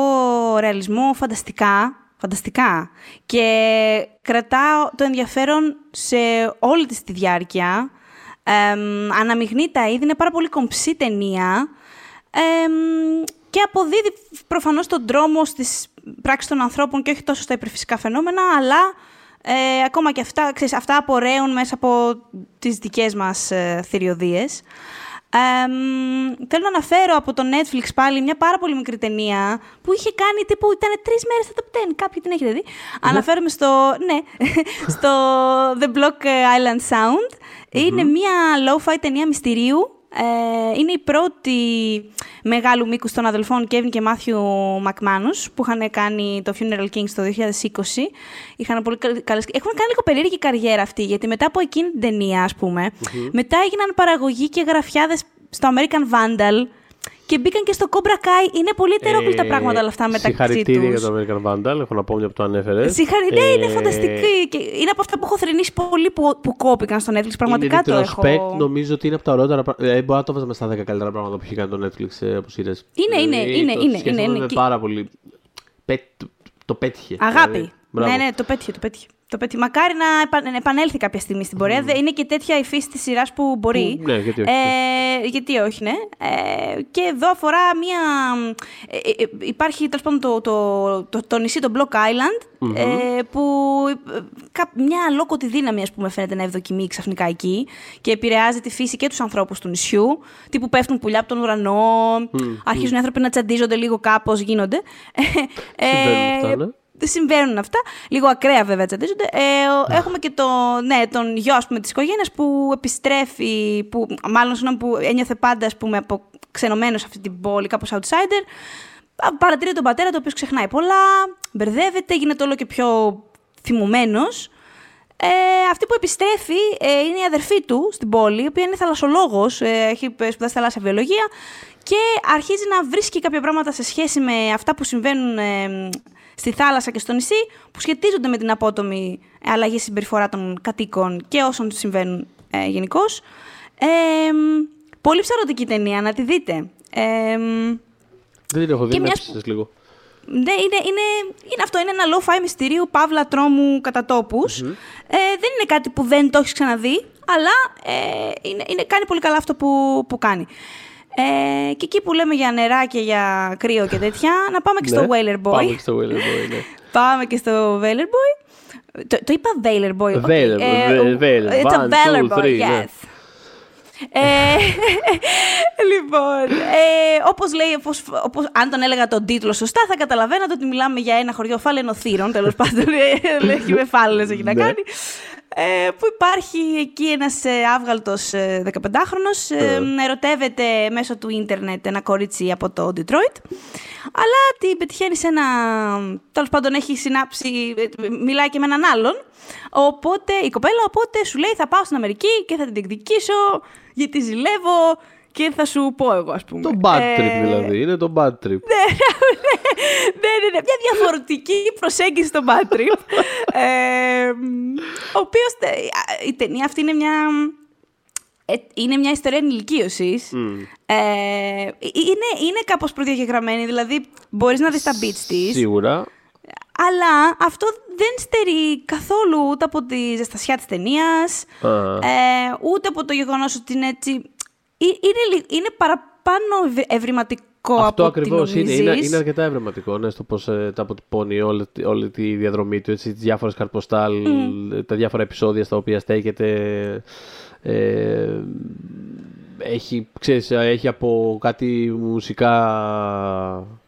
Speaker 2: ρεαλισμό φανταστικά, φανταστικά. Και κρατά το ενδιαφέρον σε όλη της τη διάρκεια. Ε, αναμειγνύει τα είδη, είναι πάρα πολύ κομψή ταινία. και αποδίδει προφανώς τον τρόμο στις πράξη των ανθρώπων και όχι τόσο στα υπερφυσικά φαινόμενα, αλλά ε, ακόμα και αυτά, ξέρεις, αυτά απορρέουν μέσα από τις δικές μας ε, θηριωδίες. Ε, θέλω να αναφέρω από το Netflix πάλι μια πάρα πολύ μικρή ταινία που είχε κάνει τύπου, ήταν τρεις μέρες στα top 10, κάποιοι την έχετε δει. Αναφέρομαι στο, ναι, στο The Block Island Sound. Είναι μια low-fi ταινία μυστηρίου ε, είναι η πρώτη μεγάλου μήκου των αδελφών Kevin και Μάθιου Μακμάνους που είχαν κάνει το Funeral Kings το 2020. Είχαν πολύ καλές... Έχουν κάνει λίγο περίεργη καριέρα αυτή, γιατί μετά από εκείνη την ταινία, ας πουμε μετά έγιναν παραγωγή και γραφιάδες στο American Vandal και μπήκαν και στο Cobra Kai. Είναι πολύ ετερόκλητα
Speaker 3: Ε,
Speaker 2: πράγματα όλα αυτά μεταξύ
Speaker 3: Συγχαρητήρια για
Speaker 2: τους.
Speaker 3: το American Vandal. Έχω να πω μια που το ανέφερες.
Speaker 2: Συγχαρητήρια, ναι, είναι φανταστική. Και είναι από αυτά που έχω θρυνήσει πολύ που, που κόπηκαν στο Netflix. Πραγματικά
Speaker 3: είναι
Speaker 2: το έχω.
Speaker 3: retrospect, νομίζω ότι είναι από τα ωραιότερα πράγματα. Ε, μπορεί να το βάζαμε στα 10 καλύτερα πράγματα που έχει κάνει το Netflix ε, από σειρές.
Speaker 2: Είναι, είναι,
Speaker 3: Δηλαδή,
Speaker 2: είναι,
Speaker 3: το
Speaker 2: είναι,
Speaker 3: σκέφτομαι
Speaker 2: είναι,
Speaker 3: με
Speaker 2: είναι.
Speaker 3: πάρα πολύ. Πέ- το- Το πέτυχε.
Speaker 2: Αγάπη.
Speaker 3: Δηλαδή, μπράβο.
Speaker 2: ναι, ναι, το πέτυχε, το πέτυχε. Το πέτυχε. Μακάρι να επα- να επανέλθει κάποια στιγμή στην πορεία. Δεν Είναι και τέτοια η φύση της σειράς που μπορεί.
Speaker 3: Που- ναι, γιατί όχι.
Speaker 2: Ε, γιατί όχι, ναι. Ε, και εδώ αφορά μία. ε, ε, ε, υπάρχει τέλος πάντων το, το, το, το νησί, το Block Island, ε, που ε, κα- μια αλόκοτη δύναμη, ας πούμε, φαίνεται να ευδοκιμεί ξαφνικά εκεί και επηρεάζει τη φύση και τους ανθρώπους του νησιού. Τύπου πέφτουν πουλιά από τον ουρανό, αρχίζουν οι άνθρωποι να τσαντίζονται λίγο κάπως, γίνονται. Ε,
Speaker 3: Συμβαίνουν αυτά, ναι.
Speaker 2: Δεν συμβαίνουν αυτά. Λίγο ακραία βέβαια τσαντίζονται. Ε, ο- έχουμε και το, ναι, τον γιο ας πούμε, της οικογένειας που επιστρέφει, που, μάλλον συγγνώμη, που ένιωθε πάντα ας πούμε, από ξενωμένο σε αυτή την πόλη, κάπως outsider. Α, Παρατηρεί τον πατέρα, το οποίος ξεχνάει πολλά, μπερδεύεται, γίνεται όλο και πιο θυμωμένος. Ε, αυτή που επιστρέφει ε, είναι η αδερφή του στην πόλη, η οποία είναι θαλασσολόγος, ε, έχει σπουδάσει θαλάσσια βιολογία και αρχίζει να βρίσκει κάποια πράγματα σε σχέση με αυτά που συμβαίνουν ε, στη θάλασσα και στο νησί, που σχετίζονται με την απότομη αλλαγή συμπεριφορά των κατοίκων και όσων συμβαίνουν ε, γενικώς. Ε, πολύ ψαρωτική ταινία, να τη δείτε. Ε,
Speaker 3: Δεν την έχω δει,
Speaker 2: και
Speaker 3: με
Speaker 2: μιας
Speaker 3: έψησες λίγο.
Speaker 2: ναι, είναι, είναι, είναι αυτό, είναι ένα low-fi μυστηρίου, παύλα τρόμου κατά τόπους. Ε, δεν είναι κάτι που δεν το έχεις ξαναδεί, αλλά ε, είναι, είναι, κάνει πολύ καλά αυτό που, που κάνει. Ε, και εκεί που λέμε για νερά και για κρύο και τέτοια, να πάμε και στο
Speaker 3: Ναι,
Speaker 2: Whaler Boy.
Speaker 3: Πάμε και στο Whaler Boy, ναι.
Speaker 2: Πάμε και στο Whaler Boy. Το, το είπα Whaler Boy. OK.
Speaker 3: Whaler,
Speaker 2: Ε,
Speaker 3: Whaler, Whaler.
Speaker 2: It's a
Speaker 3: One,
Speaker 2: Whaler
Speaker 3: two,
Speaker 2: Boy,
Speaker 3: three, ναι.
Speaker 2: yes. Ε, λοιπόν, ε, όπως λέει, όπως, όπως, αν τον έλεγα τον τίτλο σωστά, θα καταλαβαίνατε ότι μιλάμε για ένα χωριό φαλαινοθήρων, τέλος πάντων, ε, έχει με φάλαινες έχει να
Speaker 3: Ναι.
Speaker 2: κάνει, ε, που υπάρχει εκεί ένας ε, άβγαλτος ε, 15χρονος, ε, ερωτεύεται μέσω του ίντερνετ ένα κορίτσι από το Detroit, αλλά την πετυχαίνει σε ένα, τέλος πάντων έχει συνάψει, ε, μιλάει και με έναν άλλον, Οπότε η κοπέλα οπότε σου λέει θα πάω στην Αμερική και θα την διεκδικήσω γιατί ζηλεύω και θα σου πω εγώ ας πούμε.
Speaker 3: Το bad
Speaker 2: Ε,
Speaker 3: trip δηλαδή. Είναι το bad trip.
Speaker 2: Ναι, ναι, ναι, ναι, μια διαφορετική προσέγγιση στο bad trip. ε, ο οποίος, τε- η ταινία αυτή είναι μια... ε, είναι μια ιστορία ενηλικίωσης. Ε, είναι, είναι κάπως προδιαγεγραμμένη, δηλαδή μπορείς να δεις τα beats της.
Speaker 3: Σίγουρα.
Speaker 2: Αλλά αυτό δεν στερεί καθόλου ούτε από τη ζεστασιά της ταινίας,
Speaker 3: Α.
Speaker 2: ε, ούτε από το γεγονός ότι είναι έτσι... Ε, Είναι, λι- είναι παραπάνω ευ- ευρηματικό
Speaker 3: Αυτό
Speaker 2: από ό,τι
Speaker 3: ακριβώς είναι.
Speaker 2: νομίζεις.
Speaker 3: είναι. Είναι αρκετά ευρηματικό ναι, στο πώς τα αποτυπώνει όλη, όλη τη διαδρομή του. Έτσι, τις διάφορες καρποστάλ, τα διάφορα επεισόδια στα οποία στέκεται. Ε, έχει, ξέρεις, έχει από κάτι μουσικά,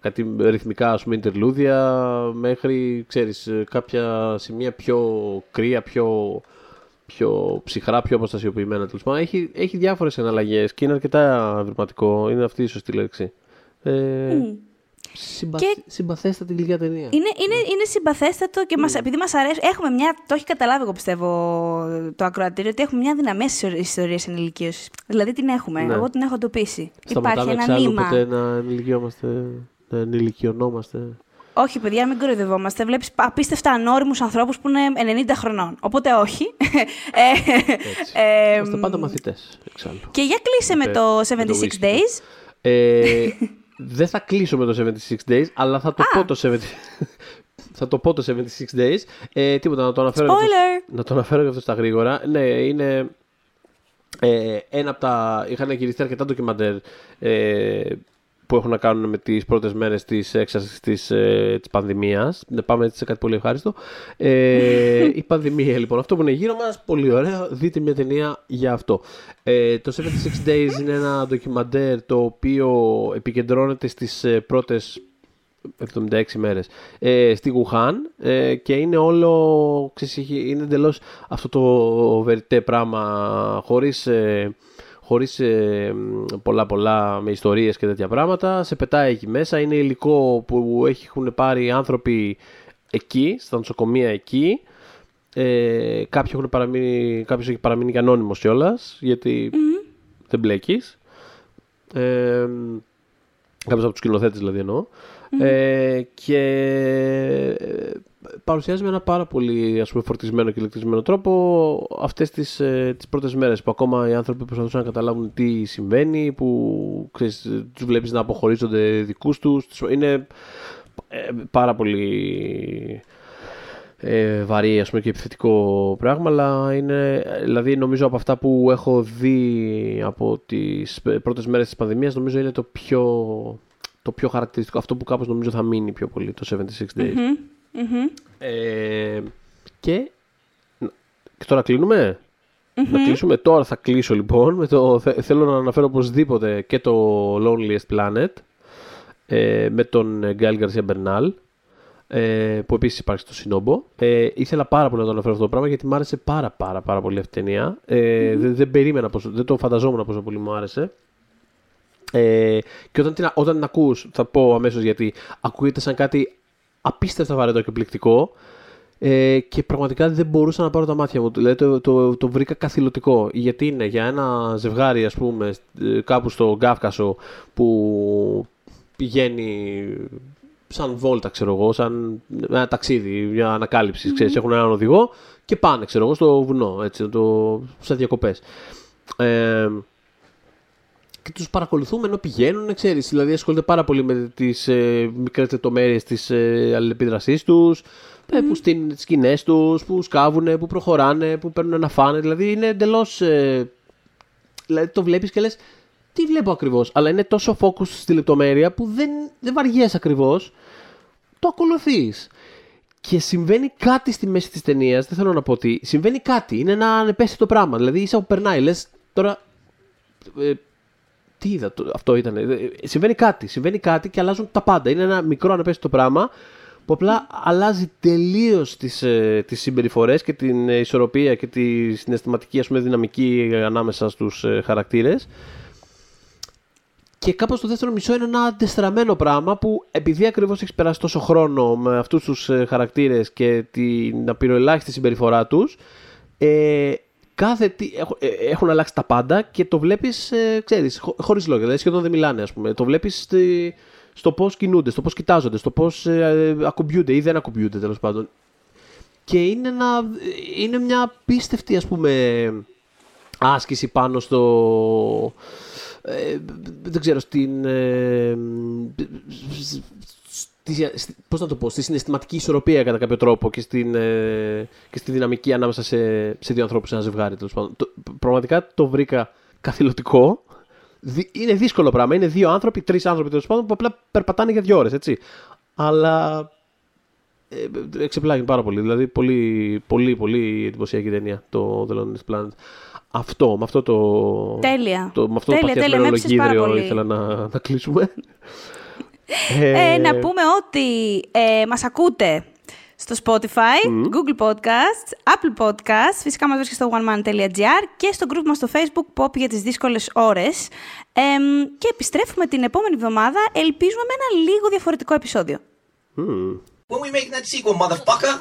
Speaker 3: κάτι ρυθμικά ας πούμε interlúδια μέχρι ξέρεις, κάποια σημεία πιο κρύα, πιο, πιο ψυχρά, πιο αποστασιοποιημένα τέλος πάντων. Έχει, έχει διάφορες εναλλαγές και είναι αρκετά ευρηματικό, είναι αυτή η σωστή λέξη. Ε, συμπα...
Speaker 2: Και-
Speaker 3: Συμπαθέστατη γλυκιά ταινία.
Speaker 2: Είναι, είναι, είναι συμπαθέστατο και μας, επειδή μας αρέσει, έχουμε μια, το έχει καταλάβει εγώ πιστεύω το ακροατήριο, ότι έχουμε μια δυναμία στις ιστορίες ενηλικίωσης. Δηλαδή την έχουμε,
Speaker 3: Ναι.
Speaker 2: εγώ την έχω εντοπίσει.
Speaker 3: Σταματάμε
Speaker 2: Υπάρχει ένα
Speaker 3: εξάλλου
Speaker 2: νήμα.
Speaker 3: ποτέ να ενηλικιόμαστε, να ενηλικιωνόμαστε.
Speaker 2: Όχι, παιδιά, μην κοροϊδευόμαστε. Βλέπεις απίστευτα ανώριμους ανθρώπους που είναι 90 χρονών. Οπότε όχι. Ε, ε,
Speaker 3: Είμαστε πάντα μαθητές, εξάλλου.
Speaker 2: και για κλείσε με
Speaker 3: Με-
Speaker 2: το
Speaker 3: με το
Speaker 2: 76
Speaker 3: whisky.
Speaker 2: Days.
Speaker 3: Ε, δεν θα κλείσω με το 76 Days, αλλά θα το
Speaker 2: Α.
Speaker 3: πω το 70... θα το πω το 76 Days. Ε, τίποτα, να το αναφέρω. και αυτό-
Speaker 2: Spoiler!
Speaker 3: να το αναφέρω και αυτό στα γρήγορα. Ναι, είναι ε, ένα από τα... Είχαν γυριστεί αρκετά ντοκιμαντέρ ε, που έχουν να κάνουν με τις πρώτες μέρες της έξαρσης της, ε, της πανδημίας. Να πάμε έτσι σε κάτι πολύ ευχάριστο. Ε, η πανδημία λοιπόν, αυτό που είναι γύρω μας, πολύ ωραίο. Δείτε μια ταινία για αυτό. Ε, το 76 Days είναι ένα ντοκιμαντέρ το οποίο επικεντρώνεται στις ε, πρώτες 76 μέρες ε, στη Γουχάν ε, και είναι όλο ξέρεις, έχει- είναι εντελώς αυτό το βεριτέ πράγμα χωρίς, ε, χωρίς ε, μ, πολλά πολλά με ιστορίες και τέτοια πράγματα. Σε πετάει εκεί μέσα. Είναι υλικό που έχουν πάρει άνθρωποι εκεί στα νοσοκομεία εκεί. Ε, κάποιοι έχουν παραμείνει, κάποιος έχει παραμείνει και ανώνυμος κιόλας γιατί δεν μπλέκεις. Ε, Κάποιος από τους σκηνοθέτες δηλαδή εννοώ. Ε, και ε, παρουσιάζει με ένα πάρα πολύ ας πούμε, φορτισμένο και ηλεκτρισμένο τρόπο αυτές τις, ε, τις πρώτες μέρες που ακόμα οι άνθρωποι προσπαθούσαν να καταλάβουν τι συμβαίνει, που ξέρεις, τους βλέπεις να αποχωρίζονται δικούς τους. Είναι ε, πάρα πολύ ε, βαρύ ας πούμε, και επιθετικό πράγμα, αλλά είναι, δηλαδή νομίζω από αυτά που έχω δει από τις πρώτες μέρες της πανδημίας, νομίζω είναι το πιο, το πιο χαρακτηριστικό, αυτό που κάπως νομίζω θα μείνει πιο πολύ, το 76 Days. Ε, και, και τώρα κλείνουμε; Να κλείσουμε. Τώρα θα κλείσω λοιπόν. Με το, θέλω να αναφέρω οπωσδήποτε και το Loneliest Planet ε, με τον Γκάιλ Γκαρσία Μπερνάλ ε, που επίσης υπάρχει στο Σινόμπο. Ε, ήθελα πάρα πολύ να το αναφέρω αυτό το πράγμα γιατί μου άρεσε πάρα πάρα πάρα πολύ αυτή η ταινία. Ε, δεν, δεν περίμενα πόσο, δεν το φανταζόμουν πόσο πολύ μου άρεσε. Ε, και όταν την, όταν την ακούς, θα πω αμέσως γιατί, ακούγεται σαν κάτι απίστευτα βαρετό και πληκτικό ε, και πραγματικά δεν μπορούσα να πάρω τα μάτια μου. Δηλαδή το, το, το βρήκα καθηλωτικό. Γιατί είναι για ένα ζευγάρι, ας πούμε, ε, κάπου στο Γκάφκασο που πηγαίνει σαν βόλτα, ξέρω εγώ, σαν ένα ταξίδι, μια ανακάλυψης. Ξέρεις, έχουν έναν οδηγό και πάνε, ξέρω εγώ, στο βουνό, έτσι, το, σαν διακοπές. Ε, και τους παρακολουθούμε ενώ πηγαίνουν, ξέρεις, δηλαδή ασχολούνται πάρα πολύ με τις ε, μικρές λεπτομέρειες της ε, αλληλεπίδρασής τους, mm. που στείνουν τις σκηνές τους, που σκάβουν, που προχωράνε, που παίρνουν να φάνε, δηλαδή είναι εντελώς... Ε, δηλαδή το βλέπεις και λες, τι βλέπω ακριβώς, αλλά είναι τόσο focus στη λεπτομέρεια που δεν, δεν βαριέσαι ακριβώς, το ακολουθείς. Και συμβαίνει κάτι στη μέση της ταινίας. Δεν θέλω να πω ότι. Συμβαίνει κάτι. Είναι ένα ανεπαίσθητο πράγμα. Δηλαδή, ίσα που περνάει, λες τώρα. Ε, τι είδα, αυτό ήταν. Ε, συμβαίνει κάτι. Συμβαίνει κάτι και αλλάζουν τα πάντα. Είναι ένα μικρό ανεπαίσθητο πράγμα που απλά αλλάζει τελείως τις ε, τις συμπεριφορές και την ισορροπία και τη συναισθηματική ας πούμε, δυναμική ανάμεσα στους ε, χαρακτήρες. Και κάπως το δεύτερο μισό είναι ένα αντεστραμμένο πράγμα που επειδή ακριβώς έχεις περάσει τόσο χρόνο με αυτούς τους ε, χαρακτήρες και την απειροελάχιστη συμπεριφορά τους ε, κάθε τι, ε, έχουν αλλάξει τα πάντα και το βλέπεις, ε, ξέρεις, χωρίς λόγια, δηλαδή σχεδόν δεν μιλάνε ας πούμε. Το βλέπεις στο πώς κινούνται, στο πώς κοιτάζονται, στο πώς ε, ακουμπιούνται ή δεν ακουμπιούνται τέλος πάντων. Και είναι, ένα, είναι μια απίστευτη ας πούμε άσκηση πάνω στο... Ε, δεν ξέρω, στην... Ε, πώς να το πω, στη συναισθηματική ισορροπία κατά κάποιο τρόπο και, στην, ε, και στη δυναμική ανάμεσα σε, σε δύο ανθρώπους, σε ένα ζευγάρι. Τέλος πάντων. Το, πραγματικά το βρήκα καθηλωτικό. Είναι δύσκολο πράγμα. Είναι δύο άνθρωποι, τρεις άνθρωποι τέλος πάντων που απλά περπατάνε για δύο ώρες, έτσι. Αλλά ε, εξεπλάγει πάρα πολύ. Δηλαδή, πολύ, πολύ, πολύ εντυπωσιακή ταινία το The Lonely Planet. Αυτό, με αυτό το.
Speaker 2: Τέλεια.
Speaker 3: Το, με αυτό
Speaker 2: τέλεια,
Speaker 3: το
Speaker 2: τέλεια.
Speaker 3: ήθελα να, να κλείσουμε.
Speaker 2: Ε, να πούμε ότι ε, μας ακούτε στο Spotify, Google Podcasts, Apple Podcasts, φυσικά μας βρίσκεται στο oneman.gr και στο group μας στο Facebook Pop για τις δύσκολες ώρες. Ε, και επιστρέφουμε την επόμενη εβδομάδα, ελπίζουμε με ένα λίγο διαφορετικό επεισόδιο.
Speaker 3: Mm.
Speaker 1: When we make that sequel, motherfucker!